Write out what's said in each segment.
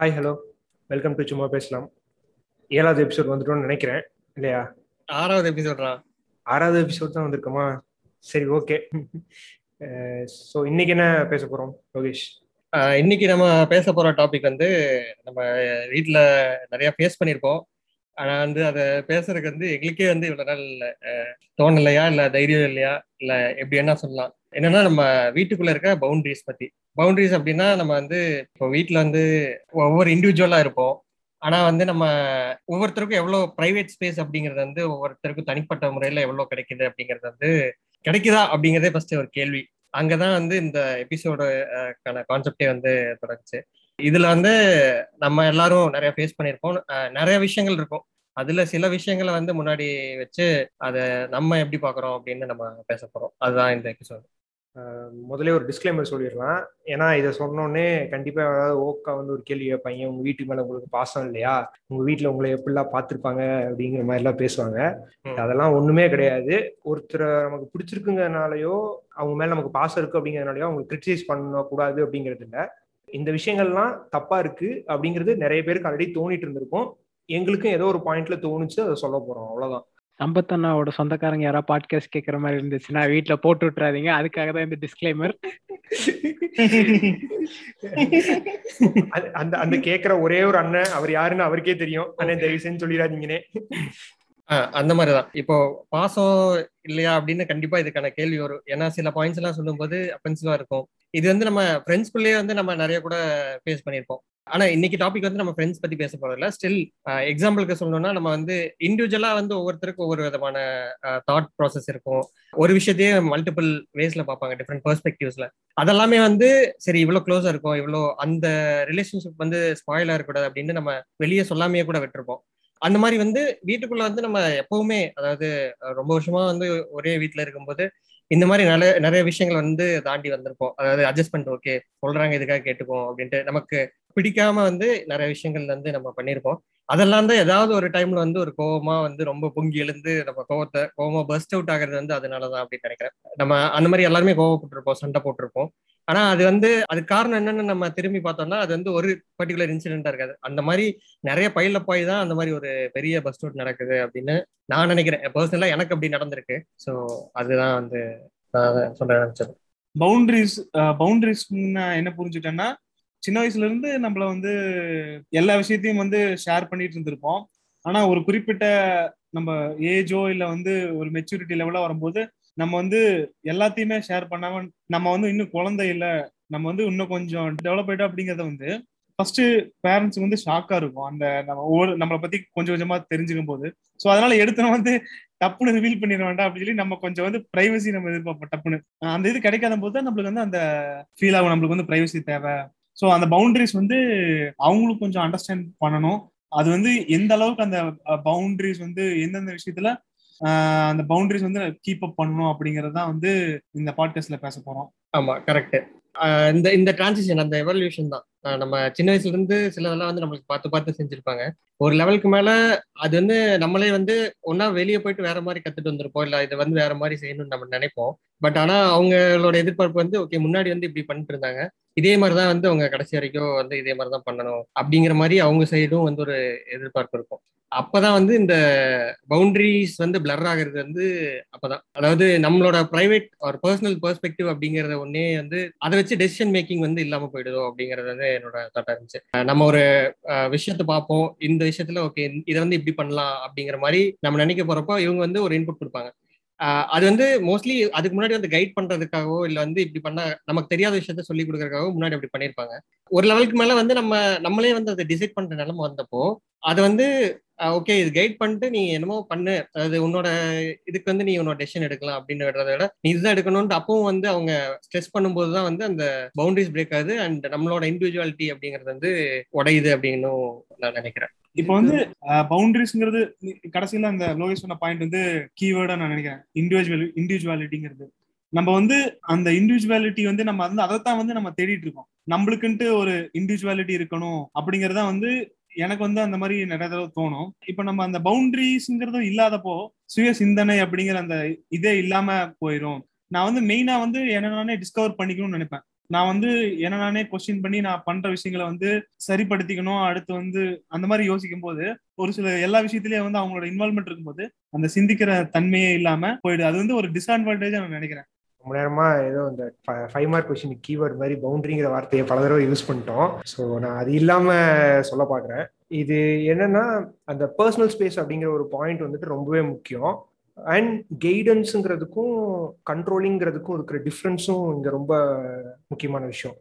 Hi hello welcome to சும்மா பேசலாம் ஏழாவது எபிசோட் வந்துட்டோம்னு நினைக்கிறேன். இல்லையா? ஆறாவது எபிசோட்ரா ஆறாவது எபிசோட் தான் வந்திருக்கோமா? சரி ஓகே ஸோ இன்னைக்கு என்ன பேச போறோம் லோகேஷ்? இன்னைக்கு நம்ம பேச போற டாபிக் வந்து நம்ம வீட்ல நிறைய ஃபேஸ் பண்ணியிருக்கோம் ஆனா வந்து அதை பேசுறதுக்கு வந்து எங்களுக்கே வந்து இவ்வளவு நாள் தோணலையா? இல்ல தைரியம் இல்லையா? இல்ல எப்படி என்ன சொல்லலாம். என்னன்னா நம்ம வீட்டுக்குள்ள இருக்க பவுண்டரிஸ் பத்தி. பவுண்டரிஸ் அப்படின்னா நம்ம வந்து இப்போ வீட்டுல வந்து ஒவ்வொரு இண்டிவிஜுவலா இருப்போம். ஆனா வந்து நம்ம ஒவ்வொருத்தருக்கும் எவ்வளவு பிரைவேட் ஸ்பேஸ் அப்படிங்கிறது வந்து ஒவ்வொருத்தருக்கும் தனிப்பட்ட முறையில எவ்வளவு கிடைக்குது அப்படிங்கிறது வந்து கிடைக்குதா அப்படிங்கிறதே ஃபர்ஸ்ட் ஒரு கேள்வி. அங்கதான் வந்து இந்த எபிசோடுக்கான கான்செப்டே வந்து தொடங்குச்சு. இதுல வந்து நம்ம எல்லாரும் நிறைய ஃபேஸ் பண்ணியிருப்போம். நிறைய விஷயங்கள் இருக்கும். அதுல சில விஷயங்களை வந்து முன்னாடி வச்சு அதை நம்ம எப்படி பாக்குறோம் அப்படின்னு நம்ம பேச போறோம். அதுதான் இந்த எபிசோடு முதல்ல ஒரு டிஸ்க்ளைமர் சொல்லிடலாம். ஏன்னா இதை சொன்னோடனே கண்டிப்பா ஏதாவது ஓக்கா வந்து ஒரு கேள்வி கேட்பாங்க உங்க வீட்டுக்கு மேல உங்களுக்கு பாசம் இல்லையா? உங்க வீட்டுல உங்களை எப்படிலாம் பார்த்துருப்பாங்க அப்படிங்கிற மாதிரி எல்லாம் பேசுவாங்க அதெல்லாம் ஒண்ணுமே கிடையாது. ஒருத்தரை நமக்கு பிடிச்சிருக்குங்கிறனாலயோ அவங்க மேல நமக்கு பாசம் இருக்கு அப்படிங்கறதுனாலயோ அவங்க கிரிட்டிசைஸ் பண்ணக்கூடாது அப்படிங்கிறது இல்ல இந்த விஷயங்கள்லாம் தப்பா இருக்கு அப்படிங்கிறது நிறைய பேருக்கு ஆல்ரெடி தோணிட்டு இருந்திருக்கும். எங்களுக்கும் ஏதோ ஒரு பாயிண்ட்ல தோணுச்சு அதை சொல்ல போறோம். அவ்வளவுதான். சம்பத் அண்ணாவோட சொந்தக்காரங்க யாராவது பாட்காஸ்ட் கேட்கற மாதிரி இருந்துச்சுன்னா வீட்ல போட்டு விட்டுறாதீங்க. அதுக்காக தான் இந்த டிஸ்க்ளைமர் அது- அந்த அந்த கேக்குற ஒரே ஒரு அண்ணன் அவர் யாருன்னு அவருக்கே தெரியும். அண்ணன் தயவு செஞ்சு சொல்லிடாதீங்கன்னே. ஆஹ் அந்த மாதிரிதான். இப்போ பாசம் இல்லையா அப்படின்னு கண்டிப்பா இதுக்கான கேள்வி வரும். ஏன்னா சில பாயிண்ட்ஸ் எல்லாம் சொல்லும்போது அஃபென்சிவா இருக்கும். இது வந்து நம்ம ஃப்ரெண்ட்ஸ்குள்ளேயே வந்து நம்ம நிறைய கூட ஃபேஸ் பண்ணியிருப்போம். ஆனா இன்னைக்கு டாபிக் வந்து நம்ம ஃப்ரெண்ட்ஸ் பத்தி பேச போறதில்ல. ஸ்டில் எக்ஸாம்பிளுக்கு சொல்லணும்னா நம்ம வந்து இண்டிவிஜுவலா வந்து ஒவ்வொருத்தருக்கும் ஒவ்வொரு விதமான தாட் ப்ராசஸ் இருக்கும். ஒரு விஷயத்தையே மல்டிபிள் வேஸ்ல பார்ப்பாங்க டிஃப்ரெண்ட் பெர்ஸ்பெக்டிவ்ஸ்ல அதெல்லாமே வந்து சரி இவ்வளவு க்ளோஸா இருக்கும் இவ்வளவு அந்த ரிலேஷன்ஷிப் வந்து ஸ்பாயிலா இருக்கக்கூடாது அப்படின்னு நம்ம வெளியே சொல்லாமையே கூட விட்டுருப்போம். அந்த மாதிரி வந்து வீட்டுக்குள்ள வந்து நம்ம எப்பவுமே அதாவது ரொம்ப வருஷமா வந்து ஒரே வீட்டுல இருக்கும்போது இந்த மாதிரி நிறைய நிறைய விஷயங்கள் வந்து தாண்டி வந்திருப்போம். அதாவது அட்ஜஸ்ட்மெண்ட் ஓகே சொல்றாங்க இதுக்காக கேட்டுப்போம் அப்படின்ட்டு நமக்கு பிடிக்காம வந்து நிறைய விஷயங்கள் வந்து நம்ம பண்ணியிருப்போம் அதெல்லாம் தான் ஏதாவது ஒரு டைம்ல வந்து ஒரு கோவமா வந்து ரொம்ப பொங்கி எழுந்து நம்ம கோவத்தை கோவமா பர்ஸ்ட் அவுட் ஆகுறது வந்து அதனாலதான் அப்படின்னு நினைக்கிறேன். நம்ம அந்த மாதிரி எல்லாருமே கோவப்பட்டிருப்போம் சண்டை போட்டிருப்போம். ஆனா அது வந்து அது காரணம் என்னன்னு நம்ம திரும்பி பார்த்தோம்னா அது வந்து ஒரு பர்டிகுலர் இன்சிடென்டா இருக்காது. அந்த மாதிரி நிறைய பயில போய் தான் அந்த மாதிரி ஒரு பெரிய பஸ் ரூட் நடக்குது அப்படின்னு நான் நினைக்கிறேன். பர்சனலா எனக்கு அப்படி நடந்திருக்கு. ஸோ அதுதான் வந்து நான் சொல்ல நினைச்சது. பவுண்டரிஸ் பவுண்டரிஸ் என்ன புரிஞ்சுட்டேன்னா சின்ன வயசுல இருந்து நம்மள வந்து எல்லா விஷயத்தையும் வந்து ஷேர் பண்ணிட்டு இருந்திருப்போம். ஆனா ஒரு குறிப்பிட்ட நம்ம ஏஜோ இல்ல வந்து ஒரு மெச்சூரிட்டி லெவலா வரும்போது நம்ம வந்து எல்லாத்தையுமே ஷேர் பண்ணாம நம்ம வந்து இன்னும் குழந்தை இல்ல. நம்ம வந்து இன்னும் கொஞ்சம் டெவலப் ஆயிட்டோம் அப்படிங்கறத வந்து ஃபர்ஸ்ட் பேரண்ட்ஸ் வந்து ஷாக்கா இருக்கும். அந்த நம்ம ஒவ்வொரு நம்மளை பத்தி கொஞ்சம் கொஞ்சமா தெரிஞ்சுக்கும் போது. ஸோ அதனால எடுத்து வந்து டப்புன்னு ரிவீல் பண்ணிட வேண்டாம் அப்படின்னு சொல்லி நம்ம கொஞ்சம் வந்து பிரைவசி நம்ம எதிர்பார்ப்போம் டப்புன்னு. அந்த இது கிடைக்காத போது தான் நம்மளுக்கு வந்து அந்த ஃபீல் ஆகும். நம்மளுக்கு வந்து பிரைவசி தேவை. ஸோ அந்த பவுண்டரிஸ் வந்து அவங்களும் கொஞ்சம் அண்டர்ஸ்டாண்ட் பண்ணணும். அது வந்து எந்த அளவுக்கு அந்த பவுண்டரிஸ் வந்து எந்தெந்த விஷயத்துல அந்த பவுண்டரிஸ் வந்து கீப் அப் பண்ணணும் அப்படிங்கறத வந்து இந்த பாட்காஸ்ட்ல பேச போறோம். ஆமா கரெக்ட் இந்த இந்த டிரான்சிஷன் அந்த எவல்யூஷன் தான். நம்ம சின்ன வயசுல இருந்து சிலதெல்லாம் வந்து நம்மளுக்கு பார்த்து பார்த்து செஞ்சிருப்பாங்க. ஒரு லெவலுக்கு மேல அது வந்து நம்மளே வந்து ஒன்னா வெளியே போயிட்டு வேற மாதிரி கத்துட்டு வந்திருப்போம். இல்ல இதை வந்து வேற மாதிரி செய்யணும்னு நம்ம நினைப்போம். பட் ஆனா அவங்களோட எதிர்பார்ப்பு வந்து ஓகே முன்னாடி வந்து இப்படி பண்ணிட்டு இருந்தாங்க. இதே மாதிரிதான் வந்து அவங்க கடைசி வரைக்கும் வந்து இதே மாதிரிதான் பண்ணணும். அப்படிங்கிற மாதிரி அவங்க சைடும் வந்து ஒரு எதிர்பார்ப்பு இருக்கும். அப்பதான் வந்து இந்த பவுண்டரிஸ் வந்து பிளர் ஆகுறது வந்து அப்பதான். அதாவது நம்மளோட பிரைவேட் ஒரு பர்சனல் பெர்ஸ்பெக்டிவ் அப்படிங்கறத ஒன்னே வந்து அதை வச்சு டெசிஷன் மேக்கிங் வந்து இல்லாம போயிடுதோ அப்படிங்கறது வந்து என்னோட தாட்டா இருந்துச்சு. நம்ம ஒரு விஷயத்த பார்ப்போம். இந்த விஷயத்துல ஓகே இதை வந்து இப்படி பண்ணலாம் அப்படிங்கிற மாதிரி நம்ம நினைக்க போறப்போ இவங்க வந்து ஒரு இன்புட் கொடுப்பாங்க. அது வந்து மோஸ்ட்லி அதுக்கு முன்னாடி வந்து கைட் பண்றதுக்காகவோ இல்ல வந்து இப்படி பண்ண நமக்கு தெரியாத விஷயத்த சொல்லி கொடுக்கறதுக்காகவோ முன்னாடி அப்படி பண்ணிருப்பாங்க. ஒரு லெவலுக்கு மேல வந்து நம்ம நம்மளே வந்து அதை டிசைட் பண்ற நிலைமை வந்தப்போ அது வந்து ஓகே இது கைட் பண்ணிட்டு நீ என்னமோ பண்ணு. அதாவது உன்னோட இதுக்கு வந்து நீ உன்னோட டெசிஷன் எடுக்கலாம் அப்படின்னு விடுறத விட நீ இதுதான் எடுக்கணும்னு அப்பவும் வந்து அவங்க ஸ்ட்ரெஸ் பண்ணும்போது தான் வந்து அந்த பவுண்டரிஸ் பிரேக் ஆகுது அண்ட் நம்மளோட இண்டிவிஜுவாலிட்டி அப்படிங்கிறது வந்து உடையுது அப்படின்னு நான் நினைக்கிறேன். இப்போ வந்து பவுண்டரிஸ்ங்கிறது கடைசியில அந்த லோகேஷ் சொன்ன பாயிண்ட் வந்து கீவேர்டா நான் நினைக்கிறேன். இண்டிவிஜுவல் இண்டிவிஜுவாலிட்டிங்கிறது நம்ம வந்து அந்த இண்டிவிஜுவாலிட்டி வந்து நம்ம வந்து அதைத்தான் வந்து நம்ம தேடிட்டு இருக்கோம். நம்மளுக்குன்ட்டு ஒரு இண்டிவிஜுவாலிட்டி இருக்கணும் அப்படிங்கறத வந்து எனக்கு வந்து அந்த மாதிரி நிறைய தடவை தோணும். இப்ப நம்ம அந்த பவுண்டரிஸ்ங்கிறதும் இல்லாதப்போ சுய சிந்தனை அப்படிங்கிற அந்த இதே இல்லாம போயிடும் நான் வந்து மெயினா வந்து என்ன நானே டிஸ்கவர் பண்ணிக்கணும்னு நினைப்பேன். நான் வந்து என்ன நானே கொஸ்டின் பண்ணி நான் பண்ற விஷயங்களை வந்து சரிப்படுத்திக்கணும். அடுத்து வந்து அந்த மாதிரி யோசிக்கும் போது ஒரு சில எல்லா விஷயத்திலயும் வந்து அவங்களோட இன்வால்மெண்ட் இருக்கும்போது அந்த சிந்திக்கிற தன்மையே இல்லாம போயிடுது. அது வந்து ஒரு டிஸ்அட்வான்டேஜ் நான் நினைக்கிறேன். ரொம்ப நேரமா ஏதோ இந்த ஃபைவ் மார்க் கொஸ்டின் கீவேர்ட் மாதிரி பவுண்டரிங்கிற வார்த்தையை பல தடவை யூஸ் பண்ணிட்டோம். ஸோ நான் அது இல்லாம சொல்ல பாக்குறேன். இது என்னன்னா அந்த பர்சனல் ஸ்பேஸ் அப்படிங்கிற ஒரு பாயிண்ட் வந்துட்டு ரொம்பவே முக்கியம். அண்ட் கைடன்ஸுங்கிறதுக்கும் கண்ட்ரோலிங்கிறதுக்கும் இருக்கிற டிஃப்ரென்ஸும் இங்க ரொம்ப முக்கியமான விஷயம்.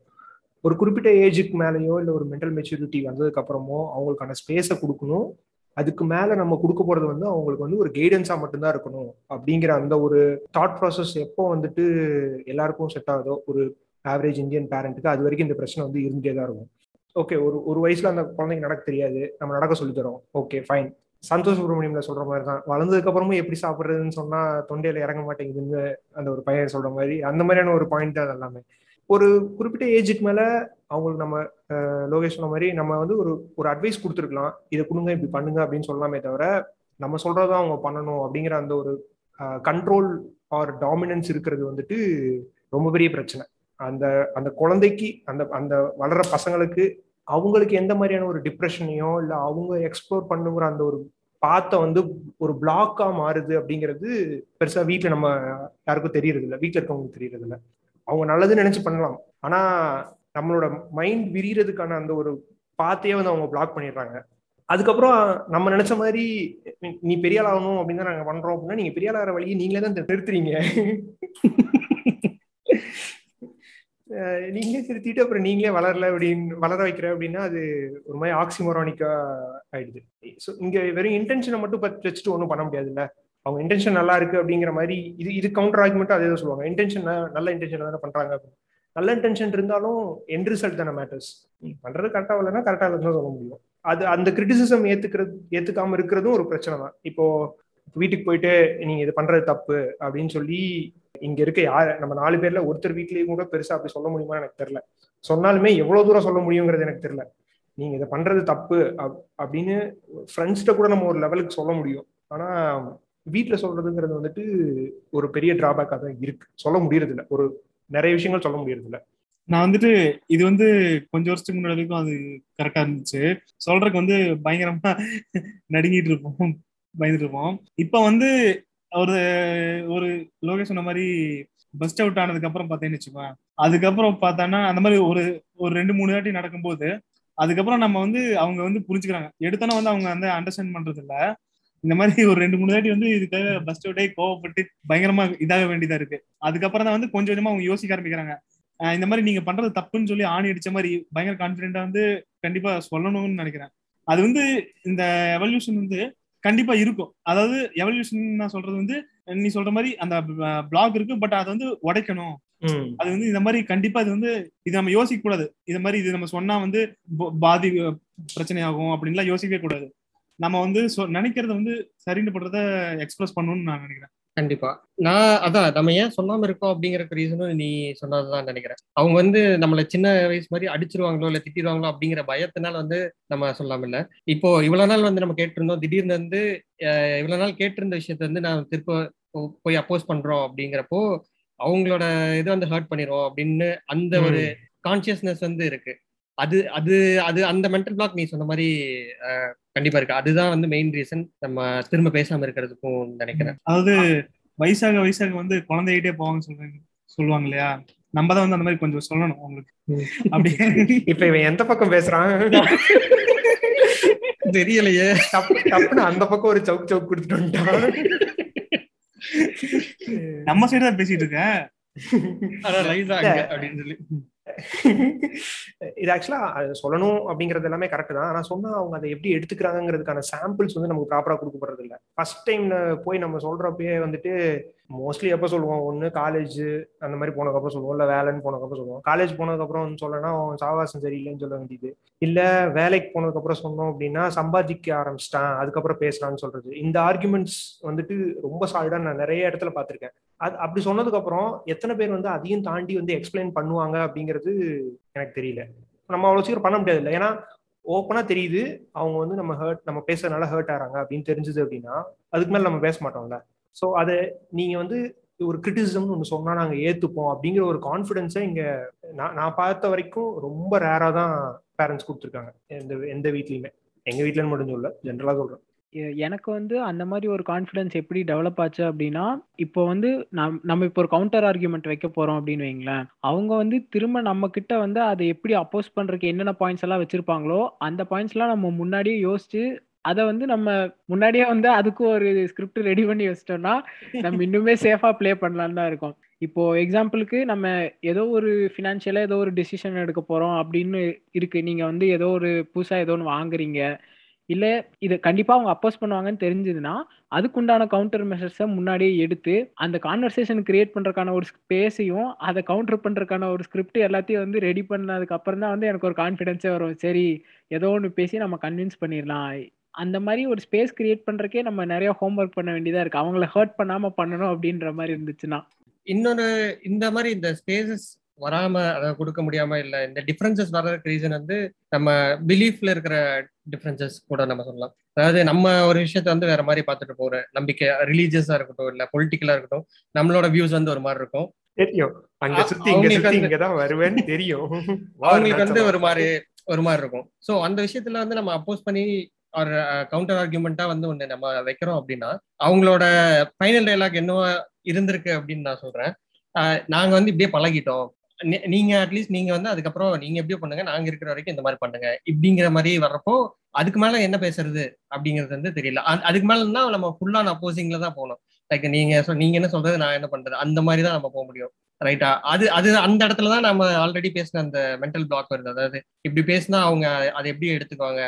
ஒரு குறிப்பிட்ட ஏஜுக்கு மேலேயோ இல்லை ஒரு மென்டல் மெச்சூரிட்டி வந்ததுக்கு அப்புறமோ அவங்களுக்கான ஸ்பேஸை கொடுக்கணும். அதுக்கு மேல நம்ம கொடுக்க போறது வந்து அவங்களுக்கு வந்து ஒரு கைடன்ஸா மட்டும்தான் இருக்கணும். அப்படிங்கிற அந்த ஒரு தாட் ப்ராசஸ் எப்போ வந்துட்டு எல்லாருக்கும் செட் ஆகுதோ ஒரு ஆவரேஜ் இந்தியன் பேரண்ட்டுக்கு அது வரைக்கும் இந்த பிரச்சனை வந்து இருந்துட்டே தான் இருக்கும். ஓகே ஒரு ஒரு வயசுல அந்த குழந்தைங்க நடக்க தெரியாது. நம்ம நடக்க சொல்லி தரோம். ஓகே ஃபைன் சந்தோஷ் சுப்ரமணியம்ல சொல்ற மாதிரி தான். வளர்ந்ததுக்கு அப்புறமும் எப்படி சாப்பிடுறதுன்னு சொன்னா தொண்டையில இறங்க மாட்டேங்குதுன்னு அந்த ஒரு பையன் சொல்ற மாதிரி அந்த மாதிரியான ஒரு பாயிண்ட் தான் எல்லாமே. ஒரு குறிப்பிட்ட ஏஜுக்கு மேல அவங்களுக்கு நம்ம லோகேஷ் சொன்ன மாதிரி நம்ம வந்து ஒரு ஒரு அட்வைஸ் கொடுத்துருக்கலாம். இதை கொடுங்க இப்படி பண்ணுங்க அப்படின்னு சொல்லலாமே தவிர நம்ம சொல்றதான் அவங்க பண்ணணும் அப்படிங்கிற அந்த ஒரு கண்ட்ரோல் ஆர் டாமினன்ஸ் இருக்கிறது வந்துட்டு ரொம்ப பெரிய பிரச்சனை. அந்த அந்த குழந்தைக்கு அந்த அந்த வளர பசங்களுக்கு அவங்களுக்கு எந்த மாதிரியான ஒரு டிப்ரெஷனையோ இல்லை அவங்க எக்ஸ்ப்ளோர் பண்ணுங்கிற அந்த ஒரு பாத்தை வந்து ஒரு பிளாக்கா மாறுது அப்படிங்கிறது பெருசா வீட்டில் நம்ம யாருக்கும் தெரியறது இல்லை வீட்டில் இருக்கவங்களுக்கு தெரியறது இல்லை அவங்க நல்லதுன்னு நினைச்சு பண்ணலாம். ஆனா நம்மளோட மைண்ட் விரியறதுக்கான அந்த ஒரு பாத்தையே வந்து அவங்க பிளாக் பண்ணிடுறாங்க. அதுக்கப்புறம் நம்ம நினைச்ச மாதிரி நீ பெரிய ஆள் ஆகணும் அப்படின்னு தான் நாங்க பண்றோம் அப்படின்னா நீங்க பெரிய ஆளாகிற வழியை நீங்களே தான் நிறுத்துறீங்க. நீங்களே திருத்திட்டு அப்புறம் நீங்களே வளரல அப்படின்னு வளர வைக்கிற அப்படின்னா அது ஒரு மாதிரி ஆக்சிமோரானிக்கா ஆயிடுது. ஸோ இங்க வெறும் இன்டென்ஷனை மட்டும் வச்சுட்டு ஒன்றும் பண்ண முடியாதுல்ல? அவங்க இன்டென்ஷன் நல்லா இருக்கு அப்படிங்கிற மாதிரி இது இது கவுண்டர் ஆர்குமெண்ட்டும் அதே தான் சொல்லுவாங்க. இன்டென்ஷன் நல்ல இன்டென்ஷன் தானே பண்றாங்க நல்ல இன்டென்ஷன் இருந்தாலும் என் ரிசல்ட் தானே மேட்டர்ஸ் நீ பண்றது கரெக்டா இல்லைன்னா கரெக்டா இல்லைன்னு சொல்ல முடியும். அது அந்த கிரிட்டிசிசம் ஏத்துக்கிறது ஏத்துக்காம இருக்கிறதும் ஒரு பிரச்சனை தான். இப்போ வீட்டுக்கு போயிட்டு நீங்க இது பண்றது தப்பு அப்படின்னு சொல்லி இங்க இருக்க யார் நம்ம நாலு பேர்ல ஒருத்தர் வீட்லயும் கூட பெருசா அப்படி சொல்ல முடியுமா எனக்கு தெரியல. சொன்னாலுமே எவ்வளவு தூரம் சொல்ல முடியுங்கிறது எனக்கு தெரியல. நீங்க இதை பண்றது தப்பு அப்படின்னு ஃப்ரெண்ட்ஸ்கிட்ட கூட நம்ம ஒரு லெவலுக்கு சொல்ல முடியும். ஆனா வீட்டுல சொல்றதுங்கிறது வந்துட்டு ஒரு பெரிய டிராபேக்கா தான் இருக்கு. சொல்ல முடியறது இல்லை ஒரு நிறைய விஷயங்கள் சொல்ல முடியறது இல்லை நான் வந்துட்டு இது வந்து கொஞ்சம் வருஷத்துக்கு முன்னாடி வரைக்கும் அது கரெக்டா இருந்துச்சு. சொல்றதுக்கு வந்து பயங்கரமா நடுங்கிட்டு இருப்போம். பயந்துட்டு இருப்போம். இப்ப வந்து ஒரு ஒரு லோகேஷ் சொன்ன மாதிரி பஸ்ட் அவுட் ஆனதுக்கு அப்புறம் பார்த்தேன்னு வச்சுக்கோங்க அதுக்கப்புறம் பார்த்தான்னா அந்த மாதிரி ஒரு ஒரு ரெண்டு மூணு வாட்டி நடக்கும்போது அதுக்கப்புறம் நம்ம வந்து அவங்க வந்து புரிஞ்சுக்கிறாங்க. எடுத்தோன்னா வந்து அவங்க வந்து அண்டர்ஸ்டாண்ட் பண்றது இல்லை இந்த மாதிரி ஒரு ரெண்டு மூணு வாட்டி வந்து இதுக்காக பஸ் அவுட்டே கோவப்பட்டு பயங்கரமா இதாக வேண்டியதா இருக்கு. அதுக்கப்புறம் தான் வந்து கொஞ்சம் கொஞ்சமா அவங்க யோசிக்க ஆரம்பிக்கிறாங்க. இந்த மாதிரி நீங்க பண்றது தப்புன்னு சொல்லி ஆணி அடிச்ச மாதிரி பயங்கர கான்பிடென்டா வந்து கண்டிப்பா சொல்லணும்னு நினைக்கிறேன். அது வந்து இந்த எவல்யூஷன் வந்து கண்டிப்பா இருக்கும். அதாவது எவல்யூஷன் நான் சொல்றது வந்து நீ சொல்ற மாதிரி அந்த பிளாக் இருக்கு பட் அதை வந்து உடைக்கணும். அது வந்து இந்த மாதிரி கண்டிப்பா இது வந்து இது நம்ம யோசிக்க கூடாது இது மாதிரி இது நம்ம சொன்னா வந்து பாதி பிரச்சனை ஆகும் அப்படின்லாம் யோசிக்கவே கூடாது. நம்ம வந்து நினைக்கிறத வந்து சரின்னு பண்றத எக்ஸ்பிரஸ் பண்ணணும்னு நான் நினைக்கிறேன். கண்டிப்பா. நான் அதான் நம்ம ஏன் சொல்லாம இருக்கோம் அப்படிங்கிற ரீசனும் நீ சொன்னதுதான் நினைக்கிறேன். அவங்க வந்து நம்மள சின்ன வயசு மாதிரி அடிச்சிருவாங்களோ இல்ல திட்டிடுவாங்களோ அப்படிங்கிற பயத்தினால வந்து நம்ம சொல்லாம இல்ல. இப்போ இவ்வளவு நாள் வந்து நம்ம கேட்டிருந்தோம் திடீர்னு வந்து இவ்வளவு நாள் கேட்டிருந்த விஷயத்த வந்து நான் திருப்ப போய் அப்போஸ் பண்றோம் அப்படிங்கிறப்போ அவங்களோட இதை வந்து ஹர்ட் பண்ணிடுவோம் அப்படின்னு அந்த ஒரு கான்சியஸ்னஸ் வந்து இருக்கு. அது அது அது அந்த மென்டல் பிளாக் நீ சொன்ன மாதிரி கண்டிப்பா இருக்கு. அதுதான் வந்து மெயின் ரீசன் நம்ம திரும்ப பேசாம இருக்கிறதுக்கும் நினைக்கிறேன். அதாவது வயசாக வயசாக வந்து குழந்தைகிட்டே போவாங்க சொல்றாங்க சொல்லுவாங்க இல்லையா? நம்ம தான் வந்து அந்த மாதிரி கொஞ்சம் சொல்லணும் அவங்களுக்கு. அப்படி. இப்ப இவன் எந்த பக்கம் பேசுறான்? தெரியலையே. தப்புன்னு அந்த பக்கம் ஒரு சவுக் சவுக் கொடுத்துட்டு வந்துட்டான். நம்ம சைடு தான் பேசிட்டு இருக்கேன். அப்படின்னு சொல்லி. இது ஆக்சுவலா சொல்லணும் அப்படிங்கறது எல்லாமே கரெக்ட் தான். ஆனா சொன்னா அவங்க அதை எப்படி எடுத்துக்கிறாங்கிறதுக்கான சாம்பிள்ஸ் வந்து நமக்கு ப்ராப்பரா கொடுக்கப்படுறது இல்ல ஃபர்ஸ்ட் டைம் போய் நம்ம சொல்றப்பயே வந்துட்டு மோஸ்ட்லி எப்போ சொல்லுவோம்? ஒன்று காலேஜ் அந்த மாதிரி போனதுக்கப்புறம் சொல்லுவோம். இல்லை வேலைன்னு போனதுக்கப்புறம் சொல்லுவோம். காலேஜ் போனதுக்கப்புறம் சொல்லனா சாவாசம் சரியில்லைன்னு சொல்ல வேண்டியது. இல்லை வேலைக்கு போனதுக்கப்புறம் சொன்னோம் அப்படின்னா சம்பாதிக்க ஆரம்பிச்சிட்டான். அதுக்கப்புறம் பேசலாம்னு சொல்றது. இந்த ஆர்குமெண்ட்ஸ் வந்துட்டு ரொம்ப சால்டாக நான் நிறைய இடத்துல பார்த்துருக்கேன். அது அப்படி சொன்னதுக்கப்புறம் எத்தனை பேர் வந்து அதையும் தாண்டி வந்து எக்ஸ்பிளைன் பண்ணுவாங்க அப்படிங்கிறது எனக்கு தெரியல. நம்ம அவ்வளோ சீக்கிரம் பண்ண முடியாது இல்லை. ஏன்னா ஓப்பனா தெரியுது. அவங்க வந்து நம்ம ஹர்ட் நம்ம பேசுறதுனால ஹர்ட் ஆறாங்க அப்படின்னு தெரிஞ்சது அப்படின்னா அதுக்கு மேல நம்ம பேச மாட்டோம்ல. ஸோ அதை நீங்கள் வந்து ஒரு கிரிட்டிசிசம்னு ஒன்று சொன்னால் நாங்கள் ஏற்றுப்போம் அப்படிங்கிற ஒரு கான்ஃபிடென்ஸை இங்கே நான் நான் பார்த்த வரைக்கும் ரொம்ப ரேராக தான் பேரண்ட்ஸ் கொடுத்துருக்காங்க. எந்த எந்த வீட்லயுமே. எங்கள் வீட்டிலன்னு மட்டும் சொல்ல ஜென்ரலாக சொல்கிறேன் எனக்கு வந்து அந்த மாதிரி ஒரு கான்ஃபிடன்ஸ் எப்படி டெவலப் ஆச்சு அப்படின்னா இப்போ வந்து நம் நம்ம இப்போ ஒரு கவுண்டர் ஆர்குமெண்ட் வைக்க போகிறோம் அப்படின்னு வைங்களேன். அவங்க வந்து திரும்ப நம்ம கிட்ட வந்து அதை எப்படி அப்போஸ் பண்ணுறதுக்கு என்னென்ன பாயிண்ட்ஸ் எல்லாம் வச்சுருப்பாங்களோ அந்த பாயிண்ட்ஸ் எல்லாம் நம்ம முன்னாடியே யோசிச்சு அதை வந்து நம்ம முன்னாடியே வந்து அதுக்கு ஒரு ஸ்கிரிப்ட் ரெடி பண்ணி வச்சிட்டோம்னா நம்ம இன்னுமே சேஃபா ப்ளே பண்ணலாம்னு தான் இருக்கும். இப்போ எக்ஸாம்பிளுக்கு நம்ம ஏதோ ஒரு ஃபினான்ஷியலா ஏதோ ஒரு டிசிஷன் எடுக்க போறோம் அப்படின்னு இருக்கு. நீங்க வந்து ஏதோ ஒரு புதுசா ஏதோ ஒன்று வாங்குறீங்க. இல்ல இது கண்டிப்பா அவங்க அப்போஸ் பண்ணுவாங்கன்னு தெரிஞ்சதுன்னா அதுக்குண்டான கவுண்டர் மெஷர்ஸை முன்னாடியே எடுத்து அந்த கான்வர்சேஷன் கிரியேட் பண்றதுக்கான ஒரு ஸ்பேஸையும் அதை கவுண்டர் பண்றதுக்கான ஒரு ஸ்கிரிப்ட் எல்லாத்தையும் வந்து ரெடி பண்ணதுக்கு அப்புறம் தான் வந்து எனக்கு ஒரு கான்ஃபிடென்ஸே வரும். சரி ஏதோ ஒன்று பேசி நம்ம கன்வின்ஸ் பண்ணிடலாம். அந்த மாதிரி ஒரு ஸ்பேஸ் கிரியேட் பண்றதுக்கே நம்ம நிறைய ஹோம்ஒர்க் பண்ண வேண்டியதா இருக்கு. அவங்கள ஹர்ட் பண்ணாம பண்ணணும் அப்படின்ற மாதிரி இருந்துச்சுன்னா. இன்னொரு இந்த மாதிரி இந்த ஸ்பேசஸ் வராம அதை கொடுக்க முடியாம இல்ல இந்த டிஃபரன்சஸ் வர்றதுக்கு ரீசன் வந்து நம்ம பிலீஃப்ல இருக்கிற டிஃபரன்சஸ் கூட நம்ம சொல்லலாம். அதாவது நம்ம ஒரு விஷயத்த வந்து வேற மாதிரி பார்த்துட்டு போற நம்பிக்கை ரிலீஜியஸா இருக்கட்டும் இல்ல பொலிட்டிக்கலா இருக்கட்டும் நம்மளோட வியூஸ் வந்து ஒரு மாதிரி இருக்கும். தெரியும். அங்க சுத்தி இங்க சுத்தி இங்கதான் வருவேன்னு தெரியும். அவங்களுக்கு வந்து ஒரு மாதிரி ஒரு மாதிரி இருக்கும். சோ அந்த விஷயத்துல வந்து நம்ம அப்போஸ் பண்ணி ஒரு கவுண்டர் ஆர்குமெண்டா வந்து ஒண்ணு நம்ம வைக்கிறோம் அப்படின்னா அவங்களோட ஃபைனல் டைலாக் என்னவா இருந்திருக்கு அப்படின்னு நான் சொல்றேன். அஹ் நாங்க வந்து இப்படியே பழகிட்டோம். நீ- நீங்க அட்லீஸ்ட் நீங்க வந்து அதுக்கப்புறம் நீங்க எப்படியோ பண்ணுங்க நாங்க இருக்கிற வரைக்கும் இந்த மாதிரி பண்ணுங்க. இப்படிங்கிற மாதிரி வர்றப்போ அதுக்கு மேல என்ன பேசுறது அப்படிங்கிறது வந்து தெரியல. அதுக்கு அதுக்கு மேலன்னா நம்ம ஃபுல்லான அப்போசிங்ல தான் போகணும். லைக் நீங்க நீங்க என்ன சொல்றது நான் என்ன பண்றது? அந்த மாதிரி தான் நம்ம போக முடியும். ரைட்டா அது அது அந்த இடத்துல தான் நம்ம ஆல்ரெடி பேசின அந்த மென்டல் பிளாக் வருது. அதாவது இப்படி பேசினா அவங்க அதை எப்படி எடுத்துக்குவாங்க?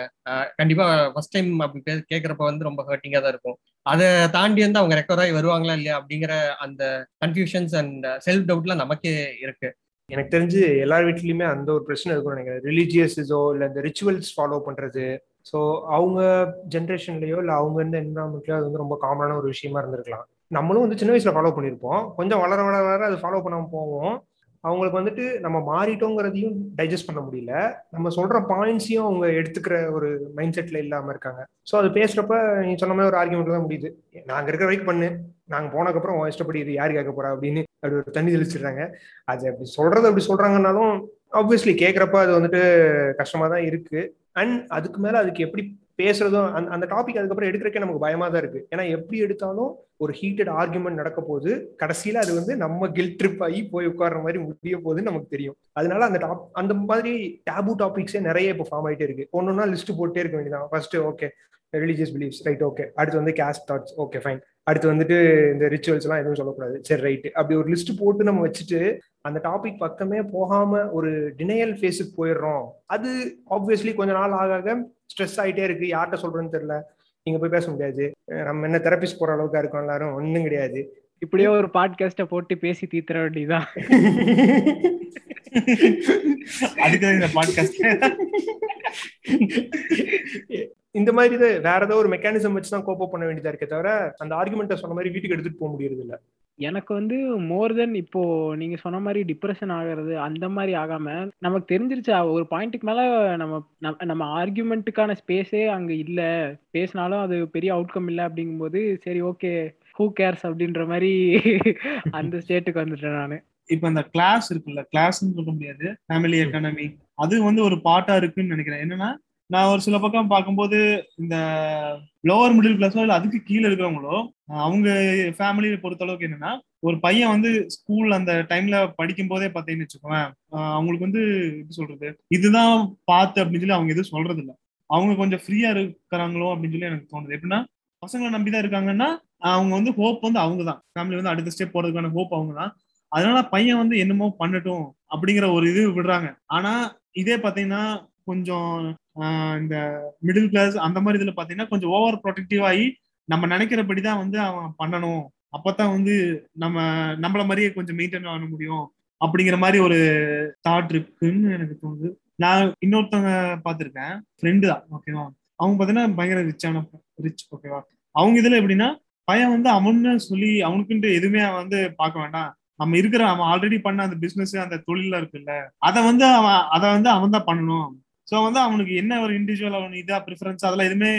கண்டிப்பா ஃபர்ஸ்ட் டைம் அப்படி பே கேட்கறப்ப வந்து ரொம்ப ஹர்ட்டிங்கா தான் இருக்கும். அதை தாண்டி வந்து அவங்க ரெக்கவர் ஆகி வருவாங்களா இல்லையா அப்படிங்கிற அந்த கன்ஃபியூஷன்ஸ் அண்ட் செல்ஃப் டவுட்லாம் நமக்கே இருக்கு. எனக்கு தெரிஞ்சு எல்லார் வீட்லயுமே அந்த ஒரு பிரச்சனை இருக்கும் நினைக்கிறேன். ரிலீஜியஸோ இல்ல இந்த ரிச்சுவல்ஸ் ஃபாலோ பண்றது ஸோ அவங்க ஜென்ரேஷன்லயோ இல்லை அவங்க இருந்த என்வரான்மெண்ட்லயோ அது வந்து ரொம்ப காமனான ஒரு விஷயமா இருந்திருக்கலாம். நம்மளும் வந்து சின்ன வயசுல ஃபாலோ பண்ணியிருப்போம் கொஞ்சம் வளர வளர வளர அது ஃபாலோ பண்ணாமல் போவோம். அவங்களுக்கு வந்துட்டு நம்ம மாறிட்டோங்கிறதையும் டைஜஸ்ட் பண்ண முடியல. நம்ம சொல்ற பாயிண்ட்ஸையும் அவங்க எடுத்துக்கிற ஒரு மைண்ட் செட்ல இல்லாம இருக்காங்க. ஸோ அது பேசுறப்ப நீ சொன்ன மாதிரி ஒரு ஆர்குமெண்ட் தான் முடியுது. நாங்க இருக்கிற வரைக்கும் பண்ணு. நாங்க போனதுக்கப்புறம் உன் இஷ்டப்படி இது யாரு கேட்க போறா அப்படின்னு அப்படி ஒரு தண்ணி தெளிச்சிடுறாங்க. அது அப்படி சொல்றது அப்படி சொல்றாங்கன்னாலும் ஆப்வியஸ்லி கேட்குறப்ப அது வந்துட்டு கஷ்டமா தான் இருக்கு. அண்ட் அதுக்கு மேல அதுக்கு எப்படி பேசுறதும் அந்த அந்த டாபிக் அதுக்கப்புறம் எடுக்கிறக்கே நமக்கு பயமா தான் இருக்கு. ஏன்னா எப்படி எடுத்தாலும் ஒரு ஹீட்டட் ஆர்குமெண்ட் நடக்க போகுது. கடைசியில அது வந்து நம்ம கில் ட்ரிப் ஆகி போய் உட்கார்ற மாதிரி முடிய போகுதுன்னு நமக்கு தெரியும். அதனால அந்த டாப் அந்த மாதிரி டேபு டாபிக்ஸே நிறைய இப்போ ஃபார்ம் ஆயிட்டே இருக்கு. ஒன்னொன்னா லிஸ்ட் போட்டே இருக்க வேண்டியதான் first okay religious beliefs right okay அடுத்து வந்து கேஸ்ட் தாட்ஸ் ஓகே ஃபைன் அடுத்து வந்துட்டு இந்த ரிச்சுவல்ஸ் எல்லாம் எதுவும் சொல்லக்கூடாது. சரி ரைட் அப்படி ஒரு லிஸ்ட் போட்டு நம்ம வச்சுட்டு அந்த டாபிக் பக்கமே போகாம ஒரு டினையல் ஃபேஸுக்கு போயிடுறோம். அது ஆப்வியஸ்லி கொஞ்ச நாள் ஆக ஆக ஸ்ட்ரெஸ் ஆயிட்டே இருக்கு. யார்கிட்ட சொல்றேன்னு தெரியல. நீங்க போய் பேச முடியாது. நம்ம என்ன தெரபிஸ்ட் போற அளவுக்கு இருக்கோம் எல்லாரும்? ஒண்ணும் கிடையாது. இப்படியே ஒரு பாட்காஸ்ட போட்டு பேசி தீத்துற வேண்டியதான் அதுக்கு இந்த பாட்காஸ்ட் இந்த மாதிரி இது வேற ஏதோ ஒரு மெக்கானிசம் வச்சு தான் பண்ண வேண்டியதா இருக்கே தவிர அந்த ஆர்குமெண்ட்டை சொன்ன மாதிரி வீட்டுக்கு எடுத்துட்டு போக முடியறது இல்ல எனக்கு வந்து மோர் தென் இப்போ நீங்க சொன்ன மாதிரி டிப்ரெஷன் ஆகிறது அந்த மாதிரி ஆகாம நமக்கு தெரிஞ்சிருச்சு? ஒரு பாயிண்ட்டுக்கு மேல நம்ம நம்ம- ஆர்கியூமெண்ட்டுக்கான ஸ்பேஸே அங்க இல்ல. பேசினாலும் அது பெரிய அவுட்கம் இல்ல அப்படிங்கும்போது சரி ஓகே ஹூ கேர்ஸ் அப்படின்ற மாதிரி அந்த ஸ்டேட்டுக்கு வந்துட்டேன் நானு. இப்ப இந்த கிளாஸ் இருக்குல்ல கிளாஸ்ன்னு சொல்ல முடியாது. ஃபேமிலி எக்கானமி அது வந்து ஒரு பாட்டா இருக்குன்னு நினைக்கிறேன். என்னன்னா நான் ஒரு சில பக்கம் பார்க்கும்போது இந்த லோவர் மிடில் கிளாஸோ இல்ல அதுக்கு கீழே இருக்கிறவங்களோ அவங்க ஃபேமிலியை பொறுத்தளவுக்கு என்னன்னா ஒரு பையன் வந்து ஸ்கூல் அந்த டைம்ல படிக்கும் போதே பார்த்தீங்கன்னு வச்சுக்கோவேன் அவங்களுக்கு வந்து எப்படி சொல்றது இதுதான் பார்த்து அப்படின்னு சொல்லி அவங்க எதுவும் சொல்றது இல்லை. அவங்க கொஞ்சம் ஃப்ரீயா இருக்கிறாங்களோ அப்படின்னு சொல்லி எனக்கு தோணுது. எப்படின்னா பசங்களை நம்பிதான் இருக்காங்கன்னா அவங்க வந்து ஹோப் வந்து அவங்க தான் ஃபேமிலி வந்து அடுத்த ஸ்டெப் போறதுக்கான ஹோப் அவங்க தான் அதனால பையன் வந்து என்னமோ பண்ணட்டும் அப்படிங்கிற ஒரு இது விடுறாங்க. ஆனா இதே பாத்தீங்கன்னா கொஞ்சம் ஆஹ் இந்த மிடில் கிளாஸ் அந்த மாதிரி இதுல பாத்தீங்கன்னா கொஞ்சம் ஓவர் ப்ரொடெக்டிவ் ஆகி நம்ம நினைக்கிறபடிதான் வந்து அவன் பண்ணணும். அப்பதான் வந்து நம்ம நம்மள மாதிரியே கொஞ்சம் மெயின்டைன் பண்ண முடியும் அப்படிங்கிற மாதிரி ஒரு தாட் இருக்குன்னு எனக்கு தோணுது. நான் இன்னொருத்தவங்க பார்த்திருக்கேன் ஃப்ரெண்டு தான் ஓகேவா அவங்க பாத்தீங்கன்னா பயங்கர ரிச்சான ரிச் ஓகேவா அவங்க இதுல எப்படின்னா பையன் வந்து அவன்னு சொல்லி அவனுக்குன்ட்டு எதுவுமே அவன் வந்து பார்க்க வேண்டாம். நம்ம இருக்கிற அவன் ஆல்ரெடி பண்ண அந்த பிசினஸ் அந்த தொழில இருக்குல்ல அதை வந்து அவன் அதை வந்து அவன் தான் பண்ணணும். ஸோ வந்து அவனுக்கு என்ன ஒரு இண்டிவிஜுவல் அவன் இதா ப்ரிஃபரன்ஸ் அதெல்லாம் எதுவுமே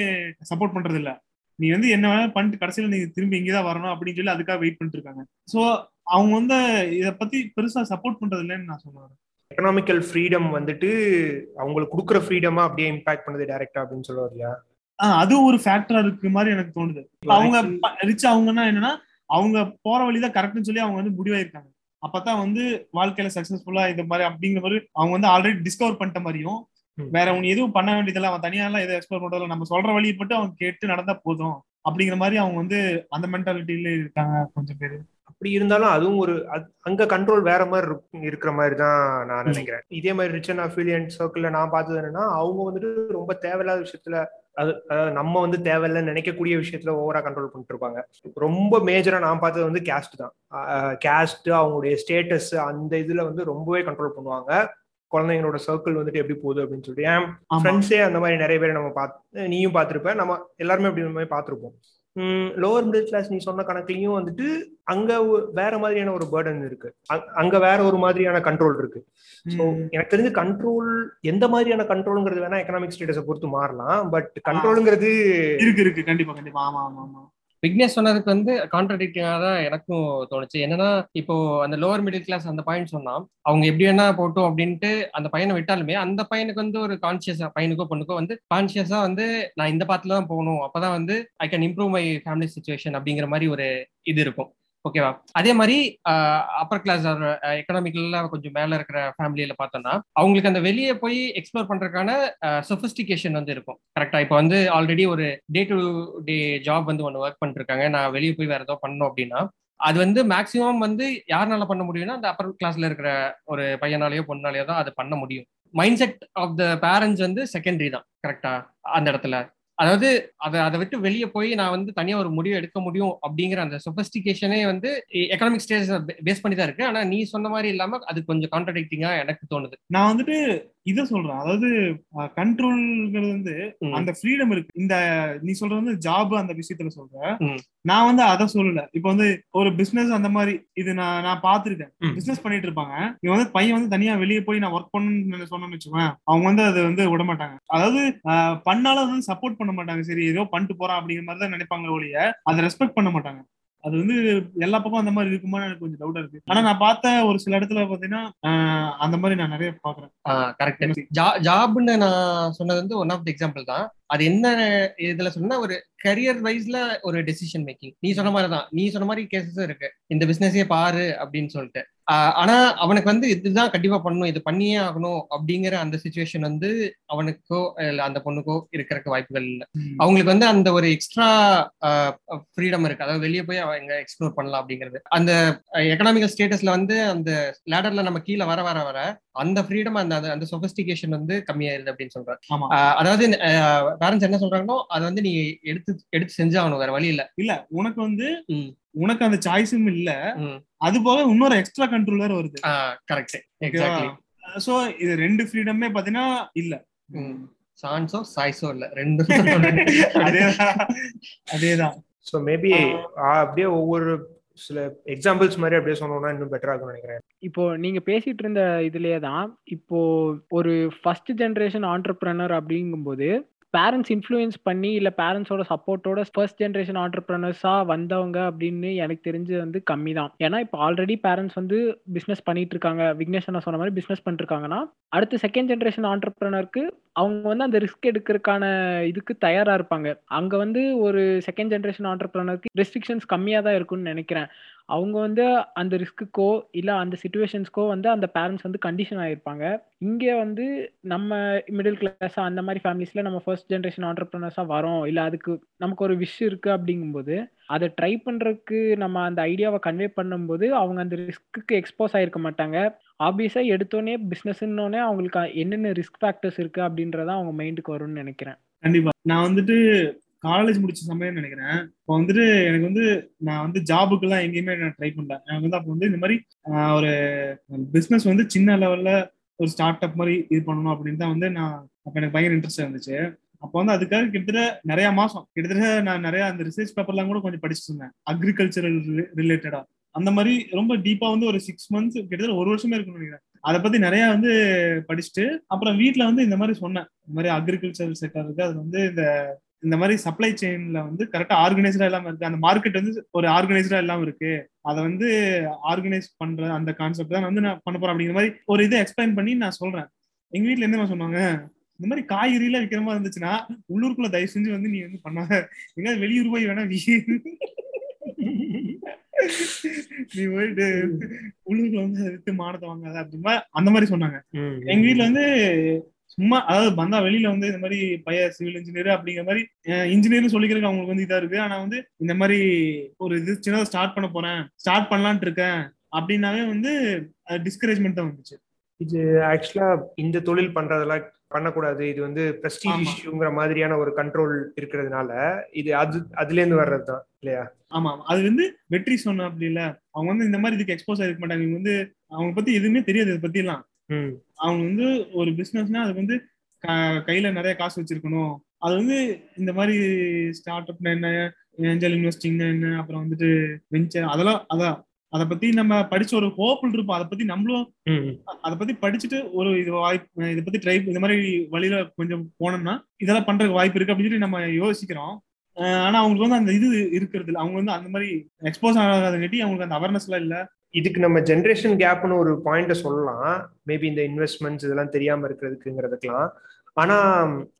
சப்போர்ட் பண்றது இல்ல நீ வந்து என்ன வேணாலும் பண்ணிட்டு கடைசியில நீ திரும்பி இங்கதான் வரணும் அப்படின்னு சொல்லி அதுக்காக வெயிட் பண்ணிட்டு இருக்காங்க. சோ அவங்க வந்து இத பத்தி பெருசா சப்போர்ட் பண்றது இல்லைன்னு நான் சொல்லுவேன் எக்கனாமிக்கல் ஃப்ரீடம் வந்துட்டு அவங்களுக்கு கொடுக்குற ஃப்ரீடமா அப்படியே இம்பாக்ட் பண்ணுது டைரக்டா அப்படின்னு சொல்லுவார் இல்லையா அது ஒரு ஃபேக்டரா இருக்கு மாதிரி எனக்கு தோணுது. அவங்க ரிச் அவங்கன்னா என்னன்னா அவங்க போற வழிதான் கரெக்ட்னு சொல்லி அவங்க வந்து முடிவாயிருக்காங்க. அப்பதான் வந்து வாழ்க்கையில சக்சஸ்ஃபுல்லா இந்த மாதிரி அப்படிங்கிற மாதிரி அவங்க வந்து ஆல்ரெடி டிஸ்கவர் பண்ணிட்ட மாதிரியும். வேற அவங்க எதுவும் பண்ண வேண்டியதில்ல அவன் தனியா எல்லாம் எதுவும் எக்ஸ்ப்ளோர் பண்றதில்ல. நம்ம சொல்ற வழியை மட்டும் அவங்க கேட்டு நடந்தா போதும். அப்படிங்கிற மாதிரி அவங்க வந்து அந்த மென்டாலிட்டியில இருக்காங்க கொஞ்சம் பேரு. அப்படி இருந்தாலும் அதுவும் ஒரு அங்க கண்ட்ரோல் வேற மாதிரி இருக்கு- இருக்கிற மாதிரி தான் நான் நினைக்கிறேன். இதே மாதிரி ரிச் அண்ட் அஃபிலியன்ட் சர்க்கிள்ல நான் பார்த்தது என்னன்னா அவங்க வந்துட்டு ரொம்ப தேவையில்லாத விஷயத்துல அது அதாவது நம்ம வந்து தேவையில்லைன்னு நினைக்கக்கூடிய விஷயத்துல ஓவரா கண்ட்ரோல் பண்ணிட்டு இருப்பாங்க. ரொம்ப மேஜரா நான் பார்த்தது வந்து கேஸ்ட் தான். கேஸ்ட் அவங்களுடைய ஸ்டேட்டஸ் அந்த இதுல வந்து ரொம்பவே கண்ட்ரோல் பண்ணுவாங்க. குழந்தைங்களோட சர்க்கிள் வந்துட்டு எப்படி போகுது அப்படின்னு சொல்லிட்டு. ஏன். ஃப்ரெண்ட்ஸே அந்த மாதிரி நிறைய பேர் நம்ம பார்த்து நீயும் பார்த்துருப்ப. நம்ம எல்லாருமே அப்படி மாதிரி பார்த்துருப்போம். லோவர் மிடில் கிளாஸ் நீ சொன்ன கணக்குலயும் வந்துட்டு அங்க வேற மாதிரியான ஒரு பேர்டன் இருக்கு. அங்க வேற ஒரு மாதிரியான கண்ட்ரோல் இருக்கு. ஸோ. எனக்கு தெரிஞ்சு கண்ட்ரோல் எந்த மாதிரியான கண்ட்ரோலுங்கிறது வேணா எக்கனாமிக் ஸ்டேட்டஸை பொறுத்து மாறலாம். பட் கண்ட்ரோலுங்கிறது இருக்கு இருக்கு. கண்டிப்பா கண்டிப்பா. ஆமா ஆமா ஆமா. விக்னேஷ் சொன்னதுக்கு வந்து கான்ட்ரடிக்டிங்கா தான் எனக்கும் தோணுச்சு. என்னன்னா இப்போ அந்த லோவர் மிடில் கிளாஸ் அந்த பாயிண்ட் சொன்னா அவங்க எப்படி வேணா போட்டோம் அப்படின்ட்டு அந்த பையனை விட்டாலுமே அந்த பையனுக்கு வந்து ஒரு கான்சியஸா பையனுக்கோ பொண்ணுக்கோ வந்து கான்சியஸா வந்து நான் இந்த பாத்துல தான் போகணும். அப்பதான் வந்து I can improve my family situation அப்படிங்கிற மாதிரி ஒரு இது இருக்கும். ஓகேவா? அதே மாதிரி அப்பர் கிளாஸ் எக்கனாமிக்கல்ல கொஞ்சம் மேல இருக்கிற ஃபேமிலியில பார்த்தோம்னா அவங்களுக்கு அந்த வெளியே போய் எக்ஸ்ப்ளோர் பண்றதுக்கான சொபிஸ்டிகேஷன் வந்து இருக்கும். கரெக்டா இப்போ வந்து ஆல்ரெடி ஒரு டே டு டே ஜாப் வந்து ஒன்று ஒர்க் பண்ணிருக்காங்க. நான் வெளியே போய் வேற ஏதோ பண்ணணும் அப்படின்னா அது வந்து மேக்சிமம் வந்து யாருனால பண்ண முடியும்னா அந்த அப்பர் கிளாஸ்ல இருக்கிற ஒரு பையனாலேயோ பொண்ணாலேயோ தான் அது பண்ண முடியும். Mind set of the parents வந்து செகண்டரி தான். கரெக்டா அந்த இடத்துல. அதாவது அதை அதை விட்டு வெளியே போய் நான் வந்து தனியா ஒரு முடிவு எடுக்க முடியும் அப்படிங்கிற அந்த சொபஸ்டிகேஷனே வந்து எக்கனாமிக் ஸ்டேஜ் பேஸ் பண்ணி தான் இருக்கு. ஆனா நீ சொன்ன மாதிரி இல்லாம அது கொஞ்சம் கான்ட்ரடிக்டிங்கா எனக்கு தோணுது. நான் வந்துட்டு இத சொல்றேன். அதாவது கண்ட்ரோல்ங்கிறது வந்து. அந்த ஃப்ரீடம் இருக்கு. இந்த நீ சொல்றது வந்து ஜாப் அந்த விஷயத்துல சொல்ற. நான் வந்து அதை சொல்லல. இப்போ வந்து ஒரு பிசினஸ் அந்த மாதிரி இது நான் நான் பாத்திருக்கேன். பிசினஸ் பண்ணிட்டு இருப்பாங்க. இவன் வந்து பையன் வந்து தனியா வெளியே போய் நான் ஒர்க் பண்ணணும்னு சொன்னேன்னு வச்சுக்கோங்க அவங்க வந்து அதை வந்து விட மாட்டாங்க. அதாவது பண்ணாலும் வந்து சப்போர்ட் பண்ண மாட்டாங்க. சரி ஏதோ பண்ணிட்டு போறான் அப்படிங்கிற மாதிரி தான் நினைப்பாங்க ஒழிய அதை ரெஸ்பெக்ட் பண்ண மாட்டாங்க. அது வந்து எல்லா பக்கம் அந்த மாதிரி இருக்குமான்னு எனக்கு கொஞ்சம் டவுட்டா இருக்கு. ஆனா நான் பார்த்த ஒரு சில இடத்துல பாத்தீங்கன்னா அந்த மாதிரி நான் நிறைய பாக்குறேன் கரெக்ட் ஜாப்னு நான் சொன்னது வந்து ஒன் ஆஃப் த எக்ஸாம்பிள் தான். அது என்ன இதுல சொன்னா ஒரு கரியர் வைஸ்ல ஒரு டெசிஷன் மேக்கிங் நீ சொன்ன மாதிரி தான் நீ சொன்ன மாதிரி கேசஸ் இருக்கு. இந்த பிசினஸே பாரு அப்படின்னு சொல்லிட்டு. ஆனா அவனுக்கு வந்து இதுதான் கண்டிப்பா பண்ணணும். இது பண்ணியே ஆகணும் அப்படிங்கிற அந்த சுச்சுவேஷன் வந்து அவனுக்கோ இல்ல அந்த பொண்ணுக்கோ இருக்கிறதுக்கு வாய்ப்புகள் இல்லை. அவங்களுக்கு வந்து அந்த ஒரு எக்ஸ்ட்ரா ஃப்ரீடம் இருக்கு. அதாவது வெளியே போய் அவங்க எக்ஸ்ப்ளோர் பண்ணலாம் அப்படிங்கிறது. அந்த எக்கனாமிக்கல் ஸ்டேட்டஸ்ல வந்து அந்த லேடர்ல நம்ம கீழே வர வர வர அந்த ஃப்ரீடம் அந்த அந்த- சொபிஸ்டிகேஷன் வந்து கம்மியாயிருது அப்படின்னு சொல்றேன் அதாவது பேரண்ட்ஸ் என்ன சொல்றாங்களோ அதை வந்து நீ எடுத்து எடுத்து செஞ்சாகணும் வேற வழி இல்ல. இல்ல உனக்கு வந்து. உனக்கு அந்த சாய்ஸும் இல்ல. அது போக இன்னொரு எக்ஸ்ட்ரா கண்ட்ரோல் வேற வருது. கரெக்ட் எக்ஸாக்ட்லி சோ இது ரெண்டு ஃப்ரீடமே பாத்தீங்கன்னா இல்ல. சான்ஸோ சாய்ஸோ இல்ல. ரெண்டும். அதேதான். அதேதான். ஸோ மேபி அப்படியே ஒவ்வொரு சில எக்ஸாம்பிள்ஸ் மாதிரி அப்படியே சொன்னோம்னா இன்னும் பெட்டரா இருக்கும்னு நினைக்கிறேன். இப்போ நீங்க பேசிட்டு இருந்த இதுலயே தான் இப்போ ஒரு ஃபர்ஸ்ட் ஜென்ரேஷன் ஆண்டர்பிரனர் அப்படிங்கும்போது பேரண்ட்ஸ் இன்ஃப்ளூயன்ஸ் பண்ணி இல்லை பேரண்ட்ஸோட சப்போர்ட்டோட ஃபர்ஸ்ட் ஜென்ரேஷன் ஆண்டர்பிரனர்ஸா வந்தவங்க அப்படின்னு எனக்கு தெரிஞ்சு வந்து கம்மி தான் ஏன்னா இப்போ ஆல்ரெடி பேரண்ட்ஸ் வந்து பிஸ்னஸ் பண்ணிட்டு இருக்காங்க. விக்னேஷ் அண்ணா சொன்ன மாதிரி பிஸ்னஸ் பண்ணிட்டு இருக்காங்கன்னா அடுத்து செகண்ட் ஜென்ரேஷன் ஆண்டர்பிரனருக்கு அவங்க வந்து அந்த ரிஸ்க் எடுக்கிறதுக்கான இதுக்கு தயாரா இருப்பாங்க. அங்க வந்து ஒரு செகண்ட் ஜென்ரேஷன் ஆண்டர்பிரனருக்கு ரெஸ்ட்ரிக்ஷன்ஸ் கம்மியா தான் இருக்கும்னு நினைக்கிறேன். அவங்க வந்து அந்த ரிஸ்க்குக்கோ இல்லை அந்த சுச்சுவேஷன்ஸ்க்கோ வந்து அந்த பேரண்ட்ஸ் வந்து கண்டிஷன் ஆகிருப்பாங்க இங்கே வந்து நம்ம மிடில் கிளாஸாக அந்த மாதிரி ஃபேமிலிஸில் நம்ம ஃபர்ஸ்ட் ஜென்ரேஷன் ஆண்டர்பிரினர்ஸாக வரோம். இல்லை அதுக்கு நமக்கு ஒரு விஷ் இருக்குது அப்படிங்கும்போது அதை ட்ரை பண்ணுறதுக்கு நம்ம அந்த ஐடியாவை கன்வே பண்ணும்போது அவங்க அந்த ரிஸ்க்கு எக்ஸ்போஸ் ஆகிருக்க மாட்டாங்க. ஆப்வியஸாக எடுத்தோடனே பிஸ்னஸ்ன்னொடனே அவங்களுக்கு என்னென்ன ரிஸ்க் ஃபேக்டர்ஸ் இருக்கு அப்படின்றத அவங்க மைண்டுக்கு வரும்னு நினைக்கிறேன். கண்டிப்பா. நான் வந்துட்டு காலேஜ் முடிச்ச சமயம் நினைக்கிறேன். இப்போ வந்துட்டு எனக்கு வந்து நான் வந்து ஜாபுக்கு எல்லாம் எங்கேயுமே நான் ட்ரை பண்ணல. எனக்கு வந்து அப்போ வந்து இந்த மாதிரி ஒரு பிஸ்னஸ் வந்து சின்ன லெவல்ல ஒரு ஸ்டார்ட் அப் மாதிரி இது பண்ணணும் அப்படின்னு தான் வந்து நான் அப்ப எனக்கு பயங்கர இன்ட்ரெஸ்ட் இருந்துச்சு. அப்போ வந்து அதுக்காக கிட்டத்தட்ட நிறைய மாசம் கிட்டத்தட்ட நான் நிறைய அந்த ரிசர்ச் பேப்பர்லாம் கூட கொஞ்சம் படிச்சுட்டு இருந்தேன். அக்ரிகல்ச்சரல் ரிலேட்டடா அந்த மாதிரி ரொம்ப டீப்பா வந்து ஒரு சிக்ஸ் மந்த்ஸ் கிட்டத்தட்ட ஒரு வருஷமே இருக்கும்னு நினைக்கிறேன். அதை பத்தி நிறைய வந்து படிச்சுட்டு அப்புறம் வீட்டுல வந்து இந்த மாதிரி சொன்னேன். இந்த மாதிரி அக்ரிகல்ச்சரல் செக்டர் இருக்கு. அது வந்து இந்த இந்த மாதிரி சப்ளை செயின்ல வந்து கரெக்டா ஆர்கனைஸ்டா இல்லாம இருக்கு. அந்த மார்க்கெட் வந்து ஒரு ஆர்கனைஸ்டா இல்லாம இருக்கு. அதை வந்து ஆர்கனைஸ் பண்ற அந்த கான்செப்ட் தான் வந்து நான் பண்ண போறேன் அப்படிங்கிற மாதிரி ஒரு இதை எக்ஸ்பிளைன் பண்ணி நான் சொல்றேன். எங்க வீட்டுல என்ன சொன்னாங்க? இந்த மாதிரி காய்கறியில விற்கிற மாதிரி இருந்துச்சுன்னா உள்ளூருக்குள்ள தயவு செஞ்சு வந்து நீ வந்து பண்ணாத. எங்கேயாவது வெளியூர் போய் வேணா நீ போயிட்டு உள்ளூர்ல வந்து வித்து மானத்தை வாங்காத அப்படிமா அந்த மாதிரி சொன்னாங்க. எங்க வீட்ல வந்து சும்மா அதாவது பந்தா வெளியில வந்து இந்த மாதிரி பைய சிவில் இன்ஜினியர் அப்படிங்கிற மாதிரி இன்ஜினியர் சொல்லிக்கிறதுக்கு அவங்களுக்கு வந்து இதா இருக்கு. ஆனா வந்து இந்த மாதிரி ஒரு இது சின்னதா ஸ்டார்ட் பண்ண போறேன் ஸ்டார்ட் பண்ணலான்ட்டு இருக்கேன் அப்படின்னாவே வந்து டிஸ்கரேஜ்மெண்ட் தான் வந்துச்சு. இது ஆக்சுவலா இந்த தொழில் பண்றதெல்லாம் பண்ணக்கூடாது. இது வந்து பிரஸ்டீஜ். இஷ்யூங்கிற மாதிரியான ஒரு கண்ட்ரோல் இருக்கிறதுனால இது அது அதுல இருந்து வர்றது தான் இல்லையா? ஆமா. அது வந்து வெற்றி சொன்ன அப்படி இல்ல. அவங்க வந்து இந்த மாதிரி இதுக்கு எக்ஸ்போஸ் ஆயிருக்க மாட்டாங்க. இவங்க வந்து அவங்க பத்தி எதுவுமே தெரியாது இதை பத்தி எல்லாம் அவங்க வந்து ஒரு பிசினஸ்னா அதுக்கு வந்து கையில நிறைய காசு வச்சிருக்கணும். அது வந்து இந்த மாதிரி ஸ்டார்ட் அப்னா என்ன ஏஞ்சல் இன்வெஸ்டிங்னா என்ன அப்புறம் வந்துட்டு வெஞ்சர் அதெல்லாம் அதான். அதை பத்தி நம்ம படிச்ச ஒரு ஹோப்பில் இருப்போம் அதை பத்தி நம்மளும் ம். அதை பத்தி படிச்சுட்டு ஒரு இது வாய்ப்பு இதை பத்தி ட்ரை இந்த மாதிரி வழியில கொஞ்சம் போனோம்னா இதெல்லாம் பண்றதுக்கு வாய்ப்பு இருக்கு அப்படின்னு சொல்லி நம்ம யோசிக்கிறோம். ஆனா அவங்களுக்கு வந்து அந்த இது இருக்கிறது இல்ல அவங்க வந்து அந்த மாதிரி எக்ஸ்போஸ் ஆகாதங்காட்டி அவங்களுக்கு அந்த அவேர்னஸ் எல்லாம் இல்ல. இதுக்கு நம்ம ஜென்ரேஷன் கேப்னு ஒரு பாயிண்ட சொல்லலாம். மேபி இந்த இன்வெஸ்ட்மெண்ட்ஸ் இதெல்லாம் தெரியாம இருக்கிறதுக்குங்கிறதுக்கெல்லாம். ஆனா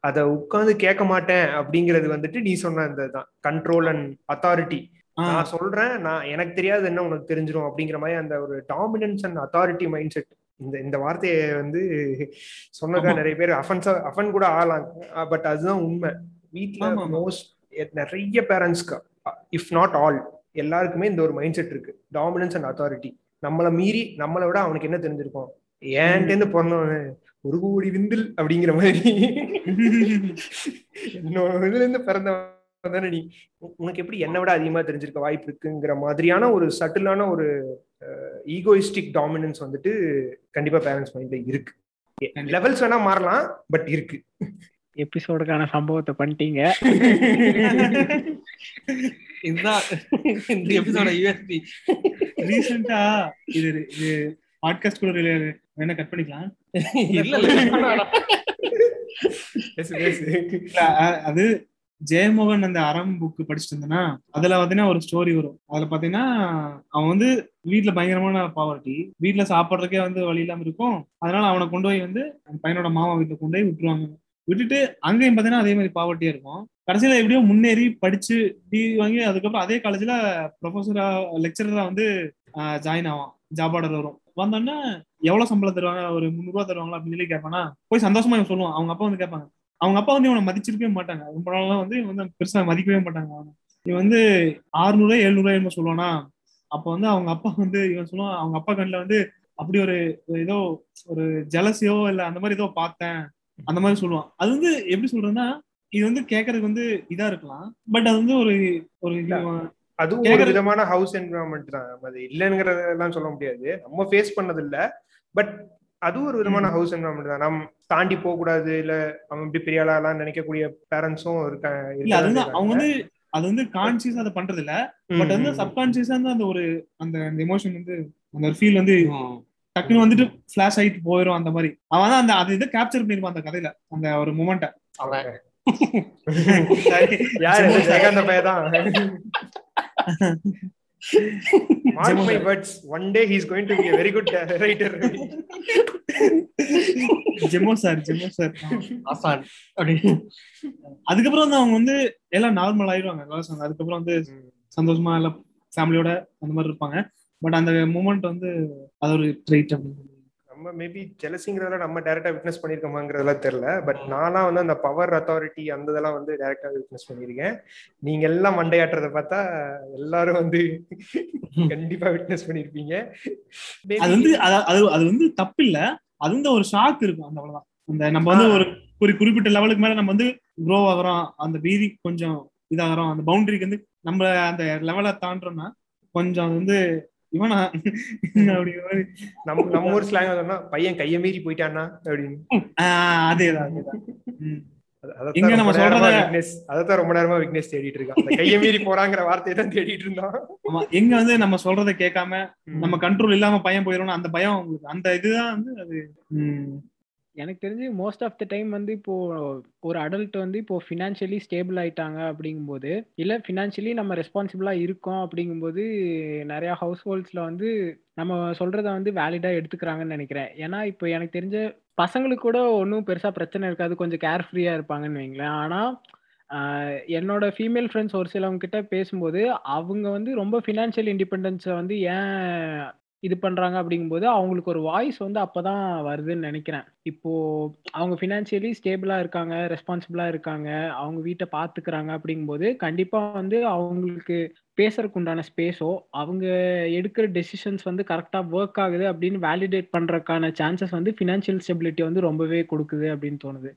அதை உட்காந்து கேட்க மாட்டேன் அப்படிங்கிறது வந்துட்டு நீ சொன்ன இந்த தான் கண்ட்ரோல் அண்ட் அத்தாரிட்டி நான் சொல்றேன் நான் எனக்கு தெரியாது என்ன உனக்கு தெரிஞ்சிடும் அப்படிங்கிற மாதிரி அந்த ஒரு dominance and authority mind set இந்த இந்த வார்த்தையை வந்து ஆமா. நிறைய பேர் அஃபன்ஸா அஃபன் கூட ஆகலாம். பட் அதுதான் உண்மை. ஆமா. மோஸ்ட் நிறைய பேரண்ட்ஸ்க்கு இஃப் நாட் ஆல் எல்லாருக்குமே இந்த ஒரு மைண்ட் செட் இருக்கு. டாமினன்ஸ் அண்ட் அத்தாரிட்டி நம்மளை மீறி நம்மளை விட அவனுக்கு என்ன தெரிஞ்சிருக்கும்? ஏன்ட்டேந்து பிறந்தவன். ஒரு கோடி விந்தில் அப்படிங்கிற மாதிரி. என்னோட இதுல இருந்து பிறந்தவன். தானே நீ? உனக்கு எப்படி என்னை விட அதிகமா தெரிஞ்சிருக்க வாய்ப்பு இருக்குங்கிற மாதிரியான ஒரு சட்டிலான ஒரு ஈகோயிஸ்டிக் டாமினன்ஸ் வந்துட்டு கண்டிப்பா பேரண்ட்ஸ் மைண்ட்ல இருக்கு. லெவல்ஸ் வேணா மாறலாம் பட் இருக்கு. எபிசோடுக்கான சம்பவத்தை பண்ணிட்டீங்க. இதுதான். இந்த எபிசோட யூஎஸ்பி ரீசெண்டா இது இது பாட்காஸ்ட் கூட வேணா கட் பண்ணிக்கலாம். இல்ல அது ஜெயமோகன் அந்த அறம் புக் படிச்சுட்டு இருந்தேன்னா அதுல பாத்தீங்கன்னா ஒரு ஸ்டோரி வரும். அதுல பாத்தீங்கன்னா அவன் வந்து வீட்டுல பயங்கரமான பாவர்ட்டி வீட்டுல சாப்பிடுறதுக்கே வந்து வழி இல்லாம இருக்கும். அதனால அவனை கொண்டு போய் வந்து அந்த பையனோட மாமா வீட்டுல கொண்டு போய் விட்டுருவாங்க. விட்டுட்டு அங்கேயும் பாத்தீங்கன்னா அதே மாதிரி பாவர்ட்டியா இருக்கும். கடைசியில எப்படியோ முன்னேறி படிச்சு டி வாங்கி அதுக்கப்புறம் அதே காலேஜ்ல ப்ரொஃபஸரா லெக்சரரா வந்து ஜாயின் ஆவான். ஜாப் ஆர்டர் வரும். வந்தோடனே எவ்வளவு சம்பளம் தருவாங்க? ஒரு முந்நூறு ரூபா தருவாங்களா? அப்படின்னு சொல்லி கேட்பானா போய் சந்தோஷமா இவன் சொல்லுவான். அவங்க அப்பா வந்து கேட்பாங்க அவங்க அப்பா வந்து இவனை மதிச்சிருக்கவே மாட்டாங்க. ரொம்ப நாளா வந்து இவன் வந்து பெருசா மதிக்கவே மாட்டாங்க அவனை. இவன் வந்து ஆறுநூறு எழுநூறு என்னமோ சொல்லுவானா? அப்ப வந்து அவங்க அப்பா வந்து இவன் சொல்லுவான் அவங்க அப்பா கண்ணுல வந்து அப்படி ஒரு ஏதோ ஒரு ஜலசியோ இல்ல அந்த மாதிரி ஏதோ பார்த்தேன். அந்த மாதிரி சொல்லுவான். அது வந்து எப்படி சொல்றேன்னா இது வந்து கேட்கறதுக்கு வந்து இதா இருக்கலாம். பட் அது வந்து ஒரு ஒரு அதுவும் ஒரு விதமான ஹவுஸ் என்வரான்மெண்ட் தான். அது இல்லைங்கிறதெல்லாம் சொல்ல முடியாது. நம்ம ஃபேஸ் பண்ணது இல்ல பட் அதுவும் ஒரு விதமான ஹவுஸ் என்வரான்மெண்ட் தான். நம்ம தாண்டி போக கூடாது இல்ல அவன் இப்படி பெரிய ஆளாலாம் நினைக்கக்கூடிய பேரண்ட்ஸும் இல்ல அது வந்து அவங்க வந்து அது வந்து கான்சியஸ் அதை பண்றது இல்ல பட் வந்து சப்கான்சியஸா வந்து அந்த ஒரு அந்த அந்த எமோஷன் வந்து அந்த ஒரு ஃபீல் வந்து டக்குன்னு வந்துட்டு ஃபிளாஷ் ஆயிட்டு போயிடும் அந்த மாதிரி. அவன் தான் அந்த அது இதை கேப்சர் பண்ணிருப்பான் அந்த கதையில அந்த ஒரு மூமெண்ட்டை யாரு? Jayakanth பையதான் Mark my words. One day he's going Jemo sir Jemo sir. ஆசான் அப்படி. அதுக்கப்புறம் வந்து அவங்க வந்து எல்லாம் நார்மல் ஆயிடுவாங்க. அதுக்கப்புறம் வந்து சந்தோஷமா எல்லாம் ஃபேமிலியோட அந்த மாதிரி இருப்பாங்க. பட் அந்த மூமெண்ட் வந்து அது ஒரு ட்ரைட் அப்படின்னு. நம்ம மேபி ஜெலசிங்கிறதுல நம்ம டைரக்டா விட்னஸ் பண்ணிருக்கோமாங்கிறதெல்லாம் தெரியல. பட் நான்லாம் வந்து அந்த பவர் அத்தாரிட்டி அந்த இதெல்லாம் வந்து டைரக்டா விட்னஸ் பண்ணிருக்கேன். நீங்க எல்லாம் மண்டையாட்டுறத பார்த்தா எல்லாரும் வந்து கண்டிப்பா விட்னஸ் பண்ணிருப்பீங்க. அது வந்து அத- அது வந்து தப்பு இல்ல அது வந்து ஒரு ஷாக் இருக்கும் அந்த அவ்வளவுதான். அந்த நம்ம வந்து ஒரு ஒரு குறிப்பிட்ட லெவலுக்கு மேல நம்ம வந்து க்ரோ ஆகுறோம். அந்த வீதி கொஞ்சம் இதாகிறோம். அந்த பவுண்டரிக்கு வந்து நம்ம அந்த லெவலை தாண்டுறோம்னா கொஞ்சம் வந்து இவனா? மாதிரி நம்ம நம்ம ஊர் ஸ்லாங் சொன்னா பையன் கைய மீறி போயிட்டானா அப்படின்னு. அதேதான் அதைத்தான் ரொம்ப நேரமா விக்னேஷ் தேடிட்டு இருக்கான் கைய மீறி போறாங்கிற வார்த்தையை தான் தேடிட்டு இருந்தான். எங்க வந்து நம்ம சொல்றதை கேட்காம நம்ம கண்ட்ரோல் இல்லாம பயம் போயிடும் அந்த பயம் உங்களுக்கு அந்த இதுதான் வந்து அது எனக்கு தெரிஞ்சு மோஸ்ட் ஆஃப் த டைம் வந்து இப்போ ஒரு அடல்ட் வந்து இப்போ ஃபினான்ஷியலி ஸ்டேபிள் ஆயிட்டாங்க அப்படிங்கும்போது இல்லை ஃபினான்ஷியலி நம்ம ரெஸ்பான்சிபிளா இருக்கோம் அப்படிங்கும்போது நிறைய ஹவுஸ் ஹோல்ட்ஸ்ல வந்து நம்ம சொல்றத வந்து வேலிடா எடுத்துக்கிறாங்கன்னு நினைக்கிறேன். ஏன்னா இப்போ எனக்கு தெரிஞ்ச பசங்களுக்கு கூட ஒன்றும் பெருசா பிரச்சனை இருக்காது. கொஞ்சம் கேர் ஃப்ரீயா இருப்பாங்கன்னு வைங்களேன். ஆனா என்னோட ஃபீமேல் ஃப்ரெண்ட்ஸ் ஒரு சிலவங்க கிட்ட பேசும்போது அவங்க வந்து ரொம்ப ஃபினான்ஷியல் இண்டிபெண்டன்ஸை வந்து ஏன் இது பண்றாங்க அப்படிங்கும்போது அவங்களுக்கு ஒரு வாய்ஸ் வந்து அப்பதான் வருதுன்னு நினைக்கிறேன். இப்போ அவங்க ஃபினான்ஷியலி ஸ்டேபிளா இருக்காங்க ரெஸ்பான்சிபிளா இருக்காங்க அவங்க வீட்டை பாத்துக்கிறாங்க அப்படிங்கும்போது கண்டிப்பா வந்து அவங்களுக்கு பேசுறதுக்கு உண்டான ஸ்பேஸோ அவங்க எடுக்கிற டெசிஷன்ஸ் வந்து கரெக்டாக ஒர்க் ஆகுது அப்படின்னு வேலிடேட் பண்ணுறதுக்கான சான்சஸ் வந்து ஃபினான்ஷியல் ஸ்டெபிலிட்டி வந்து ரொம்பவே கொடுக்குது அப்படின்னு தோணுது.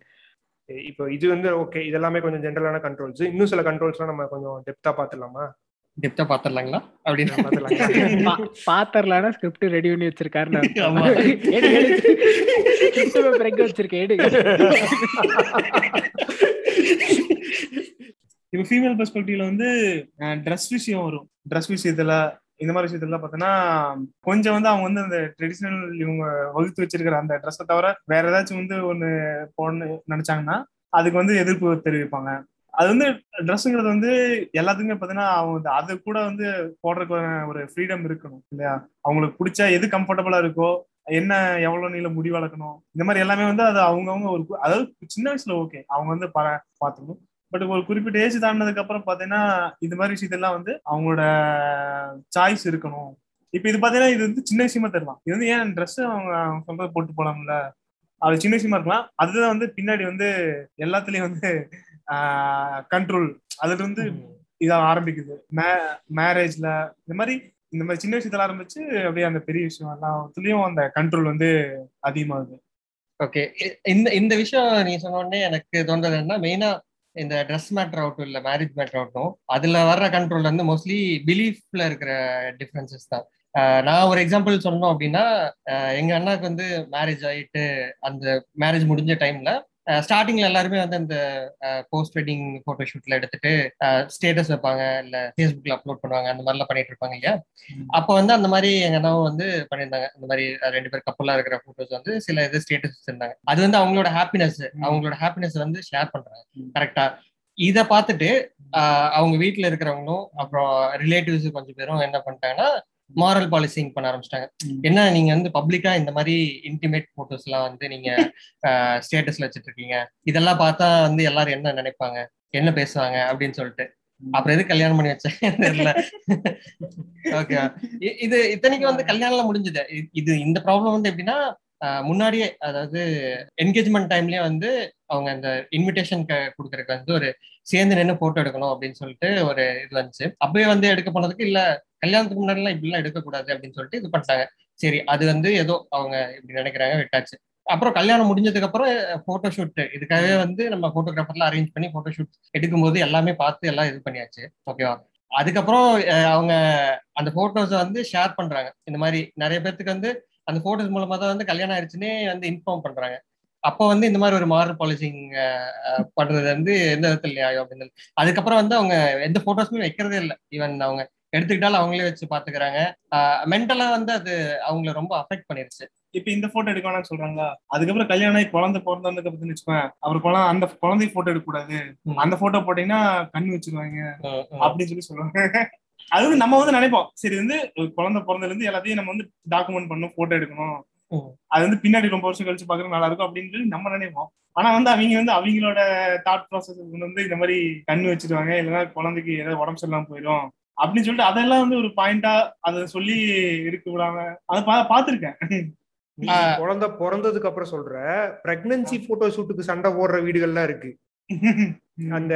இப்போ இது வந்து ஓகே இதெல்லாமே கொஞ்சம் ஜென்ரலான கண்ட்ரோல்ஸ் இன்னும் சில கண்ட்ரோல்ஸ்லாம் நம்ம கொஞ்சம் டெப்த்தாக பார்த்துடலாமா டெப்தா பாத்துடலாங்களா அப்படின்னு பாத்தரலான ஸ்கிரிப்ட் ரெடி பண்ணி வச்சிருக்காரு. எங்க வச்சிருக்கேன் எடு. இப்போ ஃபீமேல் பெர்ஸ்பெக்டிவ்ல வந்து ட்ரெஸ் விஷயம் வரும். ட்ரெஸ் விஷயத்துல இந்த மாதிரி விஷயத்துல பார்த்தோன்னா கொஞ்சம் வந்து அவங்க வந்து அந்த ட்ரெடிஷ்னல் இவங்க வகுத்து வச்சிருக்கிற அந்த ட்ரெஸ்ஸை தவிர வேற ஏதாச்சும் வந்து ஒன்று போடணும்னு நினைச்சாங்கன்னா அதுக்கு வந்து எதிர்ப்பு தெரிவிப்பாங்க. அது வந்து ட்ரெஸ்ஸுங்கிறது வந்து எல்லாத்துக்குமே பார்த்தீங்கன்னா அவங்க அது கூட வந்து போடுறதுக்கு ஒரு ஃப்ரீடம் இருக்கணும் இல்லையா? அவங்களுக்கு பிடிச்ச எது கம்ஃபர்டபுளா இருக்கோ என்ன எவ்வளவு நீள முடி வளர்க்கணும் இந்த மாதிரி எல்லாமே வந்து அது அவங்கவுங்க ஒரு அதாவது சின்ன வயசுல ஓகே அவங்க வந்து பர பார்த்துக்கணும். பட் ஒரு குறிப்பிட்ட ஏஜ் தாண்டினதுக்கு அப்புறம் பாத்தீங்கன்னா இந்த மாதிரி விஷயத்தெல்லாம் வந்து அவங்களோட சாய்ஸ் இருக்கணும். இப்ப இது பாத்தீங்கன்னா இது வந்து சின்ன விஷயமா தெரியலாம். இது வந்து ஏன் ட்ரெஸ் அவங்க அவங்க சொல்றது போட்டு போலாம்ல? அது சின்ன விஷயமா இருக்கலாம். அதுதான் வந்து பின்னாடி வந்து எல்லாத்துலயும் வந்து கண்ட்ரோல் அதுல இருந்து இத ஆரம்பிக்குது. மேரேஜ்ல இந்த மாதிரி இந்த மாதிரி சின்ன விஷயத்துல ஆரம்பிச்சு அப்படியே அந்த பெரிய விஷயம் எல்லாத்துலயும் அந்த கண்ட்ரோல் வந்து அதிகமாகுது. ஓகே இந்த இந்த விஷயம் நீங்க சொன்ன உடனே எனக்கு தோன்றது என்ன மெயினா இந்த ட்ரெஸ் மேட்டர் ஆகட்டும் இல்ல மேரேஜ் மேட்டர் ஆகட்டும் அதுல வர்ற கண்ட்ரோல் வந்து மோஸ்ட்லி பிலீஃப்ல இருக்கிற டிஃபரன்சஸ் தான். நான் ஒரு எக்ஸாம்பிள் சொன்னோம் அப்படின்னா எங்க அண்ணாக்கு வந்து மேரேஜ் ஆயிட்டு அந்த மேரேஜ் முடிஞ்ச டைம்ல ஸ்டார்டிங்ல எல்லாருமே வந்து அந்த போஸ்ட் வெட்டிங் போட்டோ ஷூட்ல எடுத்துட்டு ஸ்டேட்டஸ் வைப்பாங்க இல்ல ஃபேஸ்புக்ல அப்லோட் பண்ணுவாங்க அந்த மாதிரிலாம் பண்ணிட்டு இருப்பாங்க இல்லையா? அப்போ வந்து அந்த மாதிரி எங்க அண்ணாவும் வந்து பண்ணியிருந்தாங்க. இந்த மாதிரி ரெண்டு பேர் கப்பலா இருக்கிற போட்டோஸ் வந்து சில இது ஸ்டேட்டஸ் வச்சிருந்தாங்க. அது வந்து அவங்களோட ஹாப்பினஸ் அவங்களோட ஹாப்பினஸ் வந்து ஷேர் பண்றாங்க கரெக்டா இத பார்த்துட்டு அவங்க வீட்டுல இருக்கிறவங்களும் அப்புறம் ரிலேட்டிவ்ஸ் கொஞ்சம் பேரும் என்ன பண்ணிட்டாங்கன்னா மாரல் பாலிசிங் பண்ண ஆரம்பிச்சிட்டாங்க. என்ன நீங்க வந்து பப்ளிக்கா இந்த மாதிரி இன்டிமேட் போட்டோஸ் எல்லாம் வந்து நீங்க ஸ்டேட்டஸ்ல வச்சிட்டு இருக்கீங்க இதெல்லாம் பார்த்தா வந்து எல்லாரும் என்ன நினைப்பாங்க? என்ன பேசுவாங்க? அப்படின்னு சொல்லிட்டு. அப்புறம் எது கல்யாணம் பண்ணி வச்சேன்? தெரியல. ஓகே. இது இத்தனைக்கு வந்து கல்யாணம்லாம் முடிஞ்சது. இது இந்த ப்ராப்ளம் வந்து எப்படின்னா முன்னாடியே அதாவது என்கேஜ்மெண்ட் டைம்லயே வந்து அவங்க அந்த இன்விடேஷன் கொடுக்கறதுக்கு வந்து ஒரு சேர்ந்து நின்று போட்டோ எடுக்கணும் அப்படின்னு சொல்லிட்டு ஒரு இது வந்துச்சு. அப்பயே வந்து எடுக்க போனதுக்கு இல்ல கல்யாணத்துக்கு முன்னாடி எல்லாம் இப்படிலாம் எடுக்கக்கூடாது அப்படின்னு சொல்லிட்டு இது பண்ணிட்டாங்க. சரி அது வந்து ஏதோ அவங்க இப்படி நினைக்கிறாங்க விட்டாச்சு. அப்புறம் கல்யாணம் முடிஞ்சதுக்கு அப்புறம் போட்டோ ஷூட் இதுக்காகவே வந்து நம்ம போட்டோகிராஃபர்லாம் அரேஞ்ச் பண்ணி போட்டோ ஷூட் எடுக்கும்போது எல்லாமே பார்த்து எல்லாம் இது பண்ணியாச்சு. ஓகேவா அதுக்கப்புறம் அவங்க அந்த போட்டோஸை வந்து ஷேர் பண்றாங்க. இந்த மாதிரி நிறைய பேர்த்துக்கு வந்து அந்த போட்டோஸ் மூலமா தான் வந்து கல்யாணம் ஆயிடுச்சுன்னே வந்து இன்ஃபார்ம் பண்றாங்க. அப்போ வந்து இந்த மாதிரி ஒரு மாரல் பாலிசிங் பண்றது வந்து எந்த விதத்துல நியாயம் அப்படின்னு. அதுக்கப்புறம் வந்து அவங்க எந்த போட்டோஸுமே வைக்கிறதே இல்லை. ஈவன் அவங்க எடுத்துக்கிட்டாலும் அவங்களே வச்சு பாத்துக்கிறாங்க. மென்டலா வந்து அது அவங்கள ரொம்ப அஃபெக்ட் பண்ணிருச்சு. இப்ப இந்த போட்டோ எடுக்க வேணாம்னு சொல்றாங்க அதுக்கப்புறம் கல்யாணம் ஆகி குழந்தை பிறந்ததுக்கு அப்புறம் வச்சுக்கோங்க அவர் குழந்தை அந்த குழந்தைக்கு போட்டோ எடுக்க கூடாது. அந்த போட்டோ போட்டீங்கன்னா கண் வச்சிருவாங்க. அப்படின்னு சொல்லி சொல்லுவாங்க. அது வந்து நம்ம வந்து நினைப்போம். சரி வந்து குழந்தை பிறந்ததுல இருந்து எல்லாத்தையும் நம்ம வந்து டாக்குமெண்ட் பண்ணணும் போட்டோ எடுக்கணும். அது வந்து பின்னாடி ரொம்ப வருஷம் கழிச்சு பாக்குறது நல்லா இருக்கும் அப்படின்னு சொல்லி நம்ம நினைப்போம். ஆனா வந்து அவங்க வந்து அவங்களோட தாட் ப்ராசஸ் வந்து இந்த மாதிரி கண்ணு வச்சிருவாங்க. இல்லைன்னா குழந்தைக்கு ஏதாவது உடம்பு சரியில்லாம போயிடும் அப்படின்னு சொல்லிட்டு அதெல்லாம் வந்து ஒரு பாயிண்டா அதை சொல்லி இருக்க விடாம அதை பா- ஆஹ். குழந்தை பிறந்ததுக்கு அப்புறம் சொல்ற பிரெக்னன்சி போட்டோ ஷூட்டுக்கு சண்டை போடுற வீடுகள்லாம் இருக்கு. அந்த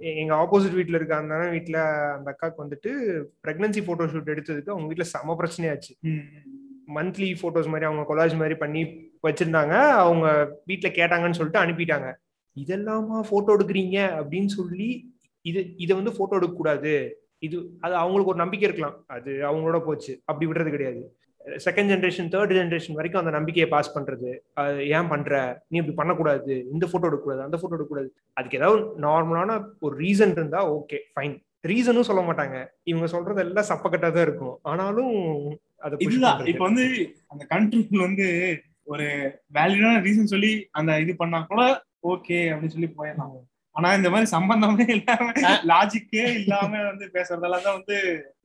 எங்க ஆப்போசிட் வீட்ல இருக்க அந்த வீட்ல அந்த அக்காக்கு வந்துட்டு பிரெக்னன்சி போட்டோ ஷூட் எடுத்ததுக்கு அவங்க வீட்ல செம பிரச்சனையாச்சு. மந்த்லி போட்டோஸ் மாதிரி அவங்க கொலாஜ் மாதிரி பண்ணி வச்சிருந்தாங்க. அவங்க வீட்டில் கேட்டாங்கன்னு சொல்லிட்டு அனுப்பிட்டாங்க. இதெல்லாமா போட்டோ எடுக்கிறீங்க? அப்படின்னு சொல்லி இது இதை வந்து போட்டோ எடுக்க கூடாது. இது அது அவங்களுக்கு ஒரு நம்பிக்கை இருக்கலாம். அது அவங்களோட போச்சு. அப்படி விடுறது கிடையாது. செகண்ட் ஜென்ரேஷன் தேர்ட் ஜென்ரேஷன் வரைக்கும் அந்த நம்பிக்கையை பாஸ் பண்றது. அது ஏன் பண்ற? நீ இப்படி பண்ணக்கூடாது. இந்த போட்டோ எடுக்கக்கூடாது. அந்த போட்டோ எடுக்கக்கூடாது. அதுக்கு ஏதாவது நார்மலான ஒரு ரீசன் இருந்தா ஓகே ஃபைன் ரீசனும் சொல்ல மாட்டாங்க. இவங்க சொல்றது எல்லாம் சப்பக்கட்டா தான் இருக்கும். ஆனாலும் இதுதான். இப்ப வந்து அந்த கண்ட்ரோல் வந்து ஒரு வேலிடான ரீசன் சொல்லி அந்த இது பண்ணா கூட ஓகே அப்படின்னு சொல்லி போயிடலாம் ஆனா இந்த மாதிரி சம்பந்தமே இல்லாம லாஜிக்கே இல்லாம வந்து பேசுறதெல்லாம் தான் வந்து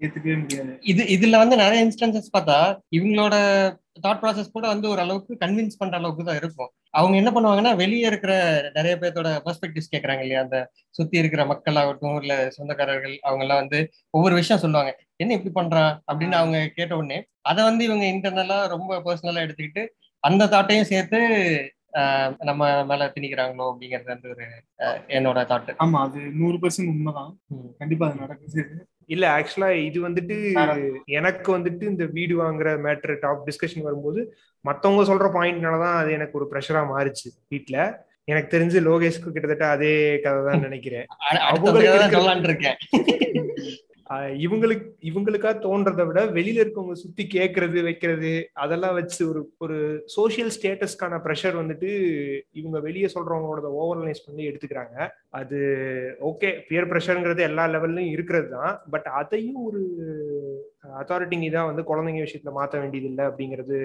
ஏத்துக்கவே முடியாது. இது இதுல வந்து நிறைய இன்ஸ்டன்சஸ் பார்த்தா இவங்களோட தாட் ப்ராசஸ் கூட வந்து ஒரு அளவுக்கு கன்வின்ஸ் பண்ற அளவுக்கு தான் இருக்கும். அவங்க என்ன பண்ணுவாங்கன்னா வெளியே இருக்கிற நிறைய பேர்த்தோட பெர்ஸ்பெக்டிவ்ஸ் கேட்கறாங்க இல்லையா? அந்த சுத்தி இருக்கிற மக்கள் ஆகட்டும் இல்ல சொந்தக்காரர்கள் அவங்க எல்லாம் வந்து ஒவ்வொரு விஷயம் சொல்லுவாங்க. என்ன இப்படி பண்றான் அப்படின்னு அவங்க கேட்ட உடனே அதை வந்து இவங்க இன்டர்னலா ரொம்ப பர்சனலா எடுத்துக்கிட்டு அந்த தாட்டையும் சேர்த்து நம்ம மேல திணிக்கிறாங்களோ அப்படிங்கறது வந்து ஒரு என்னோட தாட்டு ஆமா அது நூறு பர்சன்ட் உண்மைதான். கண்டிப்பா அது நடக்குது. இல்ல ஆக்சுவலா இது வந்துட்டு எனக்கு வந்துட்டு இந்த வீடு வாங்குற மேட்ரு டாப் டிஸ்கஷன் வரும்போது மத்தவங்க சொல்ற பாயிண்ட்னாலதான் அது எனக்கு ஒரு ப்ரெஷரா மாறிச்சு வீட்ல. எனக்கு தெரிஞ்சு லோகேஷ்க்கு கிட்டத்தட்ட அதே கதை தான் நினைக்கிறேன். இவங்களுக்கு இவங்களுக்கா தோன்றதை விட வெளியில இருக்கவங்க சுத்தி கேட்கறது வைக்கிறது அதெல்லாம் வச்சு ஒரு ஒரு சோசியல் ஸ்டேட்டஸ்க்கான ப்ரெஷர் வந்துட்டு இவங்க வெளியே சொல்றவங்களோட ஓவர்லைஸ் பண்ணி எடுத்துக்கிறாங்க. அது ஓகே பியர் ப்ரெஷருங்கிறது எல்லா லெவல்லையும் இருக்கிறது தான். பட் அதையும் ஒரு அத்தாரிட்டிங்க தான் வந்து குழந்தைங்க விஷயத்துல மாற்ற வேண்டியது இல்லை அப்படிங்கிறது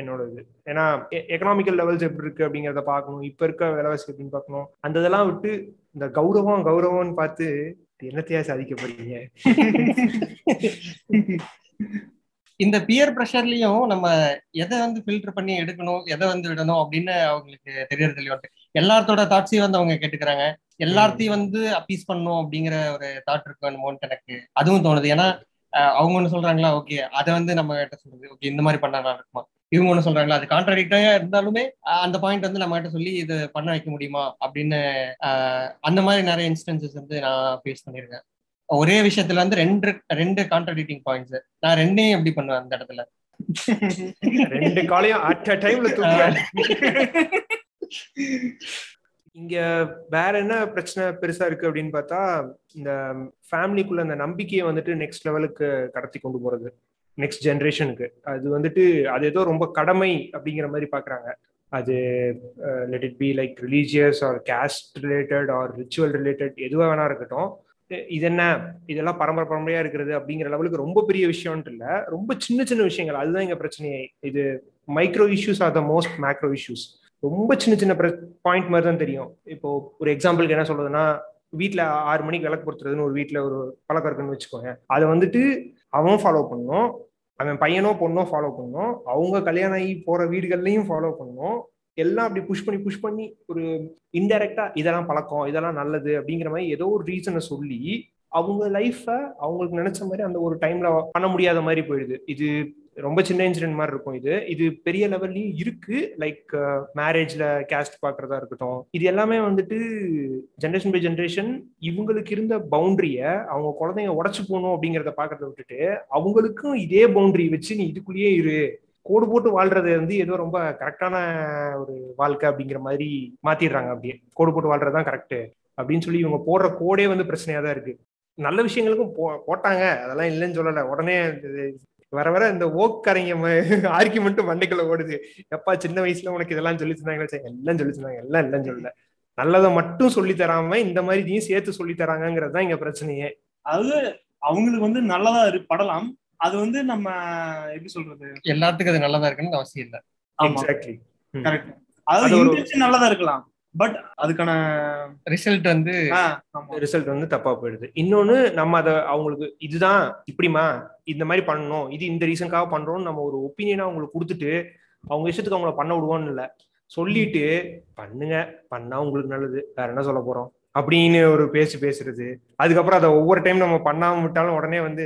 என்னோட இது ஏன்னா e-, எக்கனாமிக்கல் லெவல்ஸ் எப்படி இருக்கு அப்படிங்கிறத பார்க்கணும். இப்ப இருக்க விலைவாசி எப்படின்னு பார்க்கணும். அந்த இதெல்லாம் விட்டு இந்த கௌரவம் கௌரவம்னு பார்த்து என்னத்தையா சாதிக்க போறீங்க? இந்த பியர் ப்ரெஷர்லயும் நம்ம எதை வந்து ஃபில்டர் பண்ணி எடுக்கணும் எதை வந்து விடணும் அப்படின்னு அவங்களுக்கு தெரியறது இல்லையோ. எல்லாத்தோட தாட்ஸையும் வந்து அவங்க கேட்டுக்கிறாங்க. எல்லாத்தையும் வந்து அப்பீஸ் பண்ணணும் அப்படிங்கிற ஒரு தாட் இருக்கணுமோன்ட்டு எனக்கு அதுவும் தோணுது. ஏன்னா அவங்க ஒண்ணு சொல்றாங்களா ஓகே அதை வந்து நம்ம கிட்ட சொல்றது. ஓகே இந்த மாதிரி பண்ணா இருக்குமா? இவங்க ஒண்ணு சொல்றாங்களா அது கான்ட்ராடிக்டா இருந்தாலுமே அந்த பாயிண்ட் வந்து நம்ம கிட்ட சொல்லி இது பண்ண வைக்க முடியுமா அப்படின்னு அந்த மாதிரி நிறைய இன்ஸ்டன்சஸ் வந்து நான் ஃபேஸ் பண்ணியிருக்கேன். ஒரே விஷயத்துல வந்து ரெண்டு ரெண்டு கான்ட்ராடிக்டிங் பாயிண்ட்ஸ் நான் ரெண்டையும் எப்படி பண்ணுவேன் அந்த இடத்துல? ரெண்டு காலையும் அட் டைம்ல இங்க வேற என்ன பிரச்சனை பெருசா இருக்கு அப்படின்னு பார்த்தா இந்த ஃபேமிலிக்குள்ள அந்த நம்பிக்கையை வந்துட்டு நெக்ஸ்ட் லெவலுக்கு கடத்தி கொண்டு போறது. நெக்ஸ்ட் ஜென்ரேஷனுக்கு அது வந்துட்டு அது ஏதோ ரொம்ப கடமை அப்படிங்கிற மாதிரி பாக்குறாங்க. அது let it be like religious or caste related or ritual related எதுவாக வேணா இருக்கட்டும். இது என்ன? இதெல்லாம் பரம்பரை பரம்பரையா இருக்கிறது அப்படிங்கிற லெவலுக்கு ரொம்ப பெரிய விஷயம்ன்ட்டு இல்லை. ரொம்ப சின்ன சின்ன விஷயங்கள். அதுதான் எங்க பிரச்சனையே இது micro issues are the most macro issues ரொம்ப சின்ன சின்ன பாயிண்ட் மாதிரி தான் தெரியும். இப்போ ஒரு எக்ஸாம்பிளுக்கு என்ன சொல்றதுன்னா வீட்டில் ஆறு மணிக்கு விளக்கு பொறுத்துறதுன்னு ஒரு வீட்டில் ஒரு பழக்கம் இருக்குன்னு வச்சுக்கோங்க அதை வந்துட்டு அவன் ஃபாலோ பண்ணும். அவன் பையனோ பொண்ணோ ஃபாலோ பண்ணும். அவங்க கல்யாணம் ஆகி போற வீடுகள்லையும் ஃபாலோ பண்ணும். எல்லாம் அப்படி புஷ் பண்ணி புஷ் பண்ணி ஒரு இன்டெரக்டா இதெல்லாம் பழக்கம் இதெல்லாம் நல்லது அப்படிங்கிற மாதிரி ஏதோ ஒரு ரீசனை சொல்லி அவங்க லைஃப அவங்களுக்கு நினைச்ச மாதிரி அந்த ஒரு டைம்ல பண்ண முடியாத மாதிரி போயிடுது. இது ரொம்ப சின்ன இன்சிடென்ட் மாதிரி இருக்கும் இது. இது பெரிய லெவல்லையும் இருக்கு. லைக் மேரேஜ்ல கேஸ்ட் பாக்குறதா இருக்கட்டும். இது எல்லாமே வந்துட்டு ஜென்ரேஷன் பை ஜென்ரேஷன் இவங்களுக்கு இருந்த பவுண்டரிய அவங்க குழந்தைங்க உடச்சு போகணும் அப்படிங்கிறத பாக்குறத விட்டுட்டு அவங்களுக்கும் இதே பவுண்டரி வச்சு நீ இதுக்குள்ளேயே இரு. கோடு போட்டு வாழ்றது வந்து ஏதோ ரொம்ப கரெக்டான ஒரு வாழ்க்கை அப்படிங்கிற மாதிரி மாத்திடுறாங்க அப்படியே. கோடு போட்டு வாழ்றதுதான் கரெக்ட் அப்படின்னு சொல்லி இவங்க போடுற கோடே வந்து பிரச்சனையா தான் இருக்கு. நல்ல விஷயங்களுக்கும் போ போட்டாங்க. அதெல்லாம் இல்லைன்னு சொல்லல. உடனே வர வர இந்த ஓக்கரைங்க ஆர்குமெண்ட்டும் மண்டைக்குள்ள ஓடுது. எப்பா சின்ன வயசுல உனக்கு இதெல்லாம் சொல்லி தந்தாங்க எல்லாம் சொல்லி தந்தாங்க எல்லாம் இல்லைன்னு சொல்லல. நல்லதை மட்டும் சொல்லி தராம இந்த மாதிரி இதையும் சேர்த்து சொல்லி தராங்கிறது தான் இங்க பிரச்சனையே. அது அவங்களுக்கு வந்து நல்லதா படலாம். அது வந்து நம்ம எப்படி சொல்றது? எல்லாத்துக்கும் அது நல்லதா இருக்குன்னு அவசியம் இல்லை. எக்ஸாக்ட்லி கரெக்ட் இன்டென்ஷன் நல்லதா இருக்கலாம். பட் அதுக்கான ரிசல்ட் வந்து ரிசல்ட் வந்து தப்பா போயிடுது. இன்னொன்னு நம்ம அதை அவங்களுக்கு இதுதான் இப்படிமா இந்த மாதிரி பண்ணணும் இது இந்த ரீசனுக்காக பண்றோம்னு நம்ம ஒரு ஒப்பீனியனா அவங்களுக்கு கொடுத்துட்டு அவங்க இஷ்டத்துக்கு அவங்கள பண்ண விடுவோம்னு இல்லை. சொல்லிட்டு பண்ணுங்க பண்ணா உங்களுக்கு நல்லது. வேற என்ன சொல்ல போறோம்? அப்படின்னு ஒரு பேச்சு பேசுறது. அதுக்கப்புறம் அதை ஒவ்வொரு டைம் நம்ம பண்ணாம விட்டாலும் உடனே வந்து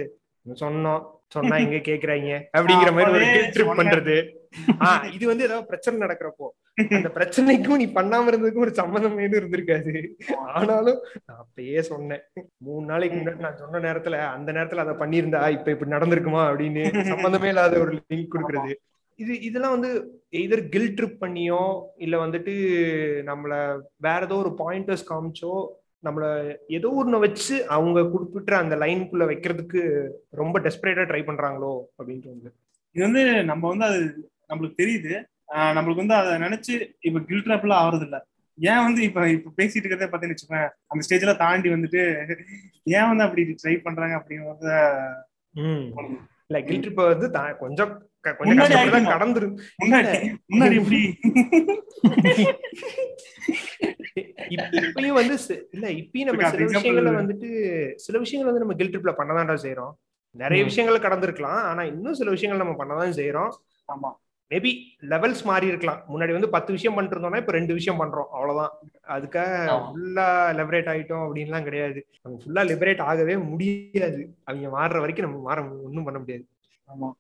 சொன்னோம் சொன்னா எங்க கேக்குறாங்க? அப்படிங்கிற மாதிரி ஒரு ட்ரிப் பண்றது. ஆஹ் இது வந்து ஏதாவது பிரச்சனை நடக்கிறப்போ அந்த பிரச்சனைக்கும் நீ பண்ணாம இருந்ததுக்கும் ஒரு சம்மந்தம் எதுவும் இருந்திருக்காது. ஆனாலும் நான் அப்பயே சொன்னேன். மூணு நாளைக்கு முன்னாடி நான் சொன்ன நேரத்துல அந்த நேரத்துல அதை பண்ணியிருந்தா இப்ப இப்படி நடந்திருக்குமா அப்படின்னு சம்பந்தமே இல்லாத ஒரு லிங்க் கொடுக்கறது. இது இதெல்லாம் வந்து எதர் கில் ட்ரிப் பண்ணியோ இல்ல வந்துட்டு நம்மள வேற ஏதோ ஒரு பாயிண்டர்ஸ் காமிச்சோ நம்மள ஏதோ ஒண்ணு வச்சு அவங்க குறிப்பிட்ட அந்த லைனுக்குள்ள வைக்கிறதுக்கு ரொம்ப டெஸ்பரேட்டா ட்ரை பண்றாங்களோ அப்படின்னு தோணுது. இது வந்து நம்ம வந்து அது நம்மளுக்கு தெரியுது. நம்மளுக்கு வந்து அதை நினைச்சு இப்ப கில் ட்ராப்லாம் ஆகுறது இல்ல ஏன் வந்து இப்ப இப்ப பேசிட்டு இருக்கிறதே பார்த்தீங்கன்னு வச்சுக்கோங்க அந்த ஸ்டேஜ்ல தாண்டி வந்துட்டு ஏன் வந்து அப்படி ட்ரை பண்றாங்க அப்படிங்கிறத இல்ல கில் ட்ரிப்பை வந்து கொஞ்சம் கொஞ்சம். கடந்துரு முன்னாடி முன்னாடி எப்படி? இப்- இப்பயும் வந்து இல்ல இப்பயும் நம்ம சில அந்த example விஷயங்களை வந்துட்டு சில விஷயங்கள் வந்து நம்ம கில் ட்ரிப்ல பண்ணதான்டா செய்யறோம் நிறைய. விஷயங்கள் கடந்திருக்கலாம் ஆனா இன்னும் சில விஷயங்கள் நம்ம பண்ணதான் செய்யறோம் ஆமா. மேபி லெவல்ஸ் மாறி இருக்கலாம். முன்னாடி வந்து பத்து விஷயம் பண்ணிட்டு இருந்தோம்னா இப்ப ரெண்டு விஷயம் பண்றோம். அவ்வளவுதான். அதுக்காக. ஃபுல்லா லிபரேட் ஆயிட்டோம் அப்படின்லாம் கிடையாது. நம்ம ஃபுல்லா லிபரேட் ஆகவே முடியாது. அவங்க மாறுற வரைக்கும் நம்ம மாற ஒன்றும் பண்ண முடியாது. ஆமா.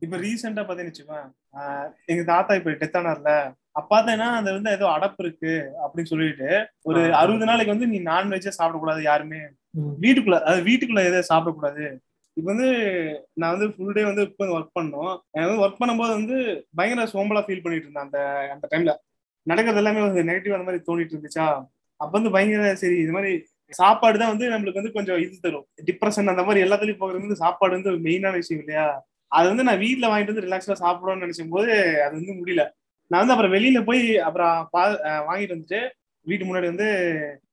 இப்ப ரீசெண்டா பாத்தீங்கன்னு எங்க தாத்தா இப்ப டெத் ஆனார்ல அப்பாத்தேன்னா அது வந்து ஏதோ அடப்பு இருக்கு அப்படின்னு சொல்லிட்டு ஒரு. அறுபது நாளைக்கு வந்து நீ நான்வெஜ்ஜே சாப்பிடக்கூடாது யாருமே. வீட்டுக்குள்ள அதாவது வீட்டுக்குள்ள எதுவும் சாப்பிடக்கூடாது. இப்ப வந்து நான் வந்து ஃபுல் டே வந்து இப்போ ஒர்க் பண்ணோம். எனக்கு வந்து ஒர்க் பண்ணும்போது வந்து பயங்கர சோம்பலா ஃபீல் பண்ணிட்டு இருந்தேன் அந்த அந்த டைம்ல நடக்கிறது எல்லாமே வந்து நெகட்டிவ் அந்த மாதிரி தோணிட்டு இருந்துச்சா? அப்ப வந்து பயங்கர சரி இது மாதிரி சாப்பாடு தான் வந்து நம்மளுக்கு வந்து கொஞ்சம் இது தரும். டிப்ரெஷன் அந்த மாதிரி எல்லாத்துலயும் போகிறது வந்து சாப்பாடு வந்து மெயினான விஷயம் இல்லையா? அது வந்து நான் வீட்டில் வாங்கிட்டு வந்து ரிலாக்ஸா சாப்பிடணும்னு நினைச்சும் போது அது வந்து முடியல. நான் வந்து அப்புறம் வெளியில போய் அப்புறம் பா வாங்கிட்டு வந்துட்டு வீட்டு முன்னாடி வந்து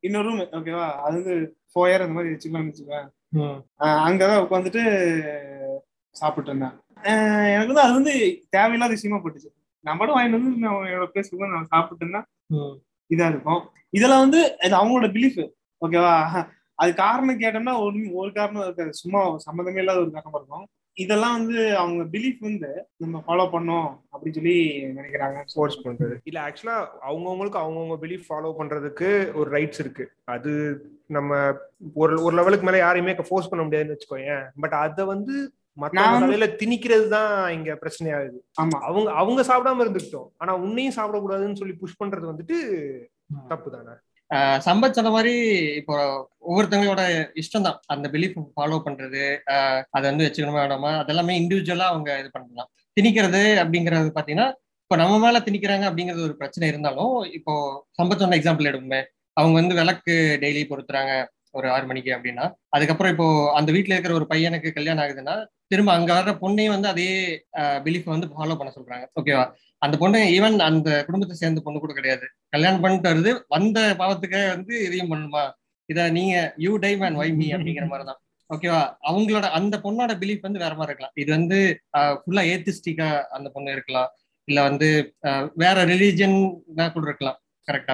இன்னொரு ரூம் ஓகேவா அது வந்து ஃபோயர் அந்த மாதிரி வச்சுக்கலாம்னு வச்சுக்கோங்க அங்கதான் உட்காந்துட்டு சாப்பிட்டு இருந்தேன் ஆஹ் எனக்கு வந்து அது வந்து தேவையில்லாத விஷயமா போட்டுச்சு நம்மளும் வாங்கிட்டு வந்து நான் என்னோட பேசுக்கு நான் சாப்பிட்டு இருந்தேன் இதா இருக்கும். இதெல்லாம் வந்து அது அவங்களோட பிலீஃப் ஓகேவா அது காரணம் கேட்டோம்னா ஒரு ஒரு காரணம் இருக்காது. சும்மா சம்மந்தமே இல்லாத ஒரு காரணமா இருக்கும். இதெல்லாம் வந்து அவங்க பிலீஃப் வந்து நம்ம ஃபாலோ பண்ணோம் அப்படின்னு சொல்லி நினைக்கிறாங்க ஃபோர்ஸ் பண்றது. இல்ல ஆக்சுவலா அவங்கவுங்களுக்கு அவங்கவுங்க பிலீஃப் ஃபாலோ பண்றதுக்கு ஒரு ரைட்ஸ் இருக்கு. அது நம்ம ஒரு ஒரு லெவலுக்கு மேல யாரையுமே ஃபோர்ஸ் பண்ண முடியாதுன்னு வச்சுக்கோயேன். பட் அத வந்து மத்தவங்க திணிக்கிறது தான் இங்க பிரச்சனையாகுது. ஆமா. அவங்க அவங்க சாப்பிடாம இருந்துக்கிட்டோம் ஆனா உன்னையும் சாப்பிடக்கூடாதுன்னு சொல்லி புஷ் பண்றது வந்துட்டு தப்பு தானே? சம்பத் சொன்ன மாதிரி இப்போ ஒவ்வொருத்தவங்களோட இஷ்டம் தான் அந்த பிலீஃப் ஃபாலோ பண்றது ஆஹ் அதை வந்து வச்சுக்கணுமா வேணாமா அதெல்லாமே இண்டிவிஜுவலா அவங்க இது பண்ணலாம். திணிக்கிறது அப்படிங்கறது பாத்தீங்கன்னா இப்போ நம்ம மேல திணிக்கிறாங்க அப்படிங்கிறது ஒரு பிரச்சனை இருந்தாலும் இப்போ சம்பத் சொன்ன எக்ஸாம்பிள் எடுக்குமே அவங்க வந்து விளக்கு டெய்லி பொருத்துறாங்க. ஒரு ஆறு மணிக்கு அப்படின்னா அதுக்கப்புறம் இப்போ அந்த வீட்ல இருக்கிற ஒரு பையனுக்கு கல்யாணம் ஆகுதுன்னா திரும்ப அங்க வர்ற பொண்ணையும் வந்து அதே பிலீஃப் வந்து ஃபாலோ பண்ண சொல்றாங்க. ஓகேவா அந்த பொண்ணு ஈவன் அந்த குடும்பத்தை சேர்ந்த பொண்ணு கூட கிடையாது. கல்யாணம் பண்ணிட்டு வருது வந்த பாவத்துக்கு வந்து இதையும் பண்ணுமா? இத நீங்க you die man why me அப்படிங்கிற மாதிரி தான் ஓகேவா அவங்களோட அந்த பொண்ணோட பிலீஃப் வந்து வேற மாதிரி இருக்கலாம். இது வந்து ஃபுல்லா ஏத்திஸ்டிக்கா அந்த பொண்ணு இருக்கலாம். இல்ல வந்து வேற ரிலீஜியன் கூட இருக்கலாம்.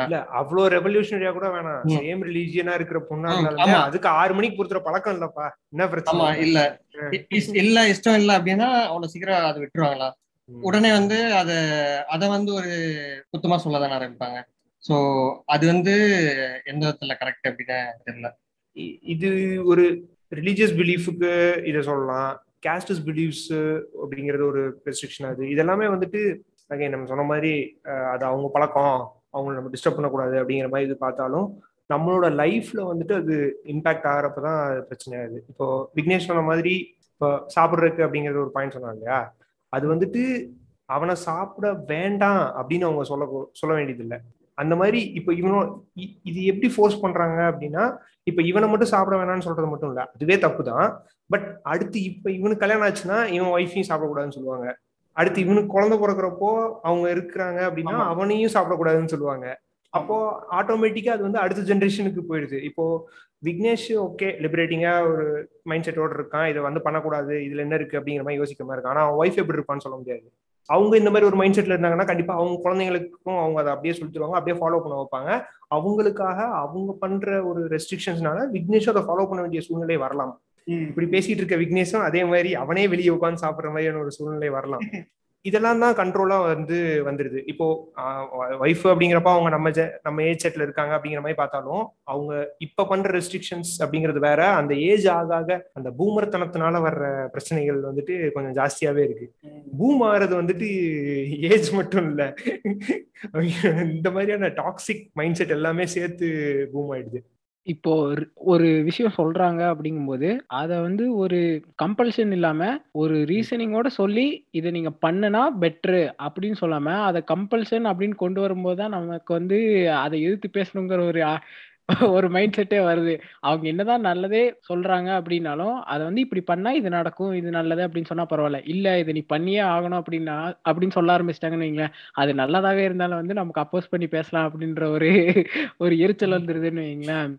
இல்ல அவ்வளவு ரெவல்யூஷனரியா கூட வேணாம். சேம் ரிலீஜியனா இருக்கிற பொண்ணா இருந்தாலுமே. அதுக்கு ஆறு மணிக்கு பொறுத்துற பழக்கம் இல்லப்பா. என்ன பிரச்சனை? இல்ல. இல்ல இஷ்டம் இல்ல அப்படின்னா அவ்வளவு சீக்கிரம் அதை விட்டுருவாங்களா. உடனே வந்து அத அத வந்து ஒரு குத்தமா சொல்ல தானே ஆரம்பிப்பாங்க. சோ அது வந்து எந்த விதத்துல கரெக்ட் அப்படின்னு தெரியல. இது ஒரு ரிலீஜியஸ் பிலீஃபுக்கு இதை சொல்லலாம். கேஸ்டஸ் பிலீஃப்ஸ் அப்படிங்கிறது ஒரு ரெஸ்ட்ரிக்ஷன் அது. இதெல்லாமே வந்துட்டு நம்ம சொன்ன மாதிரி அது அவங்க பழக்கம். அவங்கள நம்ம டிஸ்டர்ப் பண்ணக்கூடாது அப்படிங்கிற மாதிரி இது பார்த்தாலும் நம்மளோட லைஃப்ல வந்துட்டு அது இம்பாக்ட் ஆகிறப்ப தான் அது பிரச்சனை ஆகுது. இப்போ விக்னேஷ் சொன்ன மாதிரி இப்போ சாப்பிட்றதுக்கு அப்படிங்கிறது ஒரு பாயிண்ட் சொன்னாங்க இல்லையா? அது வந்துட்டு அவனை சாப்பிட வேண்டாம் அப்படின்னு அவங்க சொல்ல சொல்ல வேண்டியதில்லை. அந்த மாதிரி இப்போ இவனோ இ- இது எப்படி ஃபோர்ஸ் பண்றாங்க அப்படின்னா இப்போ இவனை மட்டும் சாப்பிட வேணாம்னு சொல்றது மட்டும் இல்லை. அதுவே தப்பு தான் பட் அடுத்து இப்போ இவனுக்கு கல்யாணம் ஆச்சுன்னா இவன் ஒய்ஃபையும் சாப்பிடக்கூடாதுன்னு சொல்லுவாங்க. அடுத்து இவனுக்கு குழந்தை பிறக்கிறப்போ அவங்க இருக்கிறாங்க அப்படின்னா. அவனையும் சாப்பிடக்கூடாதுன்னு சொல்லுவாங்க. அப்போ ஆட்டோமேட்டிக்கா அது வந்து அடுத்த ஜென்ரேஷனுக்கு போயிடுது. இப்போ விக்னேஷ் ஓகே லிபரேட்டிங்கா ஒரு மைண்ட் செட்டோட இருக்கான். இதை வந்து பண்ணக்கூடாது. இதுல என்ன இருக்கு அப்படிங்கிற மாதிரி யோசிக்க மாதிரி இருக்கான். ஆனா அவன் ஒய்ஃப் எப்படி இருப்பான்னு சொல்ல முடியாது. அவங்க இந்த மாதிரி ஒரு மைண்ட் செட்ல இருந்தாங்கன்னா கண்டிப்பா அவங்க குழந்தைங்களுக்கும் அவங்க அதை அப்படியே சொல்லி தருவாங்க அப்படியே ஃபாலோ பண்ண வைப்பாங்க. அவங்களுக்காக அவங்க பண்ற ஒரு ரெஸ்ட்ரிக்ஷன்ஸ்னால விக்னேஷும் அதை ஃபாலோ பண்ண வேண்டிய சூழ்நிலை வரலாம். இப்படி பேசிட்டு இருக்க விக்னேஷும் அதே மாதிரி அவனே வெளியே உட்காந்து சாப்பிடுற மாதிரியான ஒரு சூழ்நிலை வரலாம். இதெல்லாம் தான் கண்ட்ரோலா வந்து வந்துருது இப்போ ஒய்ஃப் அப்படிங்கிறப்ப அவங்க நம்ம நம்ம ஏஜ் செட்ல இருக்காங்க அப்படிங்கிற மாதிரி பார்த்தாலும் அவங்க இப்ப பண்ற ரெஸ்ட்ரிக்ஷன்ஸ் அப்படிங்கிறது வேற அந்த ஏஜ் ஆக ஆக அந்த பூமரத்தனத்தினால வர்ற பிரச்சனைகள் வந்துட்டு கொஞ்சம் ஜாஸ்தியாவே இருக்கு. பூம் ஆகிறது வந்துட்டு ஏஜ் மட்டும் இல்ல. இந்த மாதிரியான டாக்ஸிக் மைண்ட் செட் எல்லாமே சேர்த்து பூம் ஆயிடுது. இப்போ ஒரு- ஒரு விஷயம் சொல்றாங்க அப்படிங்கும்போது அத வந்து ஒரு கம்பல்ஷன் இல்லாம ஒரு ரீசனிங்கோட சொல்லி இதை நீங்க பண்ணுனா பெட்ரு அப்படின்னு சொல்லாம அதை கம்பல்ஷன் அப்படின்னு கொண்டு வரும்போது தான் நமக்கு வந்து அதை எதிர்த்து பேசணுங்கிற ஒரு ஒரு மைண்ட் செட்டே வருது. அவங்க என்னதான் நல்லதே சொல்றாங்க அப்படின்னாலும் அதை வந்து இப்படி பண்ணா இது நடக்கும் இது நல்லது அப்படின்னு சொன்னா பரவாயில்ல. இல்ல இதை நீ பண்ணியே ஆகணும் அப்படின்னா அப்படின்னு சொல்ல ஆரம்பிச்சிட்டாங்கன்னு வைங்களேன் அது நல்லதாக இருந்தாலும் வந்து நமக்கு அப்போஸ் பண்ணி பேசலாம் அப்படின்ற ஒரு ஒரு எரிச்சல் வந்துருதுன்னு வைங்களேன்.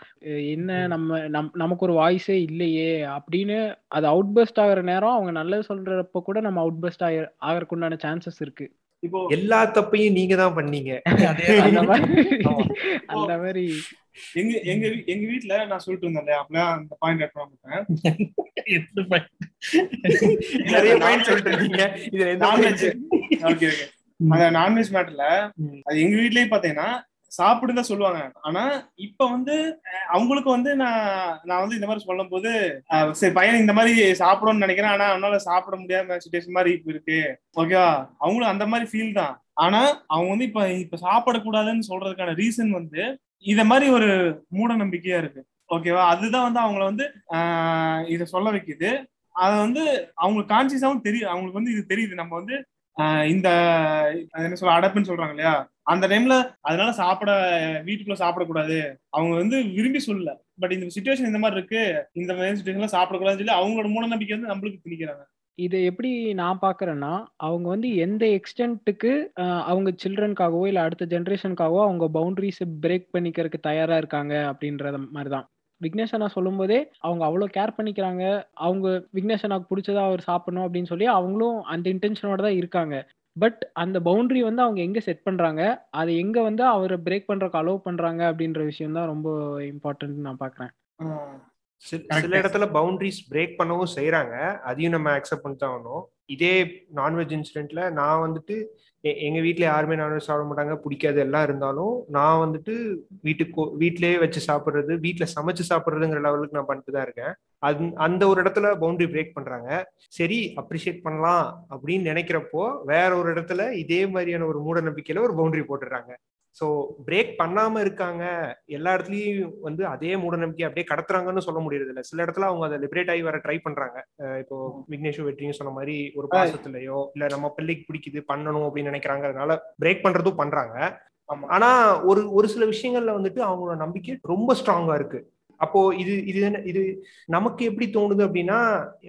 என்ன நம்ம நம் நமக்கு ஒரு வாய்ஸே இல்லையே அப்படின்னு அது அவுட் பஸ்ட் ஆகுற நேரம் அவங்க நல்லது சொல்றப்ப கூட நம்ம அவுட் பஸ்ட் ஆக ஆகிறதுக்கு உண்டான சான்சஸ் இருக்கு. இப்போ எல்லா தப்பையும் நீங்க தான் பண்ணீங்க. அந்த மாதிரி எங்க எங்க வீ- எங்க வீட்ல நான் சொல்லிட்டு இருந்தேன் அப்பதான் அந்த பாயிண்ட் ஆட் பண்ண எட்டு point. நிறைய பாயிண்ட் சொல்லிட்டு இருக்கீங்க. எந்த நான்வெஜ்? ஓகே ஓகே அந்த நான்வெஜ் மேட்டர்ல அது எங்க வீட்லயும் பாத்தீங்கன்னா சாப்பிடுதான் சொல்லுவாங்க. ஆனா இப்ப வந்து அவங்களுக்கு வந்து நான் நான் வந்து இந்த மாதிரி சொல்லும் போது சரி பையன் இந்த மாதிரி சாப்பிடணும்னு நினைக்கிறேன். ஆனா அவனால சாப்பிட முடியாத சுச்சுவேஷன் மாதிரி இப்ப இருக்கு ஓகேவா அவங்களும் அந்த மாதிரி ஃபீல் தான். ஆனா அவங்க வந்து இப்ப இப்ப சாப்பிடக்கூடாதுன்னு சொல்றதுக்கான ரீசன் வந்து இத மாதிரி ஒரு மூட நம்பிக்கையா இருக்கு ஓகேவா அதுதான் வந்து அவங்கள வந்து ஆஹ் இத சொல்ல வைக்குது. அத வந்து அவங்களுக்கு கான்சியஸாவும் தெரியும் அவங்களுக்கு வந்து இது தெரியுது. நம்ம வந்து ஆஹ் இந்த என்ன சொல்ல அடப்புன்னு சொல்றாங்க இல்லையா? அந்த டைம்ல அதனால சாப்பிட வீட்டுக்குள்ள சாப்பிடக்கூடாது. அவங்க வந்து விரும்பி சொல்லல. பட் இந்த சுச்சுவேஷன் இந்த மாதிரி இருக்கு. இந்த மாதிரி சுச்சுவேஷன்ல சாப்பிடக்கூடாதுன்னு சொல்லி அவங்களோட மூட நம்பிக்கை வந்து நம்மளுக்கு திணிக்கிறாங்க. இதை எப்படி நான் பார்க்குறேன்னா அவங்க வந்து எந்த எக்ஸ்டென்ட்டுக்கு அவங்க சில்ட்ரனுக்காகவோ இல்லை அடுத்த ஜென்ரேஷனுக்காகவோ அவங்க பவுண்டரிஸ் பிரேக் பண்ணிக்கிறதுக்கு தயாரா இருக்காங்க அப்படின்றத மாதிரி தான் விக்னேஷ் அண்ணா சொல்லும்போதே அவங்க அவ்வளோ கேர் பண்ணிக்கிறாங்க. அவங்க விக்னேஷ் அண்ணாக்கு பிடிச்சதா அவர் சாப்பிடணும் அப்படின்னு சொல்லி அவங்களும் அந்த இன்டென்ஷனோட தான் இருக்காங்க. பட் அந்த பவுண்டரி வந்து அவங்க எங்க செட் பண்றாங்க? அதை எங்க வந்து அவரை பிரேக் பண்றதுக்கு அலோவ் பண்றாங்க அப்படின்ற விஷயம் தான் ரொம்ப இம்பார்ட்டன்ட் நான் பார்க்குறேன். சில இடத்துல பவுண்டரிஸ் பிரேக் பண்ணவும் செய்றாங்க. அதையும் நம்ம அக்செப்ட் பண்ணி தான் ஆகணும். இதே நான்வெஜ் இன்சிடென்ட்ல நான் வந்துட்டு எங்க வீட்ல யாருமே நான்வெஜ் சாப்பிட மாட்டாங்க பிடிக்காது எல்லாம் இருந்தாலும் நான் வந்துட்டு வீட்டுக்கு வீட்லயே வச்சு சாப்பிடுறது வீட்ல சமைச்சு சாப்பிடுறதுங்கிற லெவலுக்கு நான் பண்ணிட்டு தான் இருக்கேன். அது அந்த ஒரு இடத்துல பவுண்டரி பிரேக் பண்றாங்க. சரி அப்ரிஷியேட் பண்ணலாம் அப்படின்னு நினைக்கிறப்போ வேற ஒரு இடத்துல இதே மாதிரியான ஒரு மூட நம்பிக்கையில ஒரு பவுண்டரி போட்டுடுறாங்க. ஸோ பிரேக் பண்ணாம இருக்காங்க. எல்லா இடத்துலயும் வந்து அதே மூட நம்பிக்கை அப்படியே கடத்துறாங்கன்னு சொல்ல முடியறது இல்ல சில இடத்துல அவங்க அதை லிபரேட் ஆகி வர ட்ரை பண்றாங்க. இப்போ விக்னேஷும் வெற்றியும் சொன்ன மாதிரி ஒரு பாசத்துலயோ இல்ல நம்ம பிள்ளைக்கு பிடிக்குது பண்ணணும் அப்படின்னு நினைக்கிறாங்க அதனால பிரேக் பண்றதும் பண்றாங்க. ஆனா ஒரு ஒரு சில விஷயங்கள்ல வந்துட்டு அவங்களோட நம்பிக்கை ரொம்ப ஸ்ட்ராங்கா இருக்கு. அப்போ இது இது என்ன- இது நமக்கு எப்படி தோணுது அப்படின்னா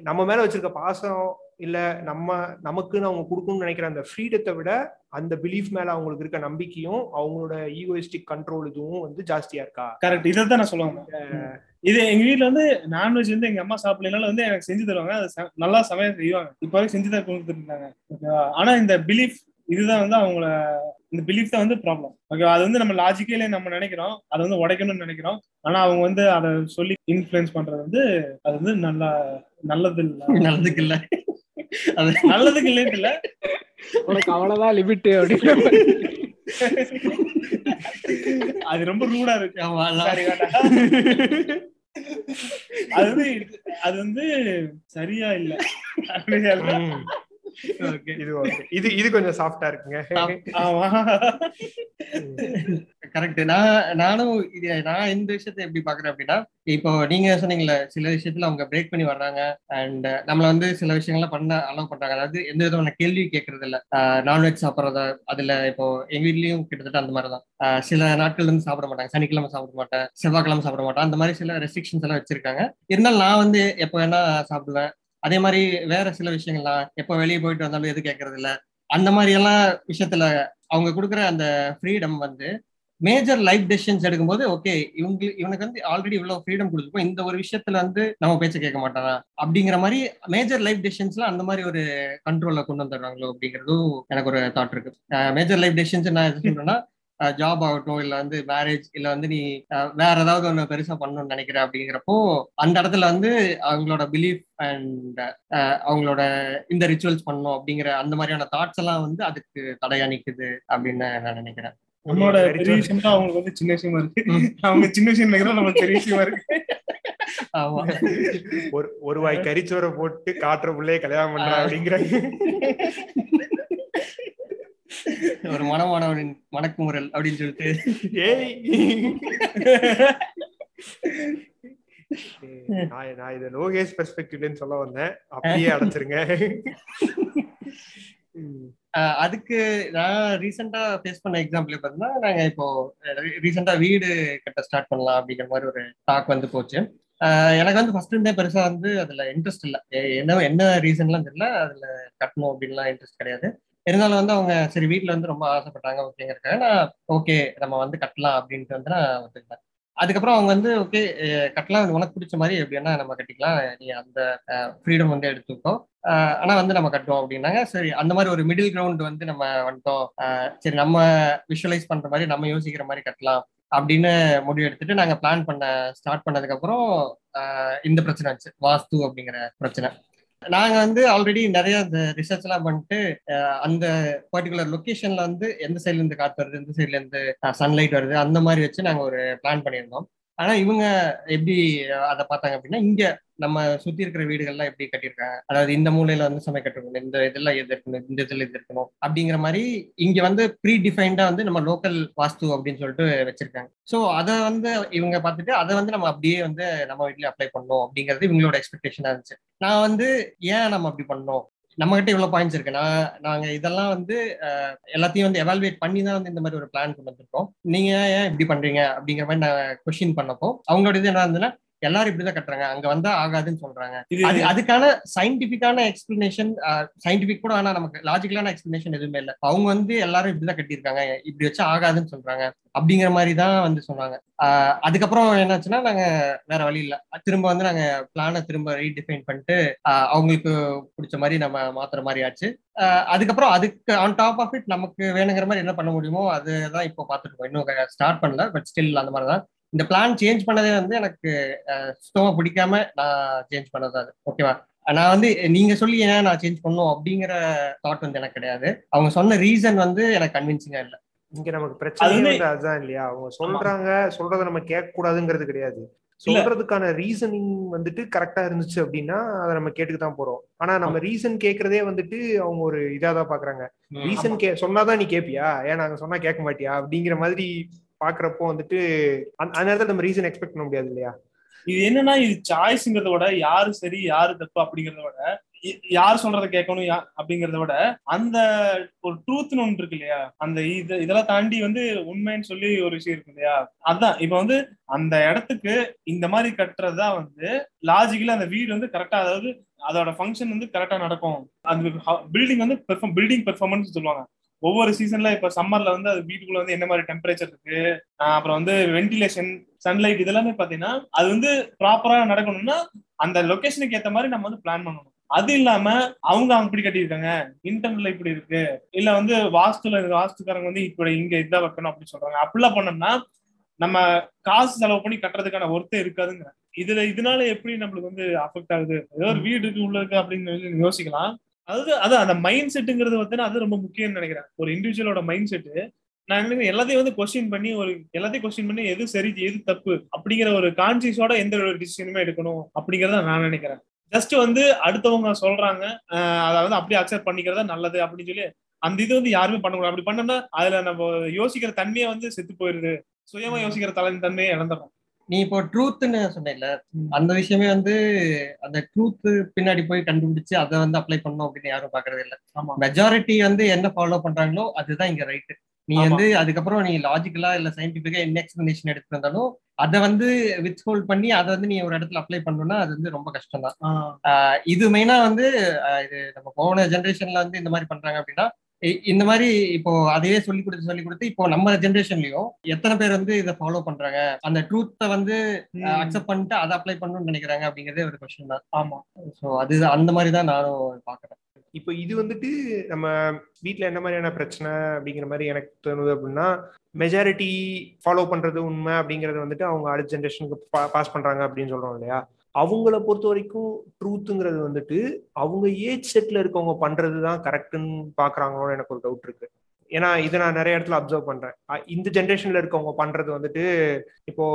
நம்ம மேல வச்சிருக்க பாசம் இல்ல நம்ம நமக்குன்னு அவங்க கொடுக்கணும்னு நினைக்கிற அந்த ஃப்ரீடத்தை விட அந்த பிலீஃப் மேல அவங்களுக்கு இருக்க நம்பிக்கையும் அவங்களோட ஈகோயிஸ்டிக் கண்ட்ரோல் இதுவும் வந்து ஜாஸ்தியா இருக்கா? கரெக்ட் இதை தான் நான் சொல்லுவேன். இது எங்க வீட்ல வந்து நான்வெஜ் வந்து எங்க அம்மா சாப்பிடலனால வந்து எனக்கு செஞ்சு தருவாங்க. அது நல்லா சமையல் செய்வாங்க. இப்போ வரைக்கும் செஞ்சு தான் கொடுத்துட்டு இருந்தாங்க. ஓகேவா? ஆனா இந்த பிலீஃப் இதுதான் வந்து அவங்கள இந்த பிலீஃப் தான் வந்து ப்ராப்ளம் ஓகேவா? அது வந்து நம்ம லாஜிக்கலே நம்ம நினைக்கிறோம். அதை வந்து உடைக்கணும்னு நினைக்கிறோம். ஆனா அவங்க வந்து அதை சொல்லி இன்ஃப்ளூயன்ஸ் பண்றது வந்து அது வந்து நல்லா நல்லது இல்ல. நல்லதுக்கு இல்ல. அது நல்லதுக்கு இல்லைன்னு இல்ல. உனக்கு அவ்வளவுதான் லிமிட் அப்படின்னு அது ரொம்ப ரூடா இருக்கு. ஆமா. அது வந்து அது வந்து சரியா இல்ல. இது. இது இது கொஞ்சம் சாஃப்டா இருக்குங்க. ஆமா. கரெக்ட் நான் நானும் இது நான் இந்த விஷயத்தை எப்படி பாக்குறேன் அப்படின்னா இப்போ நீங்க சொன்னீங்கல்ல சில விஷயத்துல அவங்க பிரேக் பண்ணி வர்றாங்க அண்ட் நம்மள வந்து சில விஷயங்கள்லாம் பண்ண அலோவ் பண்றாங்க. அதாவது எந்த விதமான கேள்வி கேட்கறது இல்ல. நான்வெஜ் சாப்பிட்றத அதுல இப்போ எங்க வீட்லயும் கிட்டத்தட்ட அந்த மாதிரி தான் ஆஹ் சில நாட்கள் இருந்து சாப்பிட மாட்டாங்க. சனிக்கிழமை சாப்பிட மாட்டேன் செவ்வாய்க்கிழமை சாப்பிட மாட்டேன். அந்த மாதிரி சில ரெஸ்ட்ரிக்ஷன்ஸ் எல்லாம் வச்சிருக்காங்க. இருந்தாலும் நான் வந்து எப்போ வேணா சாப்பிடுவேன். அதே மாதிரி வேற சில விஷயங்கள்லாம் எப்போ வெளியே போயிட்டு வந்தாலும் எது கேட்கறது இல்ல அந்த மாதிரி எல்லாம் விஷயத்துல அவங்க கொடுக்குற அந்த ஃப்ரீடம் வந்து மேஜர் லைஃப் டெசிஷன்ஸ் எடுக்கும்போது ஓகே இவங்க இவனுக்கு வந்து ஆல்ரெடி இவ்வளவு ஃப்ரீடம் கொடுத்துருக்கோம். இந்த ஒரு விஷயத்துல வந்து நம்ம பேச்ச கேட்க மாட்டானா? அப்படிங்கிற மாதிரி மேஜர் லைஃப் டெசிஷன்ஸ்ல அந்த மாதிரி ஒரு கண்ட்ரோல்ல கொண்டு வந்துடுறாங்களோ அப்படிங்கிறதும் எனக்கு ஒரு தாட் இருக்கு. மேஜர் லைஃப் டெசிஷன்ஸ் நான் எது சொல்றேன்னா ஜாப் ஆகட்டும் இல்ல வந்து மேரேஜ் இல்ல வந்து நீ வேற ஏதாவது ஒண்ணு பெருசா பண்ணணும்னு நினைக்கிற அப்படிங்கிறப்போ அந்த இடத்துல வந்து அவங்களோட பிலீஃப் அண்ட் அவங்களோட இந்த ரிச்சுவல்ஸ் பண்ணணும் அப்படிங்கிற அந்த மாதிரியான தாட்ஸ் எல்லாம் வந்து அதுக்கு தடையா நிக்குது அப்படின்னு நான் நினைக்கிறேன். நம்மளோட பெரிய விஷயம் தான் அவங்களுக்கு வந்து சின்ன விஷயமா இருக்கு. அவங்க சின்ன விஷயம் நினைக்கிறோம் பெரிய விஷயமா இருக்கு. ஆமா. ஒரு ஒரு வாய் கறிச்சோரை போட்டு காட்டுற பிள்ளைய கல்யாணம் பண்றா அப்படிங்கிறாங்க ஒரு மனமானவனின் மணக்குமுறல் அப்படின்னு சொல்லிட்டு. ஏய். நான் நான் இதை லோகேஷ் பெர்ஸ்பெக்டிவ்லன்னு சொல்ல வந்தேன். அப்படியே அடைச்சிருங்க. அதுக்கு நான் ரீசெண்டா ஃபேஸ் பண்ண எக்ஸாம்பிள் பார்த்தீங்கன்னா நாங்க இப்போ ரீசெண்டா வீடு கட்ட ஸ்டார்ட் பண்ணலாம் அப்படிங்கிற மாதிரி ஒரு டாக் வந்து போச்சு. எனக்கு வந்து ஃபர்ஸ்ட் இருந்தே பெருசா வந்து அதுல இன்ட்ரெஸ்ட் இல்லை. என்ன என்ன ரீசன்லாம் தெரியல. அதுல கட்டணும் அப்படின்லாம் இன்ட்ரெஸ்ட் கிடையாது. இருந்தாலும் வந்து அவங்க சரி வீட்டுல வந்து ரொம்ப ஆசைப்பட்டாங்க ஓகேங்கிறக்காக நான் ஓகே நம்ம வந்து கட்டலாம் அப்படின்ட்டு வந்து நான் ஒத்துக்கிட்டேன். அதுக்கப்புறம் அவங்க வந்து ஓகே கட்டலாம் உனக்கு பிடிச்ச மாதிரி எப்படின்னா நம்ம கட்டிக்கலாம். நீ அந்த ஃப்ரீடம் வந்து எடுத்துக்கோ. ஆனா வந்து நம்ம கட்டுவோம் அப்படின்னாங்க. சரி அந்த மாதிரி ஒரு மிடில் கிரவுண்ட் வந்து நம்ம வந்துட்டோம். சரி நம்ம விஷுவலைஸ் பண்ற மாதிரி நம்ம யோசிக்கிற மாதிரி கட்டலாம் அப்படின்னு முடிவு எடுத்துட்டு நாங்க பிளான் பண்ண ஸ்டார்ட் பண்ணதுக்கு அப்புறம் இந்த பிரச்சனை வந்துச்சு. வாஸ்து அப்படிங்கிற பிரச்சனை. நாங்க வந்து ஆல்ரெடி நிறைய இந்த ரிசர்ச் எல்லாம் பண்ணிட்டு அந்த பர்டிகுலர் லொகேஷன்ல வந்து எந்த சைட்ல இருந்து காத்து வருது எந்த சைட்ல இருந்து சன்லைட் வருது அந்த மாதிரி வச்சு நாங்க ஒரு பிளான் பண்ணியிருந்தோம். ஆனா இவங்க எப்படி அதை பார்த்தாங்க அப்படின்னா இங்க நம்ம சுத்தி இருக்கிற வீடுகள்லாம் எப்படி கட்டியிருக்காங்க? அதாவது இந்த மூலையில வந்து சமை கட்டணும் இந்த இதெல்லாம் எது இருக்கணும் இந்த இதுல இது இருக்கணும் அப்படிங்கிற மாதிரி இங்க வந்து ப்ரீ டிஃபைன்டா வந்து நம்ம லோக்கல் வாஸ்து அப்படின்னு சொல்லிட்டு வச்சிருக்காங்க. ஸோ அதை வந்து இவங்க பார்த்துட்டு அதை வந்து நம்ம அப்படியே வந்து நம்ம வீட்லயே அப்ளை பண்ணணும் அப்படிங்கிறது இவங்களோட எக்ஸ்பெக்டேஷனா இருந்துச்சு. நான் வந்து ஏன் நம்ம அப்படி பண்ணோம் நம்ம கிட்ட இவ்வளவு பாயிண்ட்ஸ் இருக்கு. நான் நாங்க இதெல்லாம் வந்து எல்லாத்தையும் வந்து எவால்வேட் பண்ணி தான் வந்து இந்த மாதிரி ஒரு பிளான் கொண்டு வந்திருக்கோம். நீங்க ஏன் இப்படி பண்றீங்க அப்படிங்கிற மாதிரி நான் கொஸ்டின் பண்ணப்போ அவங்களோட இது என்ன இருந்ததுன்னா எல்லாரும் இப்படிதான் கட்டுறாங்க. அங்க வந்தா ஆகாதுன்னு சொல்றாங்க. அது அதுக்கான சயின்டிபிக்கான எக்ஸ்பிளனேஷன் சயின்டிபிக் கூட ஆனா நமக்கு லாஜிக்கலான எக்ஸ்பிளனேஷன் எதுவுமே இல்லை. அவங்க வந்து எல்லாரும் இப்படிதான் கட்டியிருக்காங்க. இப்படி வச்சா ஆகாதுன்னு சொல்றாங்க. அப்படிங்கிற மாதிரி தான் வந்து சொன்னாங்க. அதுக்கப்புறம் என்னாச்சுன்னா நாங்க வேற வழி இல்லை. திரும்ப வந்து நாங்க பிளானை திரும்ப ரீடிஃபைன் பண்ணிட்டு அவங்களுக்கு பிடிச்ச மாதிரி நம்ம மாத்துற மாதிரி ஆச்சு. அதுக்கப்புறம் அதுக்கு ஆன் டாப் ஆஃப் இட் நமக்கு வேணுங்கிற மாதிரி என்ன பண்ண முடியுமோ அதுதான் இப்போ பார்த்துட்டு இருக்கோம். இன்னும் ஸ்டார்ட் பண்ணல பட் ஸ்டில் அந்த மாதிரி தான் இந்த பிளான் சேஞ்ச் பண்ணதே வந்து எனக்கு சுத்தமா பிடிக்காம நான் சேஞ்ச் பண்ணது அது. ஓகேவா நான் வந்து நீங்க சொல்லி ஏன் நான் சேஞ்ச் பண்ணும் அப்படிங்கிற தாட் வந்து எனக்கு கிடையாது. அவங்க சொன்ன ரீசன் வந்து எனக்கு கன்வின்சிங்கா இல்லை. இங்க நமக்கு பிரச்சனை அதுதான் இல்லையா? அவங்க சொல்றாங்க சொல்றதை நம்ம கேட்க கூடாதுங்கிறது கிடையாது சொல்றதுக்கான ரீசனிங் வந்துட்டு கரெக்டா இருந்துச்சு அப்படின்னா அதை நம்ம கேட்டுக்கு தான் போறோம். ஆனா நம்ம ரீசன் கேக்குறதே வந்துட்டு அவங்க ஒரு இதா தான் பாக்குறாங்க ரீசன் கே சொன்னாதான் நீ கேப்பியா? ஏன் நாங்க சொன்னா கேட்க மாட்டியா? அப்படிங்கிற மாதிரி பாக்குறப்போ வந்துட்டு அந்த நேரத்துல நம்ம ரீசன் எக்ஸ்பெக்ட் பண்ண முடியாது இல்லையா? இது என்னன்னா இது சாய்ஸ்ங்கிறத விட யாரு சரி யாரு தப்பு அப்படிங்கறத விட யார் சொல்றத கேட்கணும் அப்படிங்கறத விட அந்த ஒரு ட்ரூத்னு ஒன்று இருக்கு இல்லையா? அந்த இது இதெல்லாம் தாண்டி வந்து உண்மைன்னு சொல்லி ஒரு விஷயம் இருக்கு இல்லையா? அதான் இப்ப வந்து அந்த இடத்துக்கு இந்த மாதிரி கட்டுறதா வந்து லாஜிக்கலா அந்த வீடு வந்து கரெக்டா அதாவது அதோட ஃபங்க்ஷன் வந்து கரெக்டா நடக்கும். அந்த பில்டிங் வந்து பில்டிங் பெர்ஃபார்மன்ஸ் சொல்லுவாங்க. ஒவ்வொரு சீசன்ல இப்ப சம்மர்ல வந்து அது வீட்டுக்குள்ள வந்து என்ன மாதிரி டெம்பரேச்சர் இருக்கு? அப்புறம் வந்து வென்டிலேஷன் சன்லைட் இதெல்லாமே பாத்தீங்கன்னா அது வந்து ப்ராப்பரா நடக்கணும்னா அந்த லொகேஷனுக்கு ஏத்த மாதிரி நம்ம வந்து பிளான் பண்ணணும். அது இல்லாம அவங்க அவங்க இப்படி கட்டியிருக்காங்க. இன்டர்னல்ல இப்படி இருக்கு. இல்ல வந்து வாஸ்துல வாஸ்துக்காரங்க வந்து இப்படி இங்க இதா வைக்கணும் அப்படின்னு சொல்றாங்க. அப்படிலாம் பண்ணோம்னா நம்ம காசு செலவு பண்ணி கட்டுறதுக்கான ஒர்த்தே இருக்காதுங்க இதுல இதனால எப்படி நம்மளுக்கு வந்து அஃபெக்ட் ஆகுது? ஏதோ ஒரு வீடு இருக்கு உள்ள இருக்கு அப்படின்னு யோசிக்கலாம். அதாவது அதான் அந்த மைண்ட் செட்டுங்கிறது வந்து அது ரொம்ப முக்கியம்னு நினைக்கிறேன். ஒரு இண்டிவிஜுவலோட மைண்ட் செட்டு நான் எல்லாத்தையும் வந்து கொஸ்டின் பண்ணி ஒரு எல்லாத்தையும் கொஸ்டின் பண்ணி எது சரி எது தப்பு அப்படிங்கிற ஒரு கான்சியஸோட எந்த ஒரு டிசிஷனுமே எடுக்கணும் அப்படிங்கறத நான் நினைக்கிறேன். ஜஸ்ட் வந்து அடுத்தவங்க சொல்றாங்க அதாவது அப்படியே அக்செப்ட் பண்ணிக்கிறதா நல்லது அப்படின்னு சொல்லி அந்த இது வந்து யாருமே பண்ணக்கூடாது. அப்படி பண்ணோம்னா அதுல நம்ம யோசிக்கிற தன்மையை வந்து செத்து போயிருது. சுயமா யோசிக்கிற தலை தன்மையை இழந்துடும் நீ இப்போ ட்ரூத்னு சொன்ன அந்த விஷயமே வந்து அந்த ட்ரூத் பின்னாடி போய் கண்டுபிடிச்சு அதை வந்து அப்ளை பண்ணும் அப்படின்னு யாரும் பாக்குறது இல்ல. மெஜாரிட்டி வந்து என்ன ஃபாலோ பண்றாங்களோ அதுதான் இங்க ரைட்டு நீ வந்து அதுக்கப்புறம் நீ லாஜிக்கலா இல்ல சயின்டிபிக்கா என்ன எக்ஸ்பிளனேஷன் எடுத்து வந்தாலும் அதை வந்து வித் ஹோல்ட் பண்ணி அதை வந்து நீ ஒரு இடத்துல அப்ளை பண்ணணும்னா அது வந்து ரொம்ப கஷ்டம் தான் இது மெயினா வந்து இது நம்ம போன ஜென்ரேஷன்ல வந்து இந்த மாதிரி பண்றாங்க அப்படின்னா இந்த மாதிரி இப்போ அதையே சொல்லி கொடுத்து சொல்லி கொடுத்து இப்போ நம்ம ஜென்ரேஷன்லயும் எத்தனை பேர் வந்து இதை ஃபாலோ பண்றாங்க? அந்த ட்ரூத்தை வந்து அக்செப்ட் பண்ணிட்டு அதை அப்ளை பண்ணணும்னு நினைக்கிறாங்க அப்படிங்கறதே ஒரு கொஸ்டின் தான். ஆமா. ஸோ அது அந்த மாதிரி தான் நானும் பாக்குறேன் இப்போ இது வந்துட்டு நம்ம வீட்டில் என்ன மாதிரியான பிரச்சனை அப்படிங்கிற மாதிரி எனக்கு தோணுது அப்படின்னா மெஜாரிட்டி ஃபாலோ பண்றது உண்மை அப்படிங்கறது வந்துட்டு அவங்க அடுத்த ஜென்ரேஷனுக்கு பாஸ் பண்றாங்க அப்படின்னு சொல்றோம் இல்லையா? அவங்கள பொறுத்த வரைக்கும் ட்ரூத்துங்கிறது வந்துட்டு அவங்க ஏஜ் செட்ல இருக்கவங்க பண்றது தான் கரெக்டுன்னு பாக்குறாங்களோன்னு எனக்கு ஒரு டவுட் இருக்கு. ஏன்னா இதை நான் நிறைய இடத்துல அப்சர்வ் பண்றேன். இந்த ஜென்ரேஷன்ல இருக்கவங்க பண்றது வந்துட்டு இப்போ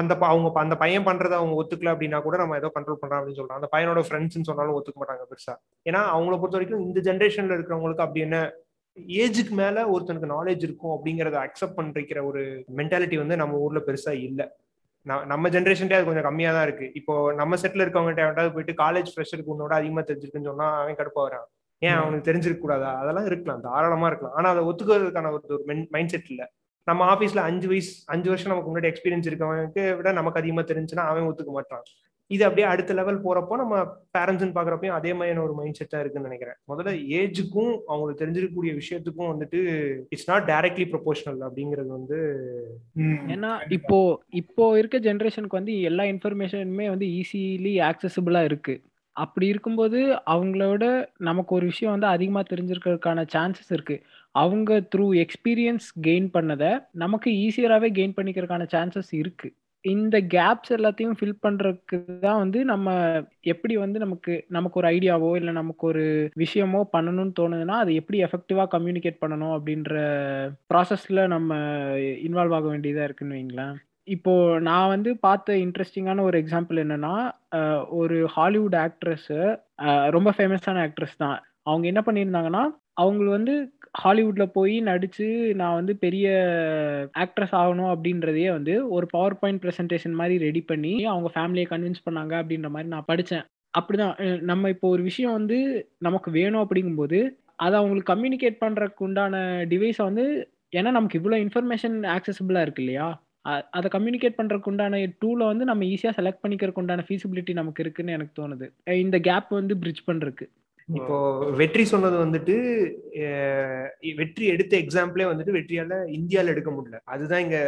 அந்த அவங்க அந்த பையன் பண்றத அவங்க ஒத்துக்கல அப்படின்னா கூட நம்ம ஏதோ கண்ட்ரோல் பண்றோம் அப்படின்னு சொல்றோம். அந்த பையனோட ஃப்ரெண்ட்ஸ்னு சொன்னாலும் ஒத்துக்க மாட்டாங்க பெருசா. ஏன்னா அவங்கள பொறுத்த வரைக்கும் இந்த ஜென்ரேஷன்ல இருக்கிறவங்களுக்கு அப்படி என்ன ஏஜுக்கு மேல ஒருத்தனுக்கு நாலேஜ் இருக்கும் அப்படிங்கறத அக்செப்ட் பண்ற ஒரு மென்டாலிட்டி வந்து நம்ம ஊர்ல பெருசா இல்லை. நம்ம ஜென்ரேஷன்டே அது கொஞ்சம் கம்மியா தான் இருக்கு. இப்போ நம்ம செட்ல இருக்கவங்க போயிட்டு காலேஜ் ஃப்ரெஷருக்கு உன்னோட அதிகமா தெரிஞ்சிருக்குன்னு சொன்னா அவன் கடுப்பா வரான். ஏன். அவனுக்கு தெரிஞ்சிருக்க கூடாதா அதெல்லாம் இருக்கலாம் தாராளமா இருக்கலாம். ஆனா அதை ஒத்துக்கிறதுக்கான ஒரு ஒரு மைண்ட் செட் இல்ல. நம்ம ஆபீஸ்ல அஞ்சு வயசு அஞ்சு வருஷம் நமக்கு முன்னாடி எக்ஸ்பீரியன்ஸ் இருக்கவனுக்கு விட நமக்கு அதிகமா தெரிஞ்சுன்னா அவன் ஒத்துக்க மாட்டான். இது அப்படியே அடுத்த லெவல் போறப்போ நம்ம பேரண்ட்ஸ் பாக்குறப்பையும் அதே மாதிரியான ஒரு மைண்ட் செட்டா இருக்குன்னு நினைக்கிறேன் முதல்ல ஏஜுக்கும் அவங்களுக்கு தெரிஞ்சிருக்கக்கூடிய விஷயத்துக்கும் வந்துட்டு இட்ஸ் நாட் டைரக்ட்லி ப்ரொபோஷனல் அப்படிங்கிறது வந்து. ஏன்னா. இப்போ இப்போ இருக்க ஜென்ரேஷனுக்கு வந்து எல்லா இன்ஃபர்மேஷனுமே வந்து ஈஸிலி ஆக்சசபிளா இருக்கு அப்படி இருக்கும்போது அவங்களோட நமக்கு ஒரு விஷயம் வந்து அதிகமா தெரிஞ்சிருக்கிறதுக்கான சான்சஸ் இருக்கு அவங்க த்ரூ எக்ஸ்பீரியன்ஸ் கெயின் பண்ணதை நமக்கு ஈஸியராகவே கெயின் பண்ணிக்கிறதுக்கான சான்சஸ் இருக்கு இந்த கேப்ஸ் எல்லாத்தையும் ஃபில் பண்றதுக்கு தான் வந்து நம்ம எப்படி வந்து நமக்கு நமக்கு ஒரு ஐடியாவோ இல்லை நமக்கு ஒரு விஷயமோ பண்ணணும்னு தோணுதுன்னா அதை எப்படி எஃபெக்டிவா கம்யூனிகேட் பண்ணணும் அப்படின்ற ப்ராசஸ்ல நம்ம இன்வால்வ் ஆக வேண்டியதா இருக்குன்னு வைங்களேன் இப்போ நான் வந்து பார்த்த இன்ட்ரெஸ்டிங்கான ஒரு எக்ஸாம்பிள் என்னன்னா ஒரு ஹாலிவுட் ஆக்ட்ரஸ் ரொம்ப ஃபேமஸான ஆக்ட்ரஸ் தான். அவங்க என்ன பண்ணியிருந்தாங்கன்னா அவங்க வந்து ஹாலிவுட்ல போய் நடிச்சு நான் வந்து பெரிய ஆக்ட்ரஸ் ஆகணும் அப்படின்றதையே வந்து ஒரு பவர் பாயிண்ட் ப்ரெசன்டேஷன் மாதிரி ரெடி பண்ணி அவங்க ஃபேமிலியை கன்வின்ஸ் பண்ணாங்க அப்படின்ற மாதிரி நான் படித்தேன் அப்படிதான். நம்ம இப்போ ஒரு விஷயம் வந்து நமக்கு வேணும் அப்படிங்கும்போது அதை அவங்களுக்கு கம்யூனிகேட் பண்ணுறதுக்கு உண்டான டிவைஸை வந்து ஏன்னா நமக்கு இவ்வளோ இன்ஃபர்மேஷன் ஆக்சசபிளாக இருக்கு இல்லையா? அதை கம்யூனிகேட் பண்ணுறதுக்கு உண்டான டூலை வந்து நம்ம ஈஸியாக செலக்ட் பண்ணிக்கிறதுக்கு உண்டான ஃபீசிபிலிட்டி நமக்கு இருக்குன்னு எனக்கு தோணுது. இந்த கேப் வந்து பிரிட்ஜ் பண்ணுறதுக்கு இப்போ வெற்றி சொன்னது வந்துட்டு வெற்றி எடுத்த எக்ஸாம்பிளே வந்துட்டு வெற்றியால இந்தியால எடுக்க முடியல. அதுதான் இங்க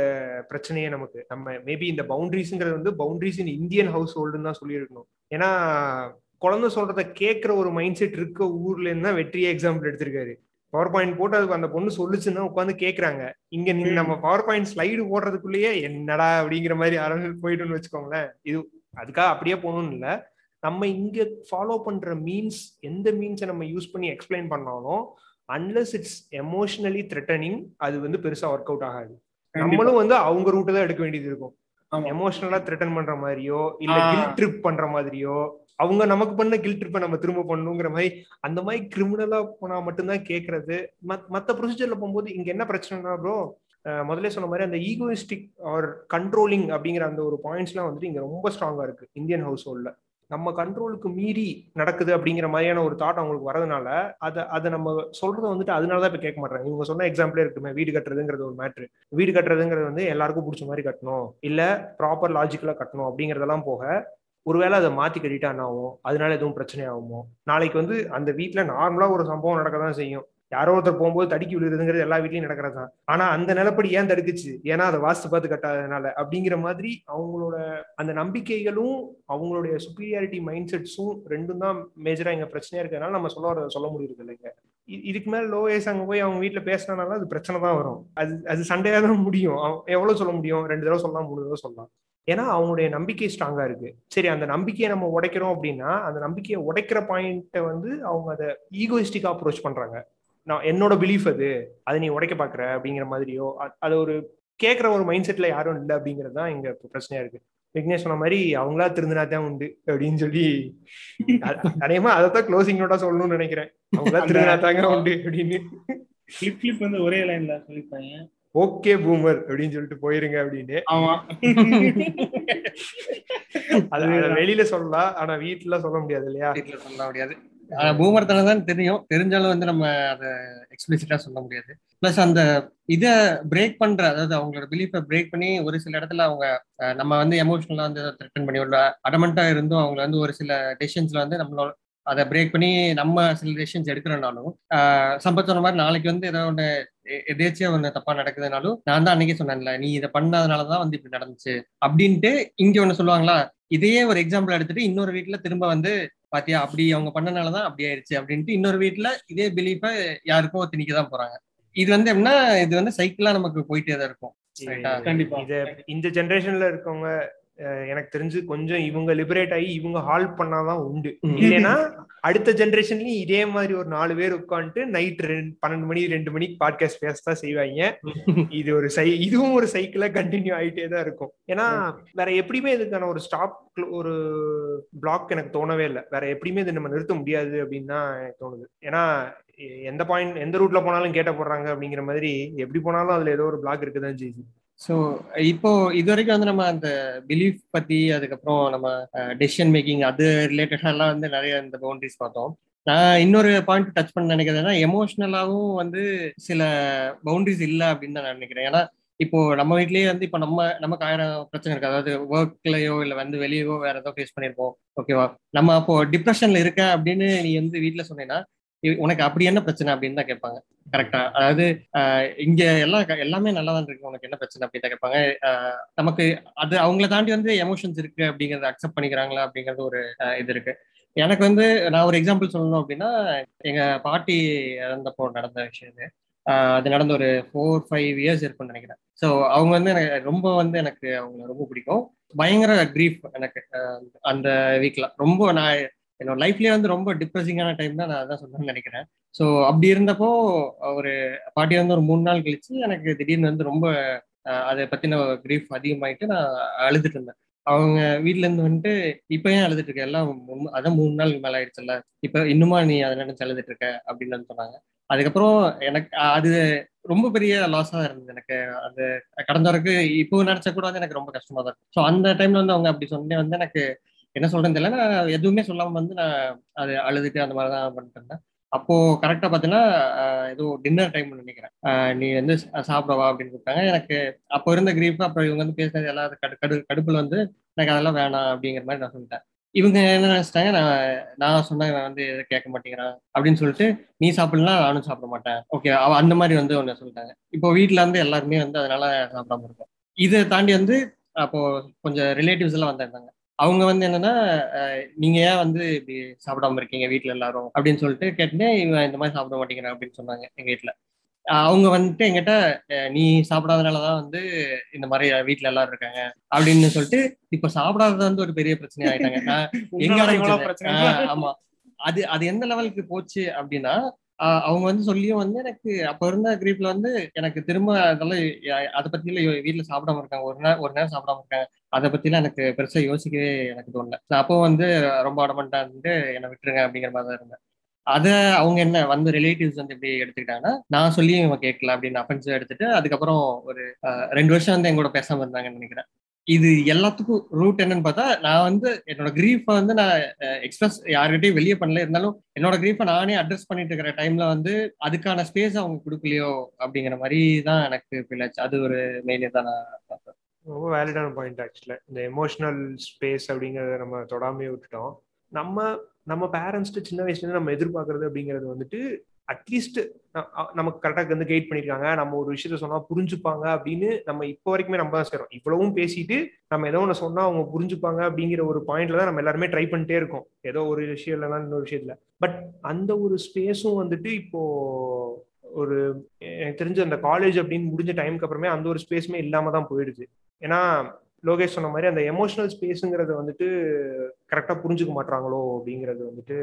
பிரச்சனையே நமக்கு. நம்ம மேபி இந்த பவுண்டரிஸ்ங்கிறது வந்து பவுண்டரிஸ் இன் இந்தியன் ஹவுஸ் ஹோல்டுன்னு தான் சொல்லியிருக்கணும். ஏன்னா குழந்தை சொல்றத கேட்கிற ஒரு மைண்ட் செட் இருக்க ஊர்ல இருந்து வெற்றியே எக்ஸாம்பிள் எடுத்திருக்காரு. பவர் பாயிண்ட் போட்டு அதுக்கு அந்த பொண்ணு சொல்லுச்சுன்னா உட்காந்து கேக்குறாங்க இங்க நீங்க நம்ம பவர் பாயிண்ட் ஸ்லைடு போடுறதுக்குள்ளேயே என்னடா அப்படிங்கிற மாதிரி ஆரம்பி போயிட்டுன்னு வச்சுக்கோங்களேன். இது அதுக்காக அப்படியே போகணும்னு இல்ல. நம்ம இங்க ஃபாலோ பண்ற மீன்ஸ் எந்த மீன்ஸை நம்ம யூஸ் பண்ணி எக்ஸ்பிளைன் பண்ணாலும் அன்லஸ் இட்ஸ் எமோஷனலி த்ரெட்டனிங் அது வந்து பெருசா ஒர்க் அவுட் ஆகாது. நம்மளும் வந்து அவங்க ரூட்டை தான் எடுக்க வேண்டியது இருக்கும். எமோஷனலா த்ரெட்டன் பண்ற மாதிரியோ இல்ல. கில் ட்ரிப் பண்ற மாதிரியோ அவங்க நமக்கு பண்ண கில் ட்ரிப்பை நம்ம திரும்ப பண்ணணுங்கிற மாதிரி அந்த மாதிரி கிரிமினலா போனா மட்டும்தான் கேக்குறது மத்- மத்த ப்ரொசீஜர்ல போகும்போது இங்க என்ன பிரச்சனைனா ப்ரோ முதல்ல சொன்ன மாதிரி அந்த ஈகோயிஸ்டிக் ஆர் கண்ட்ரோலிங் அப்படிங்கிற அந்த ஒரு பாயிண்ட்ஸ்லாம் வந்துட்டு இங்க ரொம்ப ஸ்ட்ராங்கா இருக்கு இந்தியன் ஹவுஸ் ஹோல்ட்ல நம்ம கண்ட்ரோலுக்கு மீறி நடக்குது அப்படிங்கிற மாதிரியான ஒரு தாட் அவங்களுக்கு வரதுனால அதை அதை நம்ம சொல்றத வந்துட்டு அதனாலதான் இப்ப கேட்க மாட்டாங்க இவங்க சொன்ன எக்ஸாம்பிளே இருக்குமே வீடு கட்டுறதுங்கிறது ஒரு மேட்ரு வீடு கட்டுறதுங்கிறது வந்து எல்லாருக்கும் பிடிச்ச மாதிரி கட்டணும். இல்ல ப்ராப்பர் லாஜிக்கலா கட்டணும் அப்படிங்கறதெல்லாம் போக ஒருவேளை அதை மாத்தி கட்டிட்டா என்ன ஆகும் அதனால எதுவும் பிரச்சனை ஆகுமோ நாளைக்கு வந்து அந்த வீட்டில் நார்மலா ஒரு சம்பவம் நடக்க தான் செய்யும். யாரோ ஒருத்தர் போகும்போது தடுக்கி விழுதுங்கிறது எல்லா வீட்லயும் நடக்கிறது தான். ஆனா அந்த நிலப்படி ஏன் தடுக்குச்சு? ஏன்னா அதை வாஸ்து பார்த்து கட்டாததுனால. அப்படிங்கிற மாதிரி அவங்களோட அந்த நம்பிக்கைகளும் அவங்களுடைய சுப்பீரியாரிட்டி மைண்ட் செட்ஸும் ரெண்டும் தான் மேஜரா இங்க பிரச்சனையா இருக்கிறதுனால நம்ம சொல்ல சொல்ல முடியுது இல்லைங்க. இதுக்கு மேல லோ ஏஸ் அங்க போய் அவங்க வீட்டுல பேசினாலும் அது பிரச்சனை தான் வரும். அது அது சண்டையா தான் முடியும். எவ்வளவு சொல்ல முடியும்? ரெண்டு தடவை சொல்லலாம் மூணு தடவை சொல்லலாம். ஏன்னா அவங்களுடைய நம்பிக்கை ஸ்ட்ராங்கா இருக்கு. சரி அந்த நம்பிக்கையை நம்ம உடைக்கிறோம் அப்படின்னா அந்த நம்பிக்கையை உடைக்கிற பாயிண்ட்டை வந்து அவங்க அதை ஈகோயிஸ்டிக்கா அப்ரோச் பண்றாங்க. நான் என்னோட பிலீஃப் அது. அதை நீ உடைக்க பாக்குற அப்படிங்கிற மாதிரியோ அது ஒரு கேட்குற ஒரு மைண்ட் செட்ல யாரும் இல்லை அப்படிங்கிறது தான் இப்ப பிரச்சனையா இருக்கு. விக்னேஷ் சொன்ன மாதிரி அவங்களா திருந்தினா தான் உண்டு அப்படின்னு சொல்லி அநேகமா அதைத்தான் க்ளோசிங் நோட்டா சொல்லணும்னு நினைக்கிறேன். அவங்களா திருந்தினா தாங்க உண்டு அப்படின்னு. கிளிப் வந்து ஒரே லைன்ல சொல்லிருப்பாங்க ஓகே பூமர் அப்படின்னு சொல்லிட்டு போயிருங்க அப்படின்னு. ஆமா. அது வெளியில சொல்லலாம் ஆனா வீட்டுல சொல்ல முடியாது இல்லையா? வீட்ல சொல்ல முடியாது. பூமரத்துல தான் தெரியும். தெரிஞ்சாலும் வந்து நம்ம அதை எக்ஸ்பிளிசிட்டா சொல்ல முடியாது. பிளஸ் அந்த இதை பிரேக் பண்ற அதாவது அவங்களோட பிலீஃபை பிரேக் பண்ணி ஒரு சில இடத்துல அவங்க நம்ம வந்து எமோஷனலா வந்து த்ரெட்டன் பண்ணி உள்ள அடமெண்டா இருந்தும் அவங்க வந்து ஒரு சில டெசிஷன்ஸ்ல வந்து நம்மளோட அதை பிரேக் பண்ணி நம்ம சில டெசிஷன்ஸ் எடுக்கிறனாலும் சம்பத் சொன்ன மாதிரி நாளைக்கு வந்து ஏதோ ஒன்று எதேச்சியா ஒன்று தப்பா நடக்குதுனாலும் நான் தான் அன்னைக்கே சொன்னேன்ல நீ இதை பண்ணாதனாலதான் வந்து இப்படி நடந்துச்சு. அப்படின்ட்டு இங்க ஒன்று சொல்லுவாங்களா? இதையே ஒரு எக்ஸாம்பிள் எடுத்துட்டு இன்னொரு வீட்டுல திரும்ப வந்து பாத்தியா அப்படி அவங்க பண்ணனாலதான் அப்படி ஆயிடுச்சு அப்படின்ட்டு இன்னொரு வீட்ல இதே பிலீஃபை யாருக்கோ திணிக்க தான் போறாங்க இது வந்து எப்படின்னா இது வந்து சைக்கிளா நமக்கு போயிட்டே தான் இருக்கும்? கண்டிப்பா. இந்த ஜெனரேஷன்ல இருக்கவங்க எனக்கு தெரிஞ்சு கொஞ்சம் இவங்க லிபரேட் ஆகி இவங்க ஹால் பண்ணாதான் உண்டு. இல்லைன்னா அடுத்த ஜெனரேஷன்லயும் இதே மாதிரி ஒரு நாலு பேர் உட்காந்துட்டு நைட் ரெண்டு பன்னெண்டு மணி ரெண்டு மணிக்கு பாட்காஸ்ட் பேசதான் செய்வாங்க. இது ஒரு சை இதுவும் ஒரு சைக்கிளா கண்டினியூ ஆயிட்டே தான் இருக்கும். ஏன்னா வேற எப்படியுமே இதுக்கான ஒரு ஸ்டாப் ஒரு பிளாக் எனக்கு தோணவே இல்லை. வேற எப்படியுமே இது நம்ம நிறுத்த முடியாது அப்படின்னு தான் எனக்கு தோணுது. ஏன்னா எந்த பாயிண்ட் எந்த ரூட்ல போனாலும் கேட்ட போடுறாங்க அப்படிங்கிற மாதிரி எப்படி போனாலும் அதுல ஏதோ ஒரு பிளாக் இருக்குதான் செய்யுது ஸோ இப்போ இது வரைக்கும் வந்து நம்ம அந்த பிலீஃப் பத்தி அதுக்கப்புறம் நம்ம டெசிஷன் மேக்கிங் அது ரிலேட்டடாலாம் வந்து நிறைய இந்த பவுண்டரிஸ் பார்த்தோம். நான் இன்னொரு பாயிண்ட் டச் பண்ண நினைக்கிறதுனா எமோஷனலாகவும் வந்து சில பவுண்டரிஸ் இல்லை அப்படின்னு தான் நான் நினைக்கிறேன். ஏன்னா இப்போ நம்ம வீட்லயே வந்து இப்போ நம்ம நமக்கு ஆயிரம் பிரச்சனை இருக்கு. அதாவது ஒர்க்லயோ இல்லை வந்து வெளியவோ வேற ஏதோ ஃபேஸ் பண்ணியிருப்போம். ஓகேவா நம்ம அப்போ டிப்ரெஷன்ல இருக்க அப்படின்னு நீ வந்து வீட்டில் சொன்னீங்கன்னா உனக்கு அப்படி என்ன பிரச்சனை அப்படின்னு தான் கேட்பாங்க. கரெக்டா அதாவது இங்க எல்லாம் க- எல்லாமே நல்லா தான் இருக்கு. உனக்கு என்ன பிரச்சனை அப்படின்னு தான் கேட்பாங்க. நமக்கு அது அவங்கள தாண்டி வந்து எமோஷன்ஸ் இருக்கு அப்படிங்கறத அக்செப்ட் பண்ணிக்கிறாங்களா அப்படிங்கிறது ஒரு இது இருக்கு. எனக்கு வந்து நான் ஒரு எக்ஸாம்பிள் சொல்லணும் அப்படின்னா எங்க பாட்டி இறந்தப்போ நடந்த விஷயம் இது. அது நடந்த ஒரு ஃபோர் ஃபைவ் இயர்ஸ் இருக்கும்னு நினைக்கிறேன். ஸோ அவங்க வந்து எனக்கு ரொம்ப வந்து எனக்கு அவங்கள ரொம்ப பிடிக்கும். பயங்கர க்ரீஃப் எனக்கு அந்த வீக்ல ரொம்ப நான் என்னோட லைஃப்லயே வந்து ரொம்ப டிப்ரெசிங்கான டைம் தான் நான் அதான் சொல்லணும்னு நினைக்கிறேன். ஸோ அப்படி இருந்தப்போ ஒரு பாட்டி வந்து ஒரு மூணு நாள் கழிச்சு எனக்கு திடீர்னு வந்து ரொம்ப அதை பத்தின கிரீஃப் அதிகமாயிட்டு நான் அழுதுட்டு இருந்தேன். அவங்க வீட்ல இருந்து வந்துட்டு இப்ப ஏன் அழுதுட்டு இருக்க? எல்லாம் அதான் மூணு நாள் மேல ஆயிடுச்சுல்ல. இப்ப இன்னுமா நீ அதை நினைச்சு அழுதுட்டு இருக்க? அப்படின்னு சொன்னாங்க. அதுக்கப்புறம் எனக்கு அது ரொம்ப பெரிய லாஸா இருந்தது எனக்கு. அது கடந்த வரைக்கும் இப்போ நினைச்சா கூட வந்து எனக்கு ரொம்ப கஷ்டமா தான் ஸோ அந்த டைம்ல வந்து அவங்க அப்படி சொன்னே வந்து எனக்கு என்ன சொல்றேன்னு தெரியல. நான் எதுவுமே சொல்லாம வந்து நான் அது அழுதுட்டு அந்த மாதிரி தான் பண்ணிட்டு இருந்தேன். அப்போ கரெக்டா பாத்தீங்கன்னா ஏதோ டின்னர் டைம் நினைக்கிறேன். நீ வந்து சாப்பிடவா அப்படின்னு கூப்பிட்டாங்க. எனக்கு அப்போ இருந்த கிரீப் அப்புறம் இவங்க வந்து பேசுனது எல்லாம் கடு கடு கடுப்புல வந்து எனக்கு அதெல்லாம் வேணாம் அப்படிங்கிற மாதிரி நான் சொல்லிட்டேன். இவங்க என்ன நினைச்சிட்டாங்க நான் நான் சொன்னா இவன் வந்து எதை கேட்க மாட்டேங்கிறான் அப்படின்னு சொல்லிட்டு நீ சாப்பிடலாம் நானும் சாப்பிட மாட்டேன். ஓகே அவ அந்த மாதிரி வந்து ஒன்று சொல்லிட்டாங்க. இப்போ வீட்டில் இருந்து எல்லாருமே வந்து அதனால சாப்பிடாம இருக்கும். இதை தாண்டி வந்து அப்போ கொஞ்சம் ரிலேட்டிவ்ஸ் எல்லாம் வந்திருந்தாங்க. அவங்க வந்து என்னன்னா நீங்க ஏன் வந்து இப்படி சாப்பிடாம இருக்கீங்க வீட்ல எல்லாரும்? அப்படின்னு சொல்லிட்டு கேட்டுட்டு இவன் இந்த மாதிரி சாப்பிட மாட்டேங்கிறான் அப்படின்னு சொன்னாங்க எங்க அஹ் அவங்க வந்துட்டு எங்கிட்ட நீ சாப்பிடாதனாலதான் வந்து இந்த மாதிரி வீட்ல எல்லாரும் இருக்காங்க அப்படின்னு சொல்லிட்டு இப்ப சாப்பிடாதது வந்து ஒரு பெரிய பிரச்சனை ஆயிட்டாங்க. நான் எங்க ஆமா. அது அது எந்த லெவலுக்கு போச்சு அப்படின்னா அவங்க வந்து சொல்லியும் வந்து எனக்கு அப்ப இருந்த கிரீப்ல வந்து எனக்கு திரும்ப அதெல்லாம் அதை பத்தி எல்லாம் வீட்டுல சாப்பிடாம இருக்காங்க. ஒரு நேரம் ஒரு நேரம் சாப்பிடாம இருக்காங்க. அதை பத்திலாம் எனக்கு பெருசா யோசிக்கவே எனக்கு தோணல. அப்போ வந்து ரொம்ப அடமெண்டா இருந்து என்னை விட்டுருங்க அப்படிங்கிற மாதிரி தான் இருந்தேன். அதை அவங்க என்ன வந்து ரிலேட்டிவ்ஸ் வந்து எப்படி எடுத்துக்கிட்டாங்கன்னா நான் சொல்லி இவன் கேட்கல அப்படின்னு அஃபென்சிவ் எடுத்துட்டு அதுக்கப்புறம் ஒரு ரெண்டு வருஷம் வந்து எங்கூட பேசாம இருந்தாங்கன்னு நினைக்கிறேன். இது எல்லாத்துக்கும் ரூட் என்னன்னு பார்த்தா நான் வந்து என்னோட கிரீஃபை வந்து நான் எக்ஸ்பிரஸ் யார்கிட்டயும் வெளியே பண்ணல. இருந்தாலும் என்னோட கிரீஃபை நானே அட்ரஸ் பண்ணிட்டு இருக்கிற டைம்ல வந்து அதுக்கான ஸ்பேஸ் அவங்க கொடுக்கலையோ அப்படிங்கிற மாதிரி தான் எனக்கு ஃபீல் ஆச்சு. அது ஒரு மெயின் தான் நான் பார்த்தேன். ரொம்ப வேலிடான பாயிண்ட் ஆக்சுவலா இந்த எமோஷனல் ஸ்பேஸ் அப்படிங்கறத நம்ம தொடாமே விட்டுட்டோம். நம்ம நம்ம பேரண்ட்ஸ்ட்டு சின்ன வயசுலேருந்து நம்ம எதிர்பார்க்கறது அப்படிங்கிறது வந்துட்டு அட்லீஸ்ட் நமக்கு கரெக்டாக வந்து கைட் பண்ணிருக்காங்க. நம்ம ஒரு விஷயத்த சொன்னா புரிஞ்சுப்பாங்க அப்படின்னு நம்ம இப்போ வரைக்குமே நம்ம தான் செய்றோம். இவ்வளவும் பேசிட்டு நம்ம ஏதோ ஒன்று சொன்னா அவங்க புரிஞ்சுப்பாங்க அப்படிங்கிற ஒரு பாயிண்ட்ல தான் நம்ம எல்லாருமே ட்ரை பண்ணிட்டே இருக்கோம். ஏதோ ஒரு விஷயம் இல்லைனா இன்னொரு விஷயத்துல. பட் அந்த ஒரு ஸ்பேஸும் வந்துட்டு இப்போ ஒரு எனக்கு தெரிஞ்ச அந்த காலேஜ் அப்படின்னு முடிஞ்ச டைமுக்கு அப்புறமே அந்த ஒரு ஸ்பேஸுமே இல்லாம தான் போயிடுது. ஏன்னா லோகேஷ் சொன்ன மாதிரி அந்த எமோஷனல் ஸ்பேஸுங்கிறத வந்துட்டு கரெக்டாக புரிஞ்சுக்க மாட்டாங்களோ அப்படிங்கிறது வந்துட்டு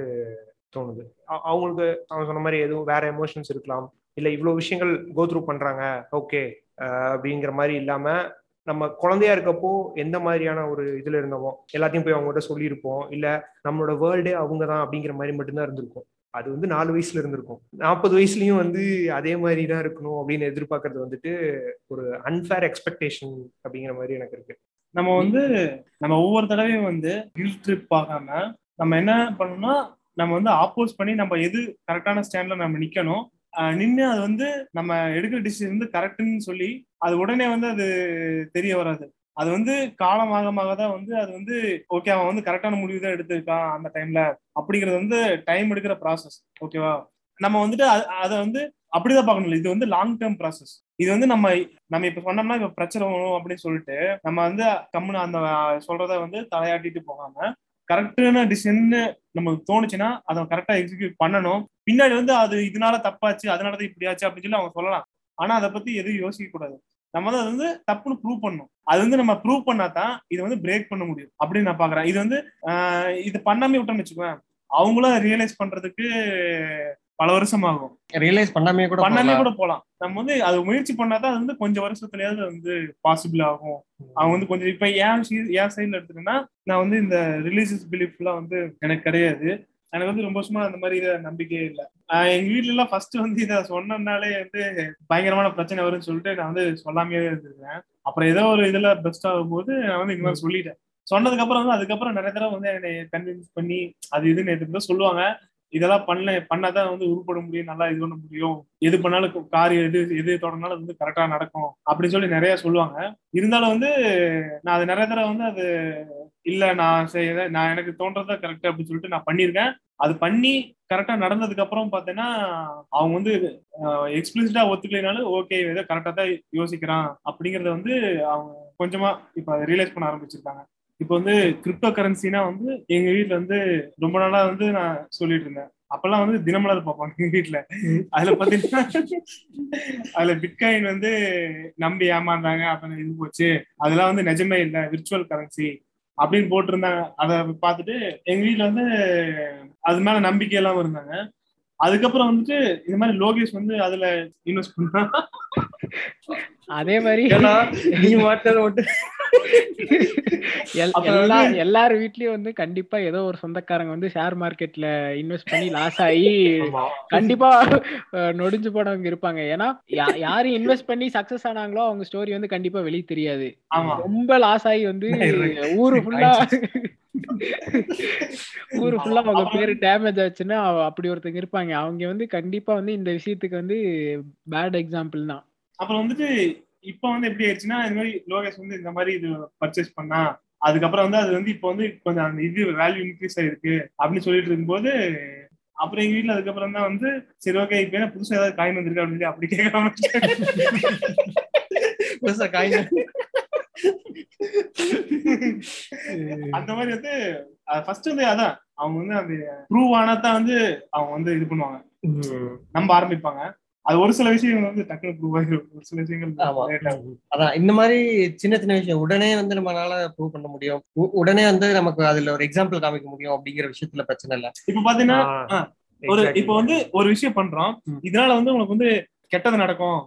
தோணுது. அவங்களுக்கு அவன் சொன்ன மாதிரி எதுவும் வேற எமோஷன்ஸ் இருக்கலாம். இல்ல இவ்வளவு விஷயங்கள் கோ த்ரூ பண்றாங்க. ஓகே அப்படிங்கிற மாதிரி இல்லாம நம்ம குழந்தையா இருக்கப்போ எந்த மாதிரியான ஒரு இதுல இருந்தோமோ எல்லாத்தையும் போய் அவங்ககிட்ட சொல்லியிருப்போம். இல்ல நம்மளோட வேர்ல்டே அவங்க தான் அப்படிங்கிற மாதிரி மட்டும்தான் இருந்திருக்கும். அது வந்து நாலு வயசுல இருந்திருக்கும். நாற்பது வயசுலயும் வந்து அதே மாதிரி தான் இருக்கணும் அப்படின்னு எதிர்பார்க்கறது வந்துட்டு ஒரு அன்ஃபேர் எக்ஸ்பெக்டேஷன் அப்படிங்கிற மாதிரி எனக்கு இருக்கு. நம்ம வந்து நம்ம ஒவ்வொரு தடவையும் வந்து கில் ட்ரிப் ஆகாம நம்ம என்ன பண்ணணும்னா நம்ம வந்து ஆப்போஸ் பண்ணி நம்ம எது கரெக்டான ஸ்டாண்ட்ல நம்ம நிக்கணும் நின்று அது வந்து நம்ம எடுக்கிற டிசிஷன் வந்து கரெக்ட்னு சொல்லி அது உடனே வந்து அது தெரிய வராது. அது வந்து காலமாக தான் வந்து அது வந்து ஓகே அவன் வந்து கரெக்டான முடிவு தான் எடுத்திருக்கான் அந்த டைம்ல அப்படிங்கிறது வந்து டைம் எடுக்கிற ப்ராசஸ் ஓகேவா நம்ம வந்துட்டு அதை வந்து அப்படிதான் பார்க்கணும் இது வந்து லாங் டேர்ம் ப்ராசஸ் இது வந்து நம்ம நம்ம இப்ப சொன்னோம்னா இப்ப பிரச்சனை வரும் அப்படின்னு சொல்லிட்டு நம்ம வந்து கம்முன்னு அந்த சொல்றத வந்து தலையாட்டிட்டு போகாம கரெக்டான டிசிஷன் நமக்கு தோணுச்சுன்னா அதை கரெக்டா எக்ஸிக்யூட் பண்ணணும். பின்னாடி வந்து அது இதனால தப்பாச்சு அதனாலதான் இப்படி ஆச்சு அப்படின்னு சொல்லி அவங்க சொல்லலாம். ஆனா அதை பத்தி எதுவும் யோசிக்க கூடாது. நம்ம வந்து அது வந்து தப்புன்னு ப்ரூவ் பண்ணணும். அது வந்து நம்ம ப்ரூவ் பண்ணாதான் இதை வந்து பிரேக் பண்ண முடியும் அப்படின்னு நான் பாக்குறேன் இது வந்து இது பண்ணாமே விட்டோம்னு வச்சுக்கோங்க அவங்களும் ரியலைஸ் பண்றதுக்கு பல வருஷம் ஆகும் ரியலைஸ் பண்ணாமே கூட பண்ணாமே. கூட போலாம் நம்ம வந்து அது முயற்சி பண்ணாதான் அது வந்து கொஞ்சம் வருஷத்துலயாவது வந்து பாசிபிள் ஆகும். அவங்க வந்து கொஞ்சம் இப்ப ஏன் என் சைட்ல எடுத்துட்டேன்னா நான் வந்து இந்த ரிலீஜியஸ் பிலீஃப் எல்லாம் வந்து எனக்கு கிடையாது. எனக்கு வந்து ரொம்ப வருஷமா அந்த மாதிரி இதை நம்பிக்கையே இல்லை. எங்க வீட்ல எல்லாம் ஃபர்ஸ்ட் வந்து இதை சொன்னதுனாலே வந்து பயங்கரமான பிரச்சனை வரும்னு சொல்லிட்டு நான் வந்து சொல்லாமையே இருந்திருக்கேன் அப்புறம் ஏதோ ஒரு இதுல பெஸ்ட் ஆகும்போது நான் வந்து இந்த மாதிரி சொல்லிட்டேன். சொன்னதுக்கு அப்புறம் வந்து அதுக்கப்புறம் நிறைய தடவை வந்து என்னை கன்வின்ஸ் பண்ணி அது இதுன்னு எதுக்கு சொல்லுவாங்க. இதெல்லாம் பண்ண பண்ணாதான் வந்து உருப்பட முடியும் நல்லா இது பண்ண முடியும். எது பண்ணாலும் காரியம் எது எது தொடர்னாலும் அது வந்து கரெக்டா நடக்கும் அப்படின்னு சொல்லி நிறைய சொல்லுவாங்க. இருந்தாலும் வந்து நான் அது நிறைய தடவை வந்து அது இல்ல நான் செய்ய நான் எனக்கு தோன்றதா கரெக்ட் அப்படின்னு சொல்லிட்டு நான் பண்ணியிருக்கேன். அது பண்ணி கரெக்டா நடந்ததுக்கு அப்புறம் பார்த்தேன்னா அவங்க வந்து எக்ஸ்பிளிசிட்டா ஒத்துக்கலைனாலும் ஓகே ஏதோ கரெக்டா தான் யோசிக்கிறான் அப்படிங்கறத வந்து அவங்க கொஞ்சமா இப்ப அதை ரியலைஸ் பண்ண ஆரம்பிச்சிருக்காங்க. இப்போ வந்து கிரிப்டோ கரன்சினா வந்து எங்க வீட்டுல வந்து ரொம்ப நாளா வந்து நான் சொல்லிட்டு இருந்தேன். அப்பெல்லாம் வந்து தினமலர் பார்ப்பாங்க எங்க வீட்டுல அதுல பாத்தீங்கன்னா அதுல பிட்காயின் வந்து நம்பி ஏமாந்தாங்க அப்புறம் இது போச்சு. அதெல்லாம் வந்து நிஜமே இல்லை விர்ச்சுவல் கரன்சி அப்படின்னு போட்டிருந்தாங்க. அதை பார்த்துட்டு எங்க வீட்டுல வந்து அது மேல நம்பிக்கை எல்லாம் இருந்தாங்க அதுக்கப்புறம் வந்துட்டு இந்த மாதிரி லோகேஷ் வந்து அதுல இன்வெஸ்ட் பண்ணா. அதே மாதிரி நீ மாட்டது அப்புறம் எல்லா எல்லார் வீட்லயும் வந்து கண்டிப்பா ஏதோ ஒரு சொந்தக்காரங்க வந்து ஷேர் மார்க்கெட்ல இன்வெஸ்ட் பண்ணி லாஸ் ஆகி கண்டிப்பா நொடிஞ்சு போனவங்க இருப்பாங்க. ஏன்னா யா- யாரு இன்வெஸ்ட் பண்ணி சக்சஸ் ஆனாங்களோ அவங்க ஸ்டோரி வந்து கண்டிப்பா வெளிய தெரியாது. ரொம்ப லாஸ் ஆகி வந்து ஊரு ஃபுல்லா ஊரு ஃபுல்லா அவங்க பேரு டேமேஜ் ஆச்சுன்னா அப்படி ஒருத்தங்க இருப்பாங்க. அவங்க வந்து கண்டிப்பா வந்து இந்த விஷயத்துக்கு வந்து பேட் எக்ஸாம்பிள் தான். அப்புறம் வந்துட்டு இப்ப வந்து எப்படி ஆயிடுச்சுன்னா இந்த மாதிரி லோகேஷ் வந்து இந்த மாதிரி இது பர்ச்சேஸ் பண்ணா அதுக்கப்புறம் வந்து அது வந்து இப்போ வந்து கொஞ்சம் அந்த இது வேல்யூ இன்க்ரீஸ் ஆயிருக்கு அப்படின்னு சொல்லிட்டு இருக்கும்போது அப்புறம் எங்க வீட்ல அதுக்கப்புறம் தான் வந்து சரி ஓகே இப்ப என்ன புதுசா ஏதாவது காயின் வந்திருக்கு அப்படின்னு சொல்லி அப்படி கேட்க ஆரம்பிச்சாங்க. புதுசா காயின் அந்த மாதிரி வந்து ஃபர்ஸ்ட் வந்து அதான் அவங்க வந்து அந்த ப்ரூவ் ஆனா தான் வந்து அவங்க வந்து இது பண்ணுவாங்க நம்ப ஆரம்பிப்பாங்க அது ஒரு சில விஷயங்கள் வந்து டக்குனு ப்ரூவ் ஆகிடும் ஒரு சில விஷயங்கள். அதான் இந்த மாதிரி சின்ன சின்ன விஷயம் உடனே வந்து நம்மளால ப்ரூவ் பண்ண முடியும் உடனே வந்து நமக்கு அதுல ஒரு எக்ஸாம்பிள் காமிக்க முடியும் அப்படிங்கிற விஷயத்துல பிரச்சனை இல்ல இப்ப பாத்தீங்கன்னா ஒரு. இப்ப வந்து ஒரு விஷயம் பண்றோம். இதனால வந்து உனக்கு வந்து கெட்டது நடக்கும்.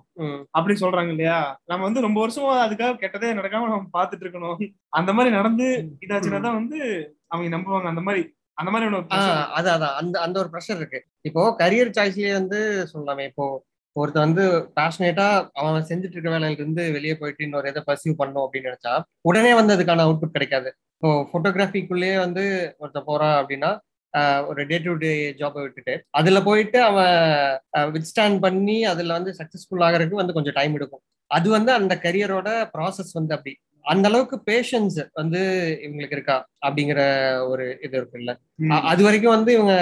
அப்படின்னு சொல்றாங்க இல்லையா? நம்ம வந்து ரொம்ப வருஷமா அதுக்காக கெட்டதே நடக்காம நம்ம பாத்துட்டு இருக்கணும். அந்த மாதிரி நடந்து இதாச்சுன்னா வந்து அவங்க நம்புவாங்க. அந்த மாதிரி அந்த மாதிரி ஆஹ் அதான் அதான். அந்த அந்த ஒரு ப்ரெஷர் இருக்கு. இப்போ கரியர் சாய்ஸ்லயே வந்து சொல்லலாமே. இப்போ ஒருத்தன் வந்து பேஷனேட்டா அவன் செஞ்சுட்டு இருக்க வேலையில இருந்து வெளியே போயிட்டு இன்னொரு இதை பர்சியூ பண்ணும் அப்படின்னு நினைச்சா உடனே வந்து அதுக்கான அவுட்புட் கிடைக்காது. இப்போ போட்டோகிராஃபிக்குள்ளேயே வந்து ஒருத்தன் போறான் அப்படின்னா ஒரு டே டு டே ஜாபை விட்டுட்டு அதுல போயிட்டு அவன் வித்ஸ்டாண்ட் பண்ணி அதுல வந்து சக்சஸ்ஃபுல் ஆகிறதுக்கு வந்து கொஞ்சம் டைம் எடுக்கும். அது வந்து அந்த கரியரோட ப்ராசஸ் வந்து அப்படி அந்த அளவுக்கு பேஷன்ஸ் வந்து இவங்களுக்கு இருக்கா அப்படிங்கிற ஒரு இது இருக்குல்ல. அது வரைக்கும் வந்து இவங்க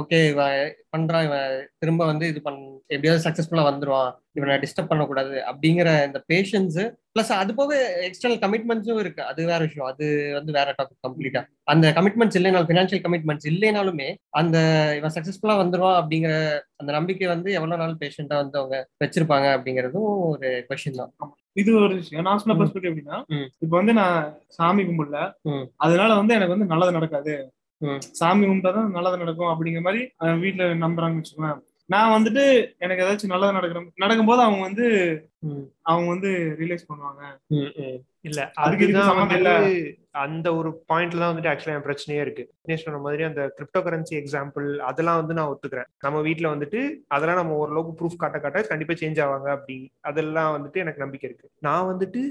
ஓகே இவன் பண்றான் இவன் திரும்ப வந்து இது பண் எப்படியாவது சக்சஸ்ஃபுல்லா வந்துருவான் இவனை டிஸ்டர்ப் பண்ணக்கூடாது அப்படிங்கிற இந்த பேஷன்ஸ் பிளஸ் அது போக எக்ஸ்டர்னல் கமிட்மெண்ட்ஸும் இருக்கு. அது வேற விஷயம். அது வந்து வேற டாபிக் கம்ப்ளீட்டா அந்த கமிட்மெண்ட்ஸ் இல்லைனாலும் ஃபினான்ஷியல் கமிட்மெண்ட்ஸ் இல்லைனாலுமே அந்த இவன் சக்சஸ்ஃபுல்லா வந்துருவான் அப்படிங்கிற அந்த நம்பிக்கை வந்து எவ்வளவு நாள் பேஷண்டா வந்து அவங்க வச்சிருப்பாங்க அப்படிங்கிறதும் ஒரு கொஸ்டின் தான். இது ஒரு விஷயம் நான் சொன்ன. பெர்ஸ்பெக்டிவ் எப்படின்னா. இப்ப வந்து நான் சாமி கும்பிடல. அதனால வந்து எனக்கு வந்து நல்லது நடக்காது. சாமி கும்பிட்டாதான் நல்லது நடக்கும் அப்படிங்கிற மாதிரி வீட்ல நம்புறாங்கன்னு வச்சுக்கோங்க நான் வந்துட்டு எனக்கு ஏதாச்சும் நல்லது நடக்கிற நடக்கும்போது அவங்க வந்து. அவங்க வந்து ரியலைஸ் பண்ணுவாங்க. இல்ல அதுக்கு அந்த ஒரு பாயிண்ட்ல தான் வந்துட்டு ஆக்சுவலா என் பிரச்சனையே இருக்கு. தினேஷ் சொன்ன மாதிரி அந்த கிரிப்டோ கரன்சி எக்ஸாம்பிள் அதெல்லாம் வந்து நான் ஒத்துக்கிறேன். நம்ம வீட்ல வந்துட்டு அதெல்லாம் நம்ம ஓரளவுக்கு ப்ரூஃப் காட்ட காட்ட கண்டிப்பா சேஞ்ச் ஆவாங்க அப்படி. அதெல்லாம் வந்துட்டு எனக்கு நம்பிக்கை இருக்கு. நான் வந்துட்டு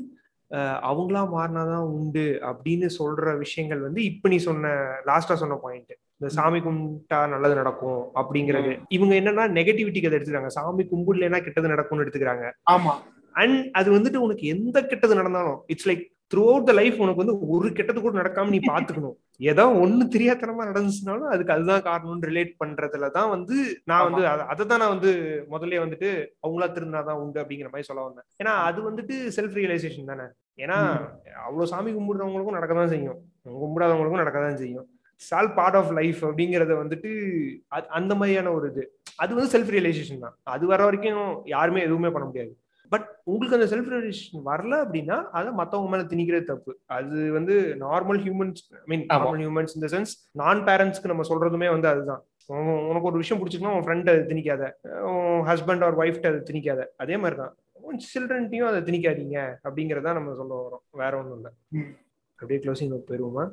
அவங்களா மாறினாதான் உண்டு அப்படின்னு சொல்ற விஷயங்கள் வந்து இப்ப நீ சொன்ன லாஸ்டா சொன்ன பாயிண்ட் இந்த சாமி கும்பிட்டா நல்லது நடக்கும் அப்படிங்கிறது. இவங்க என்னன்னா நெகட்டிவிட்டிக்கு அதை எடுத்துக்கிறாங்க. சாமி கும்பிடலைன்னா கெட்டது நடக்கும்னு எடுத்துக்கிறாங்க. ஆமா. அண்ட் அது வந்துட்டு உனக்கு எந்த கெட்டது நடந்தாலும் it's like throughout the life உனக்கு வந்து ஒரு கெட்டது கூட நடக்காம நீ பாத்துக்கணும் ஏதோ ஒண்ணு தெரியாதனமா நடந்துச்சுனாலும் அதுக்கு அதுதான் காரணம்னு ரிலேட் பண்றதுல தான் வந்து நான் வந்து அதை தான் நான் வந்து முதல்ல வந்துட்டு அவங்களா திருந்தாதான் உண்டு அப்படிங்கிற மாதிரி சொல்ல வந்தேன். ஏன்னா அது வந்துட்டு செல்ஃப் ரியலைசேஷன் தானே. ஏன்னா அவ்வளவு சாமி கும்பிடுறவங்களுக்கும் நடக்க தான் செய்யும். கும்பிடாதவங்களுக்கும் நடக்க தான் செய்யும். சால் பார்ட் ஆஃப் லைஃப் அப்படிங்கறத வந்துட்டு அது- அந்த மாதிரியான ஒரு இது. அது வந்து செல்ஃப் ரியலைசேஷன் தான். அது வர வரைக்கும் யாருமே எதுவுமே பண்ண முடியாது. பட் உங்களுக்கு அந்த செல்ஃப் ரியலைசேஷன் வரல அப்படின்னா அதை மத்தவங்க மேல திணிக்கிறது தப்பு. அது வந்து normal humans I mean. Normal humans இந்த சென்ஸ் நான் பேரண்ட்ஸ்க்கு நம்ம சொல்றதுமே வந்து அதுதான். உன் உனக்கு ஒரு விஷயம் பிடிச்சிருக்குன்னா உன் ஃப்ரெண்ட் அதை திணிக்காத. உன் ஹஸ்பண்ட் ஆர் ஒய்ஃப்ட்ட அதை திணிக்காத. அதே மாதிரி தான் உன் சில்ட்ரன்ட்டையும் அதை திணிக்காதீங்க அப்படிங்கறத நம்ம சொல்ல வரோம் வேற ஒண்ணும் இல்ல. அப்படியே க்ளோசிங் போயிருவோமா.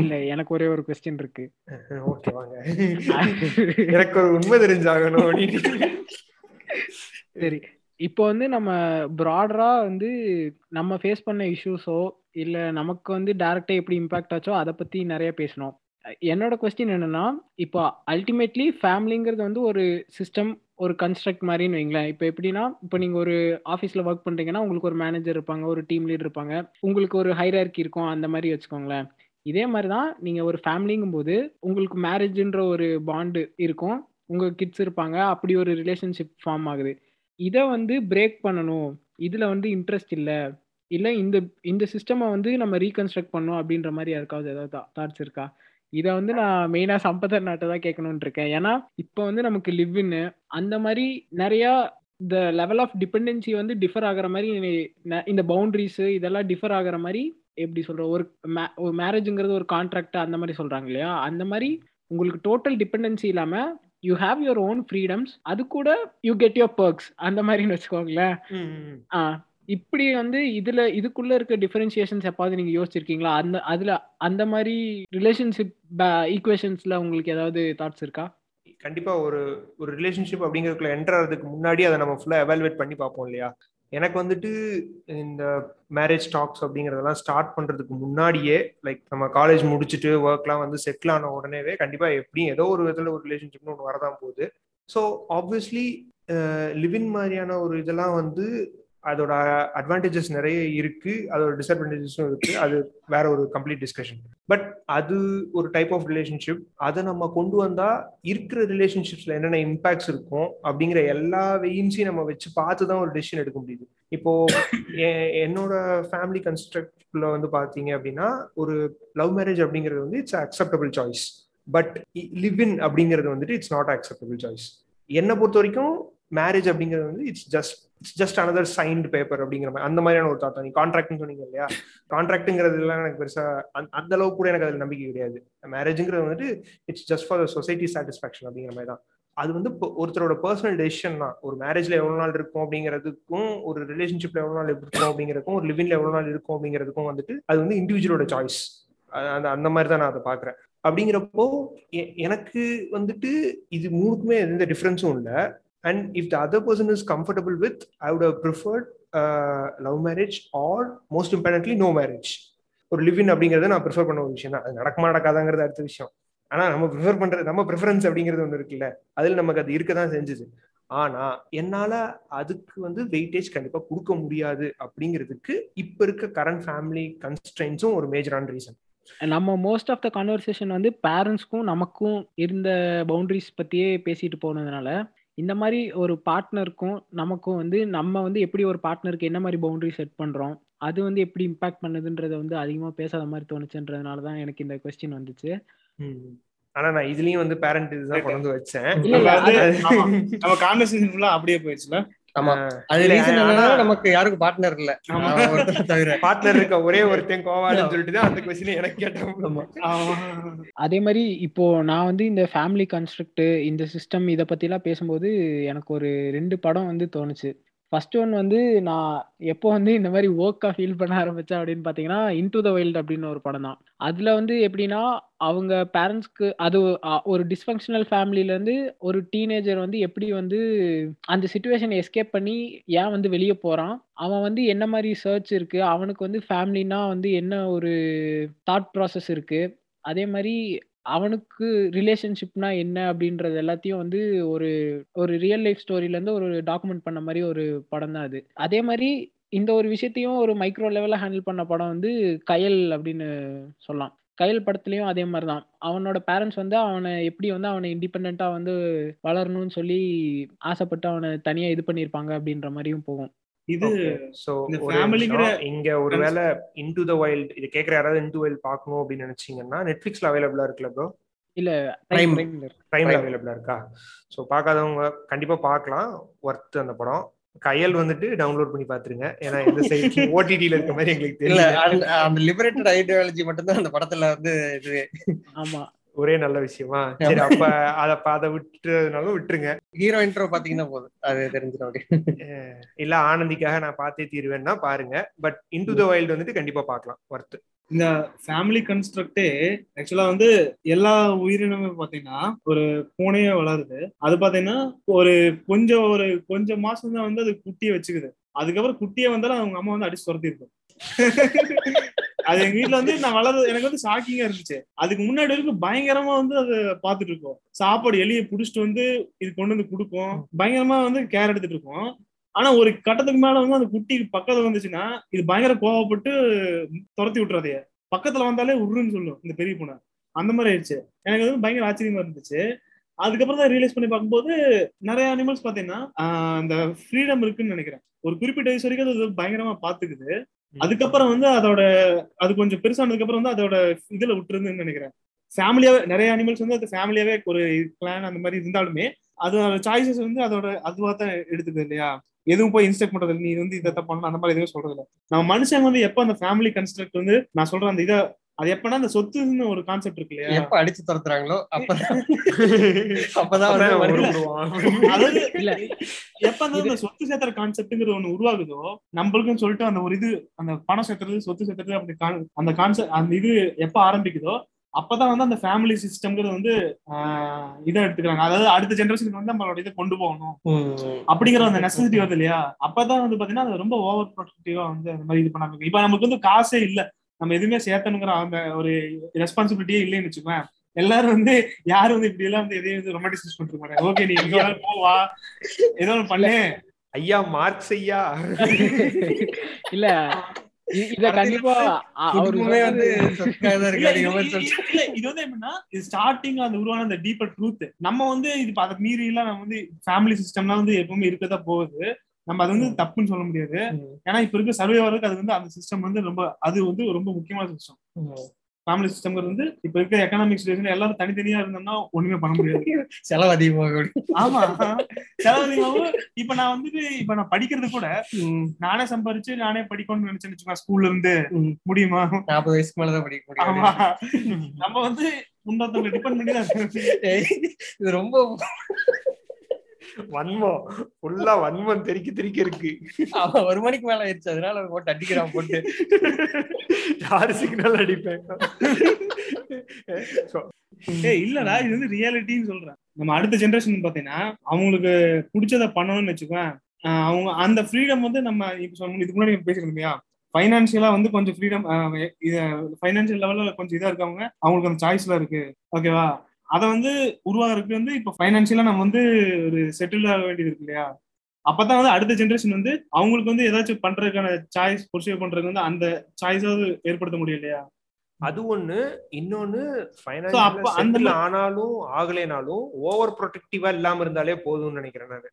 இல்ல எனக்கு ஒரே ஒரு கொஸ்டின் இருக்கு. ஓகே வாங்க. எனக்கு ஒரு உண்மை தெரிஞ்சாகணும் அப்படின்னு. சரி இப்போ வந்து நம்ம ப்ராடரா வந்து நம்ம ஃபேஸ் பண்ண இஷ்யூஸோ இல்ல நமக்கு வந்து டைரக்டா எப்படி இம்பாக்ட் ஆச்சோ அதை பத்தி நிறைய பேசணும். என்னோட கொஸ்டின் என்னன்னா இப்போ அல்டிமேட்லி ஃபேமிலிங்கிறது வந்து ஒரு சிஸ்டம் ஒரு கன்ஸ்ட்ரக்ட் மாதிரின்னு வைங்களேன். இப்போ எப்படின்னா இப்போ நீங்கள் ஒரு ஆஃபீஸில் ஒர்க் பண்ணுறீங்கன்னா உங்களுக்கு ஒரு மேனேஜர் இருப்பாங்க ஒரு டீம் லீடர் இருப்பாங்க. உங்களுக்கு ஒரு ஹைரார்கி இருக்கும் அந்த மாதிரி வச்சுக்கோங்களேன். இதே மாதிரி தான் நீங்கள் ஒரு ஃபேமிலிங்கும் போது உங்களுக்கு மேரேஜ்ன்ற ஒரு பாண்டு இருக்கும். உங்கள் கிட்ஸ் இருப்பாங்க. அப்படி ஒரு ரிலேஷன்ஷிப் ஃபார்ம் ஆகுது. இதை வந்து பிரேக் பண்ணணும். இதில் வந்து இன்ட்ரெஸ்ட் இல்லை. இல்லை இந்த இந்த சிஸ்டமை வந்து நம்ம ரீகன்ஸ்ட்ரக்ட் பண்ணணும் அப்படின்ற மாதிரி யாருக்காவது ஏதாவது தாட்ஸ் இருக்கா? இதை வந்து நான் மெயினாக சம்பதர் நாட்டை தான் கேட்கணும்னு இருக்கேன். ஏன்னா இப்போ வந்து நமக்கு லிவ்னு அந்த மாதிரி நிறையா இந்த லெவல் ஆஃப் டிபெண்டன்சி வந்து டிஃபர் ஆகிற மாதிரி இந்த பவுண்ட்ரிஸு இதெல்லாம் டிஃபர் ஆகிற மாதிரி எப்படி சொல்ற ஒரு ஒரு மேரேஜுங்கிறது ஒரு கான்ட்ராக்ட் அந்த மாதிரி சொல்றாங்க இல்லையா? அந்த மாதிரி உங்களுக்கு டோட்டல் டிபெண்டன்சி இல்லாம you have your own freedoms அது கூட யூ கெட் யுவர் பர்க்ஸ் அந்த மாதிரின்னு வச்சுக்கோங்களேன். இப்படி வந்து இதுல இதுக்குள்ள இருக்க டிஃபரன்சியேஷன்ஸ் எப்பாவது நீங்க யோசிச்சிருக்கீங்களா? அந்த அதுல அந்த மாதிரி ரிலேஷன்ஷிப் ஈக்குவேஷன்ஸ்ல உங்களுக்கு ஏதாவது தாட்ஸ் இருக்கா? கண்டிப்பா ஒரு ஒரு ரிலேஷன்ஷிப் அப்படிங்கிறதுக்குள்ள என்டர் ஆகிறதுக்கு முன்னாடி அதை நம்ம ஃபுல்லா எவாலுவேட் பண்ணி பார்ப்போம் இல்லையா? எனக்கு வந்துட்டு இந்த மேரேஜ் டாக்ஸ் அப்படிங்கறதெல்லாம் ஸ்டார்ட் பண்றதுக்கு முன்னாடியே லைக் நம்ம காலேஜ் முடிச்சுட்டு ஒர்க்லாம் வந்து செட்டில் ஆன உடனேவே கண்டிப்பா எப்படியும் ஏதோ ஒரு விதத்துல ஒரு ரிலேஷன்ஷிப்னு ஒன்று வரதான் போகுது. ஸோ ஆப்வியஸ்லி லிவின் மாதிரியான ஒரு இதெல்லாம் வந்து அதோட அட்வான்டேஜஸ் நிறைய இருக்கு அதோட டிஸ்அட்வான்டேஜஸும் இருக்கு அது வேற ஒரு கம்ப்ளீட் டிஸ்கஷன் பட் அது ஒரு டைப் ஆஃப் ரிலேஷன்ஷிப் அதை நம்ம கொண்டு வந்தா இருக்கிற ரிலேஷன்ஷிப்ஸ்ல என்னென்ன இம்பாக்ட்ஸ் இருக்கும் அப்படிங்கிற எல்லா வெயின்ஸையும் நம்ம வச்சு பார்த்து தான் ஒரு டெசிஷன் எடுக்க முடியுது. இப்போ என்னோட ஃபேமிலி கன்ஸ்ட்ரக்ட்ல வந்து பாத்தீங்க அப்படின்னா ஒரு லவ் மேரேஜ் அப்படிங்கிறது வந்து it's acceptable choice but live in அப்படிங்கிறது வந்துட்டு இட்ஸ் நாட் அக்செப்டபிள் சாய்ஸ் என்னை பொறுத்த வரைக்கும் மேரேஜ் அப்படிங்கிறது வந்து it's just it's just another signed paper அப்படிங்கிற மாதிரி அந்த மாதிரியான ஒரு தாத்தா நீ கான்ட்ராக்ட்னு சொன்னீங்க இல்லையா? கான்ட்ராக்ட்ங்கிறது எல்லாம் எனக்கு பெருசா அந்த அளவுக்கு கூட எனக்கு அதில் நம்பிக்கை கிடையாது. மேரேஜுங்கிறது வந்துட்டு it's just for society satisfaction அப்படிங்கிற மாதிரி தான். அது வந்து ஒருத்தரோட பர்சனல் டெசிஷன் தான். ஒரு மேரேஜ்ல எவ்வளவு நாள் இருக்கும் அப்படிங்கிறதுக்கும் ஒரு ரிலேஷன்ஷிப்ல எவ்வளவு நாள் இருக்கும் அப்படிங்கிறதுக்கும் ஒரு லிவிங்ல எவ்வளவு நாள் இருக்கும் அப்படிங்கிறதுக்கும் வந்துட்டு அது வந்து இண்டிவிஜுவலோட சாய்ஸ் அந்த அந்த மாதிரி தான் நான் அதை பாக்குறேன் அப்படிங்கிறப்போ எனக்கு வந்துட்டு இது மூணுக்குமே எந்த டிஃப்ரென்ஸும் இல்லை. And if the other person is comfortable with have preferred preferred love marriage or most importantly no marriage ஒரு லிவின் அப்படிங்கறத நான் ப்ரிஃபர் பண்ண ஒரு விஷயம் தான். அது நடக்குமா நடக்காதாங்கிறது அடுத்த விஷயம். ஆனா நம்ம ப்ரிஃபர் பண்றது நம்ம ப்ரிஃபரன்ஸ் அப்படிங்கிறது ஒன்று இருக்குல்ல. அதில் நமக்கு அது இருக்க தான் செஞ்சுது. ஆனா என்னால அதுக்கு வந்து வெயிட்டேஜ் கண்டிப்பா கொடுக்க முடியாது அப்படிங்கிறதுக்கு இப்ப இருக்க கரண்ட் ஃபேமிலி கன்ஸ்டன்ஸும் ஒரு மேஜரான ரீசன் நம்ம மோஸ்ட் ஆஃப் த கான்வர்சேஷன் வந்து பேரண்ட்ஸ்க்கும் நமக்கும் இருந்த பவுண்டரிஸ் பத்தியே பேசிட்டு போனதுனால இந்த மாதிரி ஒரு பார்ட்னருக்கும் நமக்கும் வந்து நம்ம வந்து எப்படி ஒரு பார்ட்னருக்கு என்ன மாதிரி பவுண்டரி செட் பண்றோம் அது வந்து எப்படி இம்பாக்ட் பண்ணுதுன்றத வந்து அதிகமா பேசாத மாதிரி தோணுச்சுன்றதுனால தான் எனக்கு இந்த கொஸ்டின் வந்துச்சு. ஆனா நான் இதுலயும் வந்து பேரண்ட் இதுதான் கொண்டு வச்சேன். நம்ம கான்வர்சேஷன் ஃபுல்லா அப்படியே போயிடுச்சுல ஆமா. அது ரீசன் நமக்கு யாருக்கும் பார்ட்னர் இல்ல. தவிர. பார்ட்னர் இருக்க ஒரே ஒருத்தன் கோவாடுன்னு சொல்லிட்டு தான் அந்த கொஸ்டின் எனக்கு கேட்டோம் அதே மாதிரி இப்போ நான் வந்து இந்த ஃபேமிலி கன்ஸ்ட்ரக்ட் இந்த சிஸ்டம் இதை பத்தி எல்லாம் பேசும்போது எனக்கு ஒரு ரெண்டு படம் வந்து தோணுச்சு. ஃபர்ஸ்ட் ஒன் வந்து நான் எப்போ வந்து இந்த மாதிரி ஒர்க்காக ஃபீல் பண்ண ஆரம்பிச்சேன் அப்படின்னு பார்த்தீங்கன்னா இன்டு த வைல்டு அப்படின்னு ஒரு படம் தான். அதில் வந்து எப்படின்னா அவங்க பேரண்ட்ஸ்க்கு அது ஒரு டிஸ்ஃபங்க்ஷனல் ஃபேமிலியிலேருந்து ஒரு டீனேஜர் வந்து எப்படி வந்து அந்த சுச்சுவேஷனை எஸ்கேப் பண்ணி ஏன் வந்து வெளியே போகிறான் அவன் வந்து என்ன மாதிரி சர்ச் இருக்குது அவனுக்கு வந்து ஃபேமிலினா வந்து என்ன ஒரு தாட் ப்ராசஸ் இருக்குது அதே மாதிரி அவனுக்கு ரிலேஷன்ஷிப்னா என்ன அப்படின்றது எல்லாத்தையும் வந்து ஒரு ஒரு ரியல் லைஃப் ஸ்டோரியிலேருந்து ஒரு டாக்குமெண்ட் பண்ண மாதிரி ஒரு படம் தான் அது. அதே மாதிரி இந்த ஒரு விஷயத்தையும் ஒரு மைக்ரோ லெவலில் ஹேண்டில் பண்ண படம் வந்து கயல் அப்படின்னு சொல்லலாம். கயல் படத்துலையும் அதே மாதிரி தான் அவனோட பேரண்ட்ஸ் வந்து அவனை எப்படி வந்து அவனை இண்டிபெண்ட்டாக வந்து வளரணும்னு சொல்லி ஆசைப்பட்டு அவனை தனியாக இது பண்ணியிருப்பாங்க அப்படின்ற மாதிரியும் போகும். இது சோ. இங்க ஒருவேளை இன்டு த வைல்ட் இது கேக்குற யாராவது இன்டு வைல்ட் பார்க்கணும் அப்படின்னு நினைச்சீங்கன்னா நெட்ஃபிளிக்ஸ்ல அவைலபிளா இருக்குல்ல ப்ரோ இல்ல Prime. பிரைம்ல. அவைலபிளா இருக்கா. சோ பார்க்காதவங்க கண்டிப்பா பார்க்கலாம். ஒர்த் அந்த படம். கையல் வந்துட்டு டவுன்லோட் பண்ணி பாத்துருங்க ஏன்னா எந்த சைட் ஓடிடில இருக்க மாதிரி எங்களுக்கு தெரியல அந்த லிபரேட்டட் ஐடியாலஜி மட்டும்தான் அந்த படத்துல வந்து இது ஆமா. ஒரே நல்ல விஷயமா? சரி அப்ப அத அப்ப அதை விட்டுறதுனாலும் விட்டுருங்க. ஹீரோ இன்ட்ரோ பாத்தீங்கன்னா போதும். அது தெரிஞ்சிடும் இல்ல ஆனந்திக்காக நான் பார்த்தே தீருவேன்னா பாருங்க. பட் இன்டு த வைல்ட் வந்துட்டு கண்டிப்பா பார்க்கலாம் ஒர்த் இந்த ஃபேமிலி கன்ஸ்ட்ரக்டே ஆக்சுவலா வந்து எல்லா உயிரினமும் பாத்தீங்கன்னா ஒரு பூனையே வளருது. அது பாத்தீங்கன்னா ஒரு கொஞ்சம் ஒரு கொஞ்சம் மாசம் தான் வந்து அது குட்டியை வச்சுக்குது. அதுக்கப்புறம் குட்டியை வந்தாலும் அவங்க அம்மா வந்து அடிச்சு துரத்தி இருக்கும் அது எங்க வீட்ல வந்து நான் வளர்றது எனக்கு வந்து ஷாக்கிங்கா இருந்துச்சு. அதுக்கு முன்னாடி வரைக்கும் பயங்கரமா வந்து அதை பாத்துட்டு இருக்கோம். சாப்பாடு எலியை புடிச்சிட்டு வந்து இது கொண்டு வந்து கொடுக்கும். பயங்கரமா வந்து கேர் எடுத்துட்டு இருக்கோம். ஆனா ஒரு கட்டத்துக்கு மேல வந்து அந்த குட்டி பக்கத்துல வந்துச்சுன்னா இது பயங்கர கோவப்பட்டு துரத்தி விட்டுறதைய பக்கத்துல வந்தாலே உருன்னு சொல்லும் இந்த பெரிய பூனை. அந்த மாதிரி ஆயிடுச்சு. எனக்கு வந்து பயங்கர ஆச்சரியமா இருந்துச்சு. அதுக்கப்புறம் தான் ரியலைஸ் பண்ணி பார்க்கும்போது நிறைய அனிமல்ஸ் பாத்தீங்கன்னா அந்த ஃப்ரீடம் இருக்குன்னு நினைக்கிறேன். ஒரு குறிப்பிட்ட வயசு வரைக்கும் அது பயங்கரமா பாத்துக்குது அதுக்கப்புறம் வந்து அதோட அது கொஞ்சம் பெருசானதுக்கு அப்புறம் வந்து அதோட இதுல விட்டுருந்துன்னு நினைக்கிறேன். ஃபேமிலியாவே நிறைய அனிமல்ஸ் வந்து அது ஃபேமிலியாவே ஒரு பிளான் அந்த மாதிரி இருந்தாலுமே அதோட சாய்ஸஸ் வந்து அதோட அதுவா தான் எடுத்துக்குது இல்லையா? எதுவும் போய் இன்ஸ்ட்ரக்ட் பண்றது நீ வந்து இதை பண்ணணும் அந்த மாதிரி எதுவும் சொல்றது இல்லை நம்ம மனுஷங்க வந்து எப்ப அந்த ஃபேமிலி கன்ஸ்ட்ரக்ட் வந்து நான் சொல்றேன் அந்த இதை அது எப்பனா அந்த சொத்துன்னு ஒரு கான்செப்ட் இருக்கு இல்லையா? எப்ப அடிச்சு துரத்துறாங்களோ அப்பதான் அப்பதான். அதாவது இல்ல. எப்ப அந்த சொத்து சேர்த்துற கான்செப்ட்ங்கிற ஒண்ணு உருவாகுதோ நம்மளுக்கும் சொல்லிட்டு அந்த ஒரு இது அந்த பணம் சேர்த்துறது சொத்து சேர்த்துறது அப்படி அந்த கான்செப்ட் அந்த இது எப்ப ஆரம்பிக்குதோ அப்பதான் வந்து அந்த ஃபேமிலி சிஸ்டம்ங்கிறது வந்து ஆஹ் இதை எடுத்துக்கிறாங்க. அதாவது அடுத்த ஜெனரேஷனுக்கு வந்து நம்மளோட இதை கொண்டு போகணும். அப்படிங்கிற அந்த நெசசிட்டி வருது இல்லையா? அப்பதான் வந்து பாத்தீங்கன்னா அது ரொம்ப ஓவர் ப்ரொடக்டிவா வந்து அந்த மாதிரி இது பண்ணாங்க இப்ப நமக்கு வந்து காசே இல்ல. நம்ம எதுவுமே சேர்த்தணுங்கிற அந்த ஒரு ரெஸ்பான்சிபிலிட்டியே இல்லைன்னு வச்சுக்கோங்க எல்லாரும் வந்து யாரும் வந்து இப்படி எல்லாம் வந்து எதையும் வந்து ரொமாட்டிசைஸ் பண்ணிட்டு மாட்டாங்க. ஓகே நீ எங்க வேணாலும் போ வா. ஏதோ ஒண்ணு பண்ணு. ஐயா மார்க்ஸ் ஐயா. இல்ல இத கண்டிப்பா அ- அவரு குடும்பமே வந்து இது- வந்து எப்படின்னா இது ஸ்டார்டிங் அந்த உருவான அந்த டீப்பர் ட்ரூத் நம்ம வந்து இது இப்ப அதை மீறி எல்லாம் நம்ம வந்து ஃபேமிலி சிஸ்டம்லாம் வந்து எப்பவுமே இருக்கதான் போகுது. நம்ம அது வந்து தப்புன்னு சொல்ல முடியாது. ஏன்னா இப்ப இருக்க சர்வே வரதுக்கு அது வந்து அந்த சிஸ்டம் வந்து ரொம்ப அது வந்து ரொம்ப முக்கியமான சிஸ்டம். ஃபேமிலி சிஸ்டம்ங்கிறது வந்து இப்ப இருக்க எக்கனாமிக் சுச்சுவேஷன் எல்லாரும் தனித்தனியா இருந்தோம்னா ஒண்ணுமே பண்ண முடியாது. செலவு அதிகமாக ஆமா. செலவதிகமாவும் இப்ப நான் வந்துட்டு இப்ப நான் படிக்கிறது கூட நானே சம்பாரிச்சு நானே படிக்கணும்னு நினைச்சேன்னு வச்சுக்கோங்க ஸ்கூல்ல இருந்து. முடியுமா? நாற்பது வயசுக்கு மேலதான் படிக்க ஆமா. முடியும் நம்ம வந்து இன்னொருத்தவங்க டிபெண்ட் பண்ணி தான் இது ரொம்ப வன்மம். ஃபுல்லா வன்மம் தெறிக்க தெறிக்க இருக்கு. அவன் ஒரு மணிக்கு மேல ஆயிடுச்சு. அதனால போட்டு அடிக்கிறான் போட்டு. யாரு சிக்னல் அடிப்பேன்? இல்லடா இது வந்து ரியாலிட்டின்னு சொல்றேன். நம்ம அடுத்த ஜெனரேஷன் பாத்தீங்கன்னா அவங்களுக்கு பிடிச்சத பண்ணணும்னு வச்சுக்கோங்க அவங்க அந்த ஃப்ரீடம் வந்து நம்ம இப்ப சொன்ன இதுக்கு முன்னாடி பேசிருந்தோம் இல்லையா? ஃபைனான்சியலா வந்து கொஞ்சம் ஃப்ரீடம் ஃபைனான்சியல் லெவல்ல கொஞ்சம் இதா இருக்கவங்க அவங்களுக்கு அந்த சாய்ஸ்ல இருக்கு. ஓகேவா அதை வந்து உருவாகிறதுக்கு வந்து இப்போ ஃபைனான்சியலா நம்ம வந்து ஒரு செட்டில் ஆக வேண்டியது இருக்கு இல்லையா? அப்பதான் வந்து அடுத்த ஜெனரேஷன் வந்து அவங்களுக்கு வந்து ஏதாச்சும் பண்றதுக்கான சாய்ஸ் புர்சிவ் பண்றதுக்கு வந்து அந்த சாய்ஸாவது ஏற்படுத்த முடியும் இல்லையா? அது ஒண்ணு. இன்னொன்னு ஃபைனான்சியல் ஆனாலும் ஆகலைனாலும் ஓவர் ப்ரொடெக்டிவா இல்லாம இருந்தாலே போதும்னு நினைக்கிறேன் நான்.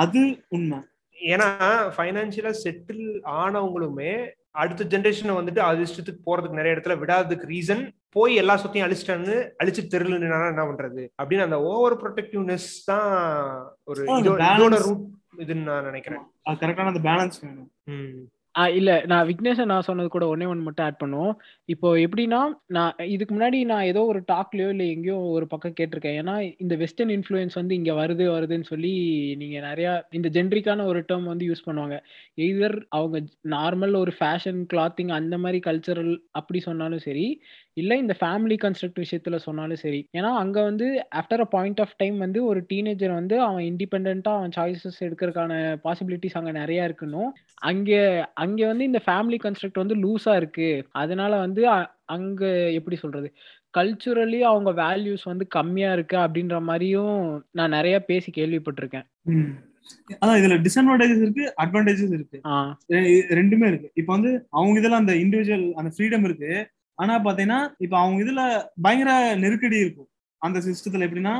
அது உண்மை. ஏன்னா ஃபைனான்சியலா செட்டில் ஆனவங்களுமே அடுத்த ஜென்ரேஷனை வந்துட்டு அது இஷ்டத்துக்கு போறதுக்கு நிறைய இடத்துல விடாததுக்கு ரீசன் போய் எல்லா சொத்தையும் அழிச்சிட்டான்னு அழிச்சு தெருல என்ன பண்றது? அப்படின்னு அந்த ஓவர் ப்ரொடெக்டிவ்னஸ் தான் ஒரு இதோட. ரூட் இதுன்னு நான் நினைக்கிறேன். கரெக்டான அந்த பேலன்ஸ் வேணும். இல்ல நான் விக்னேஷன் நான் சொன்னது கூட ஒன்னே ஒன்று மட்டும் ஆட் பண்ணுவோம். இப்போ எப்படின்னா நான் இதுக்கு முன்னாடி நான் ஏதோ ஒரு டாக்லயோ இல்லை எங்கேயோ ஒரு பக்கம் கேட்டிருக்கேன். ஏன்னா இந்த வெஸ்டர்ன் இன்ஃப்ளூயன்ஸ் வந்து இங்க வருது வருதுன்னு சொல்லி நீங்க நிறைய இந்த ஜென்ரிக்கான ஒரு டேர்ம் வந்து யூஸ் பண்ணுவாங்க. எய்தர் அவங்க நார்மல் ஒரு ஃபேஷன் கிளாத்திங் அந்த மாதிரி கல்ச்சரல் அப்படி சொன்னாலும் சரி இல்லை இந்த ஃபேமிலி கன்ஸ்ட்ரக்ட் விஷயத்துல சொன்னாலும் சரி. ஏன்னா அங்க வந்து after a point of time வந்து ஒரு டீனேஜர் வந்து அவன் இண்டிபெண்டா அவன் சாய்ஸஸ் எடுக்கிறதுக்கான பாசிபிலிட்டிஸ் அங்க நிறைய இருக்கணும் அங்கே அங்க வந்து இந்த ஃபேமிலி கன்ஸ்ட்ரக்ட் வந்து லூஸா இருக்கு. அதனால வந்து அங்க எப்படி சொல்றது? கல்ச்சுரலி அவங்க வேல்யூஸ் வந்து கம்மியா இருக்கு அப்படின்ற மாதிரியும் நான் நிறைய பேசி கேள்விப்பட்டிருக்கேன். அதான் இதுல டிஸ்அட்வான்டேஜஸ் இருக்கு அட்வான்டேஜஸ் இருக்கு. ரெண்டுமே இருக்கு. இப்போ வந்து அவங்க இதுல அந்த இண்டிவிஜுவல் அந்த ஃப்ரீடம் இருக்கு. ஆனா பாத்தீங்கன்னா இப்ப அவங்க இதுல பயங்கர நெருக்கடி இருக்கும். அந்த சிஸ்டத்துல எப்படின்னா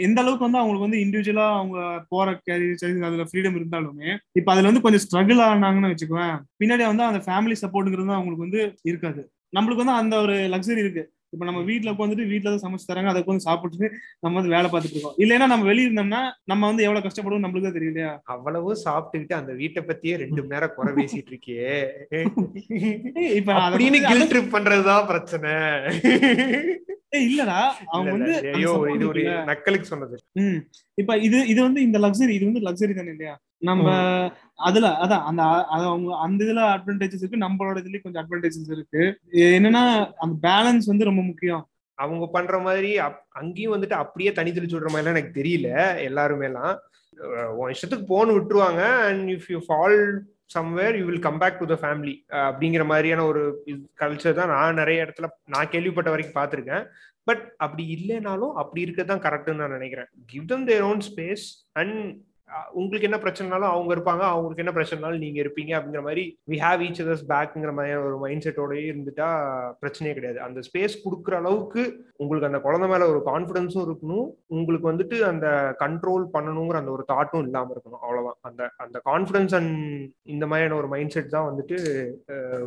எந்த அளவுக்கு வந்து அவங்களுக்கு வந்து இண்டிவிஜுவலா அவங்க போற கேரியர் அதுல ஃப்ரீடம் இருந்தாலுமே இப்ப அதுல வந்து கொஞ்சம் ஸ்ட்ரகிள் ஆனாங்கன்னு வச்சுக்குவேன் பின்னாடி வந்து அந்த ஃபேமிலி சப்போர்ட்ங்கிறது அவங்களுக்கு வந்து இருக்காது. நம்மளுக்கு வந்து அந்த ஒரு லக்ஸரி இருக்கு. இப்ப நம்ம வீட்ல உட்காந்துட்டு வீட்ல தான் சமைச்சு தராங்க அதை உட்காந்து சாப்பிட்டுட்டு நம்ம வந்து வேலை பார்த்துட்டு இருக்கோம். இல்லைன்னா நம்ம வெளிய இருந்தோம்னா நம்ம வந்து எவ்வளவு கஷ்டப்படுவோம் நம்மளுக்கு தான் தெரியலையா அவ்வளவு சாப்பிட்டுக்கிட்டு அந்த வீட்டை பத்தியே ரெண்டு மணி நேரம் குறை பேசிட்டு இருக்கியே இப்ப அப்படின்னு வந்து- கில் ட்ரிப் பண்றதுதான் பிரச்சனை. இல்லடா அவங்க வந்து ஐயோ இது ஒரு. நக்கலுக்கு சொன்னது. இப்ப இது இது வந்து இந்த லக்ஸரி இது வந்து லக்ஸரி தானே இல்லையா? நம்ம அதுல அதான் அந்த அது அவங்க அந்த இதுல அட்வான்டேஜஸ் இருக்கு நம்மளோட இதுலயும் கொஞ்சம் அட்வான்டேஜஸ் இருக்கு. என்னன்னா அந்த பேலன்ஸ் வந்து ரொம்ப முக்கியம். அவங்க பண்ற மாதிரி அப்- அங்கேயும் வந்துட்டு அப்படியே தனி தெளிச்சு விடுற மாதிரிலாம் எனக்கு தெரியல எல்லாருமே எல்லாம் உன் இஷ்டத்துக்கு போன் விட்டுருவாங்க and if you fall somewhere you will come back to the family அப்படிங்கிற மாதிரியான ஒரு கல்ச்சர் தான் நான் நிறைய இடத்துல நான் கேள்விப்பட்ட வரைக்கும் பார்த்துருக்கேன். பட் அப்படி இல்லைனாலும் அப்படி இருக்கிறது தான் கரெக்டுன்னு நான் நினைக்கிறேன். Give them their own space and உங்களுக்கு என்ன பிரச்சனைனாலும் அவங்க இருப்பாங்க அவங்களுக்கு என்ன பிரச்சனைனாலும் நீங்க இருப்பீங்க அப்படிங்கிற மாதிரி வி ஹாவ் ஈச் அதர்ஸ் பேக்குங்கிற மாதிரி ஒரு மைண்ட் செட்டோடய இருந்துட்டா பிரச்சனையே கிடையாது. அந்த ஸ்பேஸ் கொடுக்குற அளவுக்கு உங்களுக்கு அந்த குழந்தை மேல ஒரு கான்ஃபிடன்ஸும் இருக்கணும். உங்களுக்கு வந்துட்டு அந்த கண்ட்ரோல் பண்ணணுங்கிற அந்த ஒரு தாட்டும் இல்லாம இருக்கணும். அவ்வளவுதான். அந்த அந்த கான்ஃபிடன்ஸ் அண்ட் இந்த மாதிரியான ஒரு மைண்ட் செட் தான் வந்துட்டு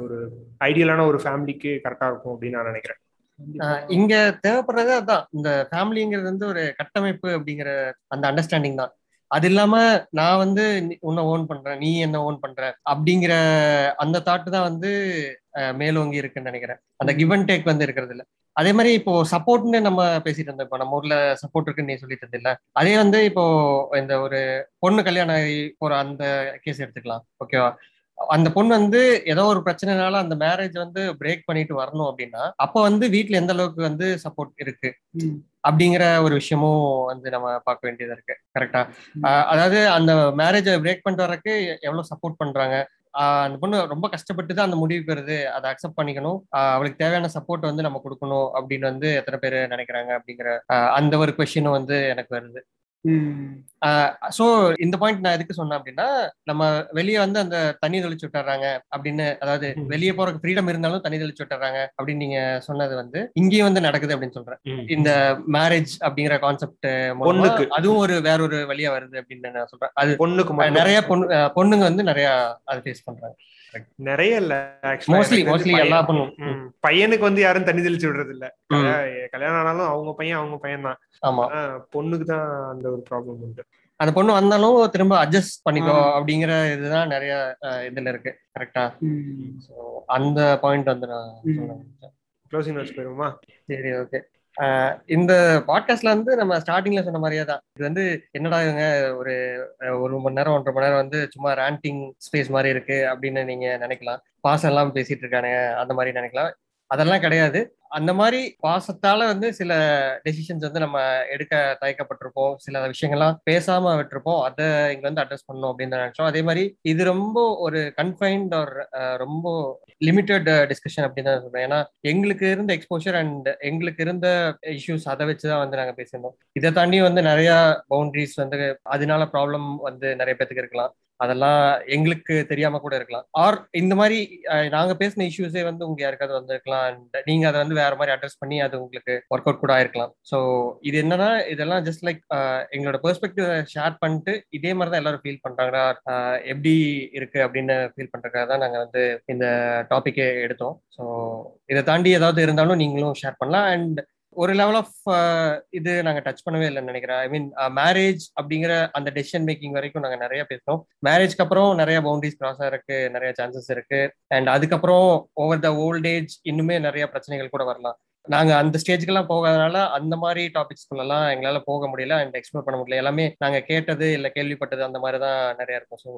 ஒரு ஐடியலான ஒரு ஃபேமிலிக்கு கரெக்டா இருக்கும் அப்படின்னு நான் நினைக்கிறேன். இங்க தேவைப்படுறது அதான். இந்த ஃபேமிலிங்கிறது வந்து ஒரு கட்டமைப்பு அப்படிங்கிற அந்த அண்டர்ஸ்டாண்டிங் தான். அது இல்லாம நான் வந்து உன்னை ஓன் பண்றேன் நீ என்ன ஓன் பண்ற அப்படிங்கிற அந்த தாட்டு தான் வந்து மேலோங்கி இருக்குன்னு நினைக்கிறேன். அந்த கிவ் அண்ட் டேக் வந்து இருக்கிறது இல்ல. அதே மாதிரி இப்போ சப்போர்ட்னு நம்ம பேசிட்டு இருந்தோம். இப்போ நம்ம ஊர்ல சப்போர்ட் இருக்குன்னு நீ சொல்லிட்டு இருந்தில்ல. அதே வந்து இப்போ இந்த ஒரு பொண்ணு கல்யாணம் ஆகி போற அந்த கேஸ் எடுத்துக்கலாம். ஓகேவா அந்த பொண்ணு வந்து ஏதோ ஒரு பிரச்சனைனால அந்த மேரேஜ் வந்து பிரேக் பண்ணிட்டு வரணும் அப்படின்னா அப்ப வந்து வீட்டுல எந்த அளவுக்கு வந்து சப்போர்ட் இருக்கு? அப்படிங்கிற ஒரு விஷயமும் வந்து நம்ம பார்க்க வேண்டியதா இருக்கு. கரெக்டா அதாவது அந்த மேரேஜை பிரேக் பண்ணிட்டு வர்றதுக்கு எவ்வளவு சப்போர்ட் பண்றாங்க? அந்த பொண்ணு ரொம்ப கஷ்டப்பட்டு தான் அந்த முடிவுக்கு வருது. அதை அக்செப்ட் பண்ணிக்கணும். அவளுக்கு தேவையான சப்போர்ட் வந்து நம்ம கொடுக்கணும் அப்படின்னு வந்து எத்தனை பேர் நினைக்கிறாங்க அப்படிங்கிற அந்த ஒரு கொஸ்டினும் வந்து எனக்கு வருது. சோ இந்த பாயிண்ட் நான் எதுக்கு சொன்னேன் அப்படின்னா நம்ம வெளியே வந்து அந்த தண்ணி தெளிச்சு விட்டுறாங்க அப்படின்னு அதாவது வெளியே போறதுக்கு ஃப்ரீடம் இருந்தாலும் தண்ணி தெளிச்சு விட்டுறாங்க அப்படின்னு நீங்க சொன்னது வந்து இங்கேயும் வந்து நடக்குது அப்படின்னு சொல்றேன். இந்த மேரேஜ் அப்படிங்கிற கான்செப்ட் அதுவும் ஒரு வேற ஒரு வழியா வருது அப்படின்னு நான் சொல்றேன். அது பொண்ணுக்கு நிறைய பொண்ணு பொண்ணுங்க வந்து நிறைய அதை ஃபேஸ் பண்றாங்க. நிறைய இல்ல மோஸ்ட்லி மோஸ்ட்லி எல்லா பொண்ணும். பையனுக்கு வந்து யாரும் தண்ணி தெளிச்சு விடுறது இல்ல கல்யாணம் ஆனாலும் அவங்க பையன் அவங்க பையன் தான் ஆமா. பொண்ணுக்கு தான் அந்த ஒரு ப்ராப்ளம் உண்டு. அந்த பொண்ணு வந்தாலும் திரும்ப அட்ஜஸ்ட் பண்ணிக்கோ அப்படிங்கிற இதுதான் நிறைய இதுல இருக்கு. கரெக்டா அந்த பாயிண்ட் வந்து நான் க்ளோசிங் நோட்ஸ் போயிருமா சரி ஓகே இந்த பாட்காஸ்ட்ல வந்து நம்ம ஸ்டார்டிங்ல சொன்ன மாதிரியே தான். இது வந்து என்னடா இவங்க ஒரு ஒரு மணி நேரம் ஒன்றரை மணி நேரம் வந்து சும்மா ரேண்டிங் ஸ்பேஸ் மாதிரி இருக்கு அப்படின்னு நீங்க நினைக்கலாம். பாசம் எல்லாம் பேசிட்டு இருக்கானுங்க அந்த மாதிரி நினைக்கலாம். அதெல்லாம் கிடையாது. அந்த மாதிரி பாசத்தால வந்து சில டெசிஷன்ஸ் வந்து நம்ம எடுக்க தயக்கப்பட்டிருப்போம். சில விஷயங்கள்லாம் பேசாம விட்டுருப்போம். அதை இங்க வந்து அட்ரஸ் பண்ணணும் அப்படின்னு நினைச்சோம். அதே மாதிரி இது ரொம்ப ஒரு கன்ஃபைன்ட் ஒரு ரொம்ப லிமிட்டட் டிஸ்கஷன் அப்படின்னு தான் சொல்றேன். ஏன்னா எங்களுக்கு இருந்த எக்ஸ்போஷர் அண்ட் எங்களுக்கு இருந்த இஷ்யூஸ் அதை வச்சுதான் வந்து நாங்க பேசியிருந்தோம். இதை தாண்டி வந்து நிறைய பவுண்டரிஸ் வந்து அதனால ப்ராப்ளம் வந்து நிறைய பேத்துக்கு இருக்கலாம். அதெல்லாம் எங்களுக்கு தெரியாம கூட இருக்கலாம். ஆர் இந்த மாதிரி நாங்க பேசின இஷ்யூஸே வந்து உங்க யாருக்காவது வந்திருக்கலாம் அண்ட் நீங்க அதை வந்து வேற மாதிரி அட்ரஸ் பண்ணி அது உங்களுக்கு ஒர்க் அவுட் கூட ஆயிருக்கலாம். ஸோ இது என்னன்னா இதெல்லாம் ஜஸ்ட் லைக் எங்களோட பெர்ஸ்பெக்டிவ் ஷேர் பண்ணிட்டு இதே மாதிரி தான் எல்லாரும் ஃபீல் பண்றாங்களா எப்படி இருக்கு அப்படின்னு ஃபீல் பண்றதுக்காக தான் நாங்க வந்து இந்த டாபிக்கே எடுத்தோம். ஸோ இதை தாண்டி ஏதாவது இருந்தாலும் நீங்களும் ஷேர் பண்ணலாம். அண்ட் ஒரு லெவல் ஆஃப் uh, இது நாங்க டச் பண்ணவே இல்லைன்னு நினைக்கிறேன். ஐ மீன் மேரேஜ் அப்படிங்கிற அந்த டெசிஷன் மேக்கிங் வரைக்கும் நாங்க நிறைய பேசுறோம் மேரேஜ்க்கு அப்புறம் நிறைய பவுண்டரிஸ் கிராஸ் ஆகிறதுக்கு நிறைய சான்சஸ் இருக்கு. அண்ட் அதுக்கப்புறம் ஓவர் த ஓல்ட் ஏஜ் இன்னுமே நிறைய பிரச்சனைகள் கூட வரலாம். நாங்க அந்த ஸ்டேஜ்க்கெல்லாம் போகாதனால அந்த மாதிரி டாபிக்ஸ்குள்ளெல்லாம் எங்களால போக முடியல அண்ட் எக்ஸ்ப்ளோர் பண்ண முடியல. எல்லாமே நாங்க கேட்டது இல்ல கேள்விப்பட்டது அந்த மாதிரி தான் நிறைய இருக்கும். ஸோ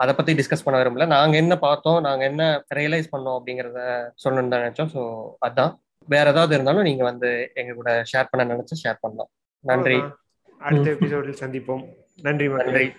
அதை பத்தி டிஸ்கஸ் பண்ண விரும்பல. நாங்க என்ன பார்த்தோம் நாங்க என்ன ரியலைஸ் பண்ணோம் அப்படிங்கறத சொல்லணும்னு தான் நினைச்சோம். ஸோ அதான். வேற ஏதாவது இருந்தாலும் நீங்க வந்து எங்க கூட ஷேர் பண்ண நினைச்சு ஷேர் பண்ணலாம். நன்றி. அடுத்த எபிசோடில் சந்திப்போம். நன்றி நன்றி.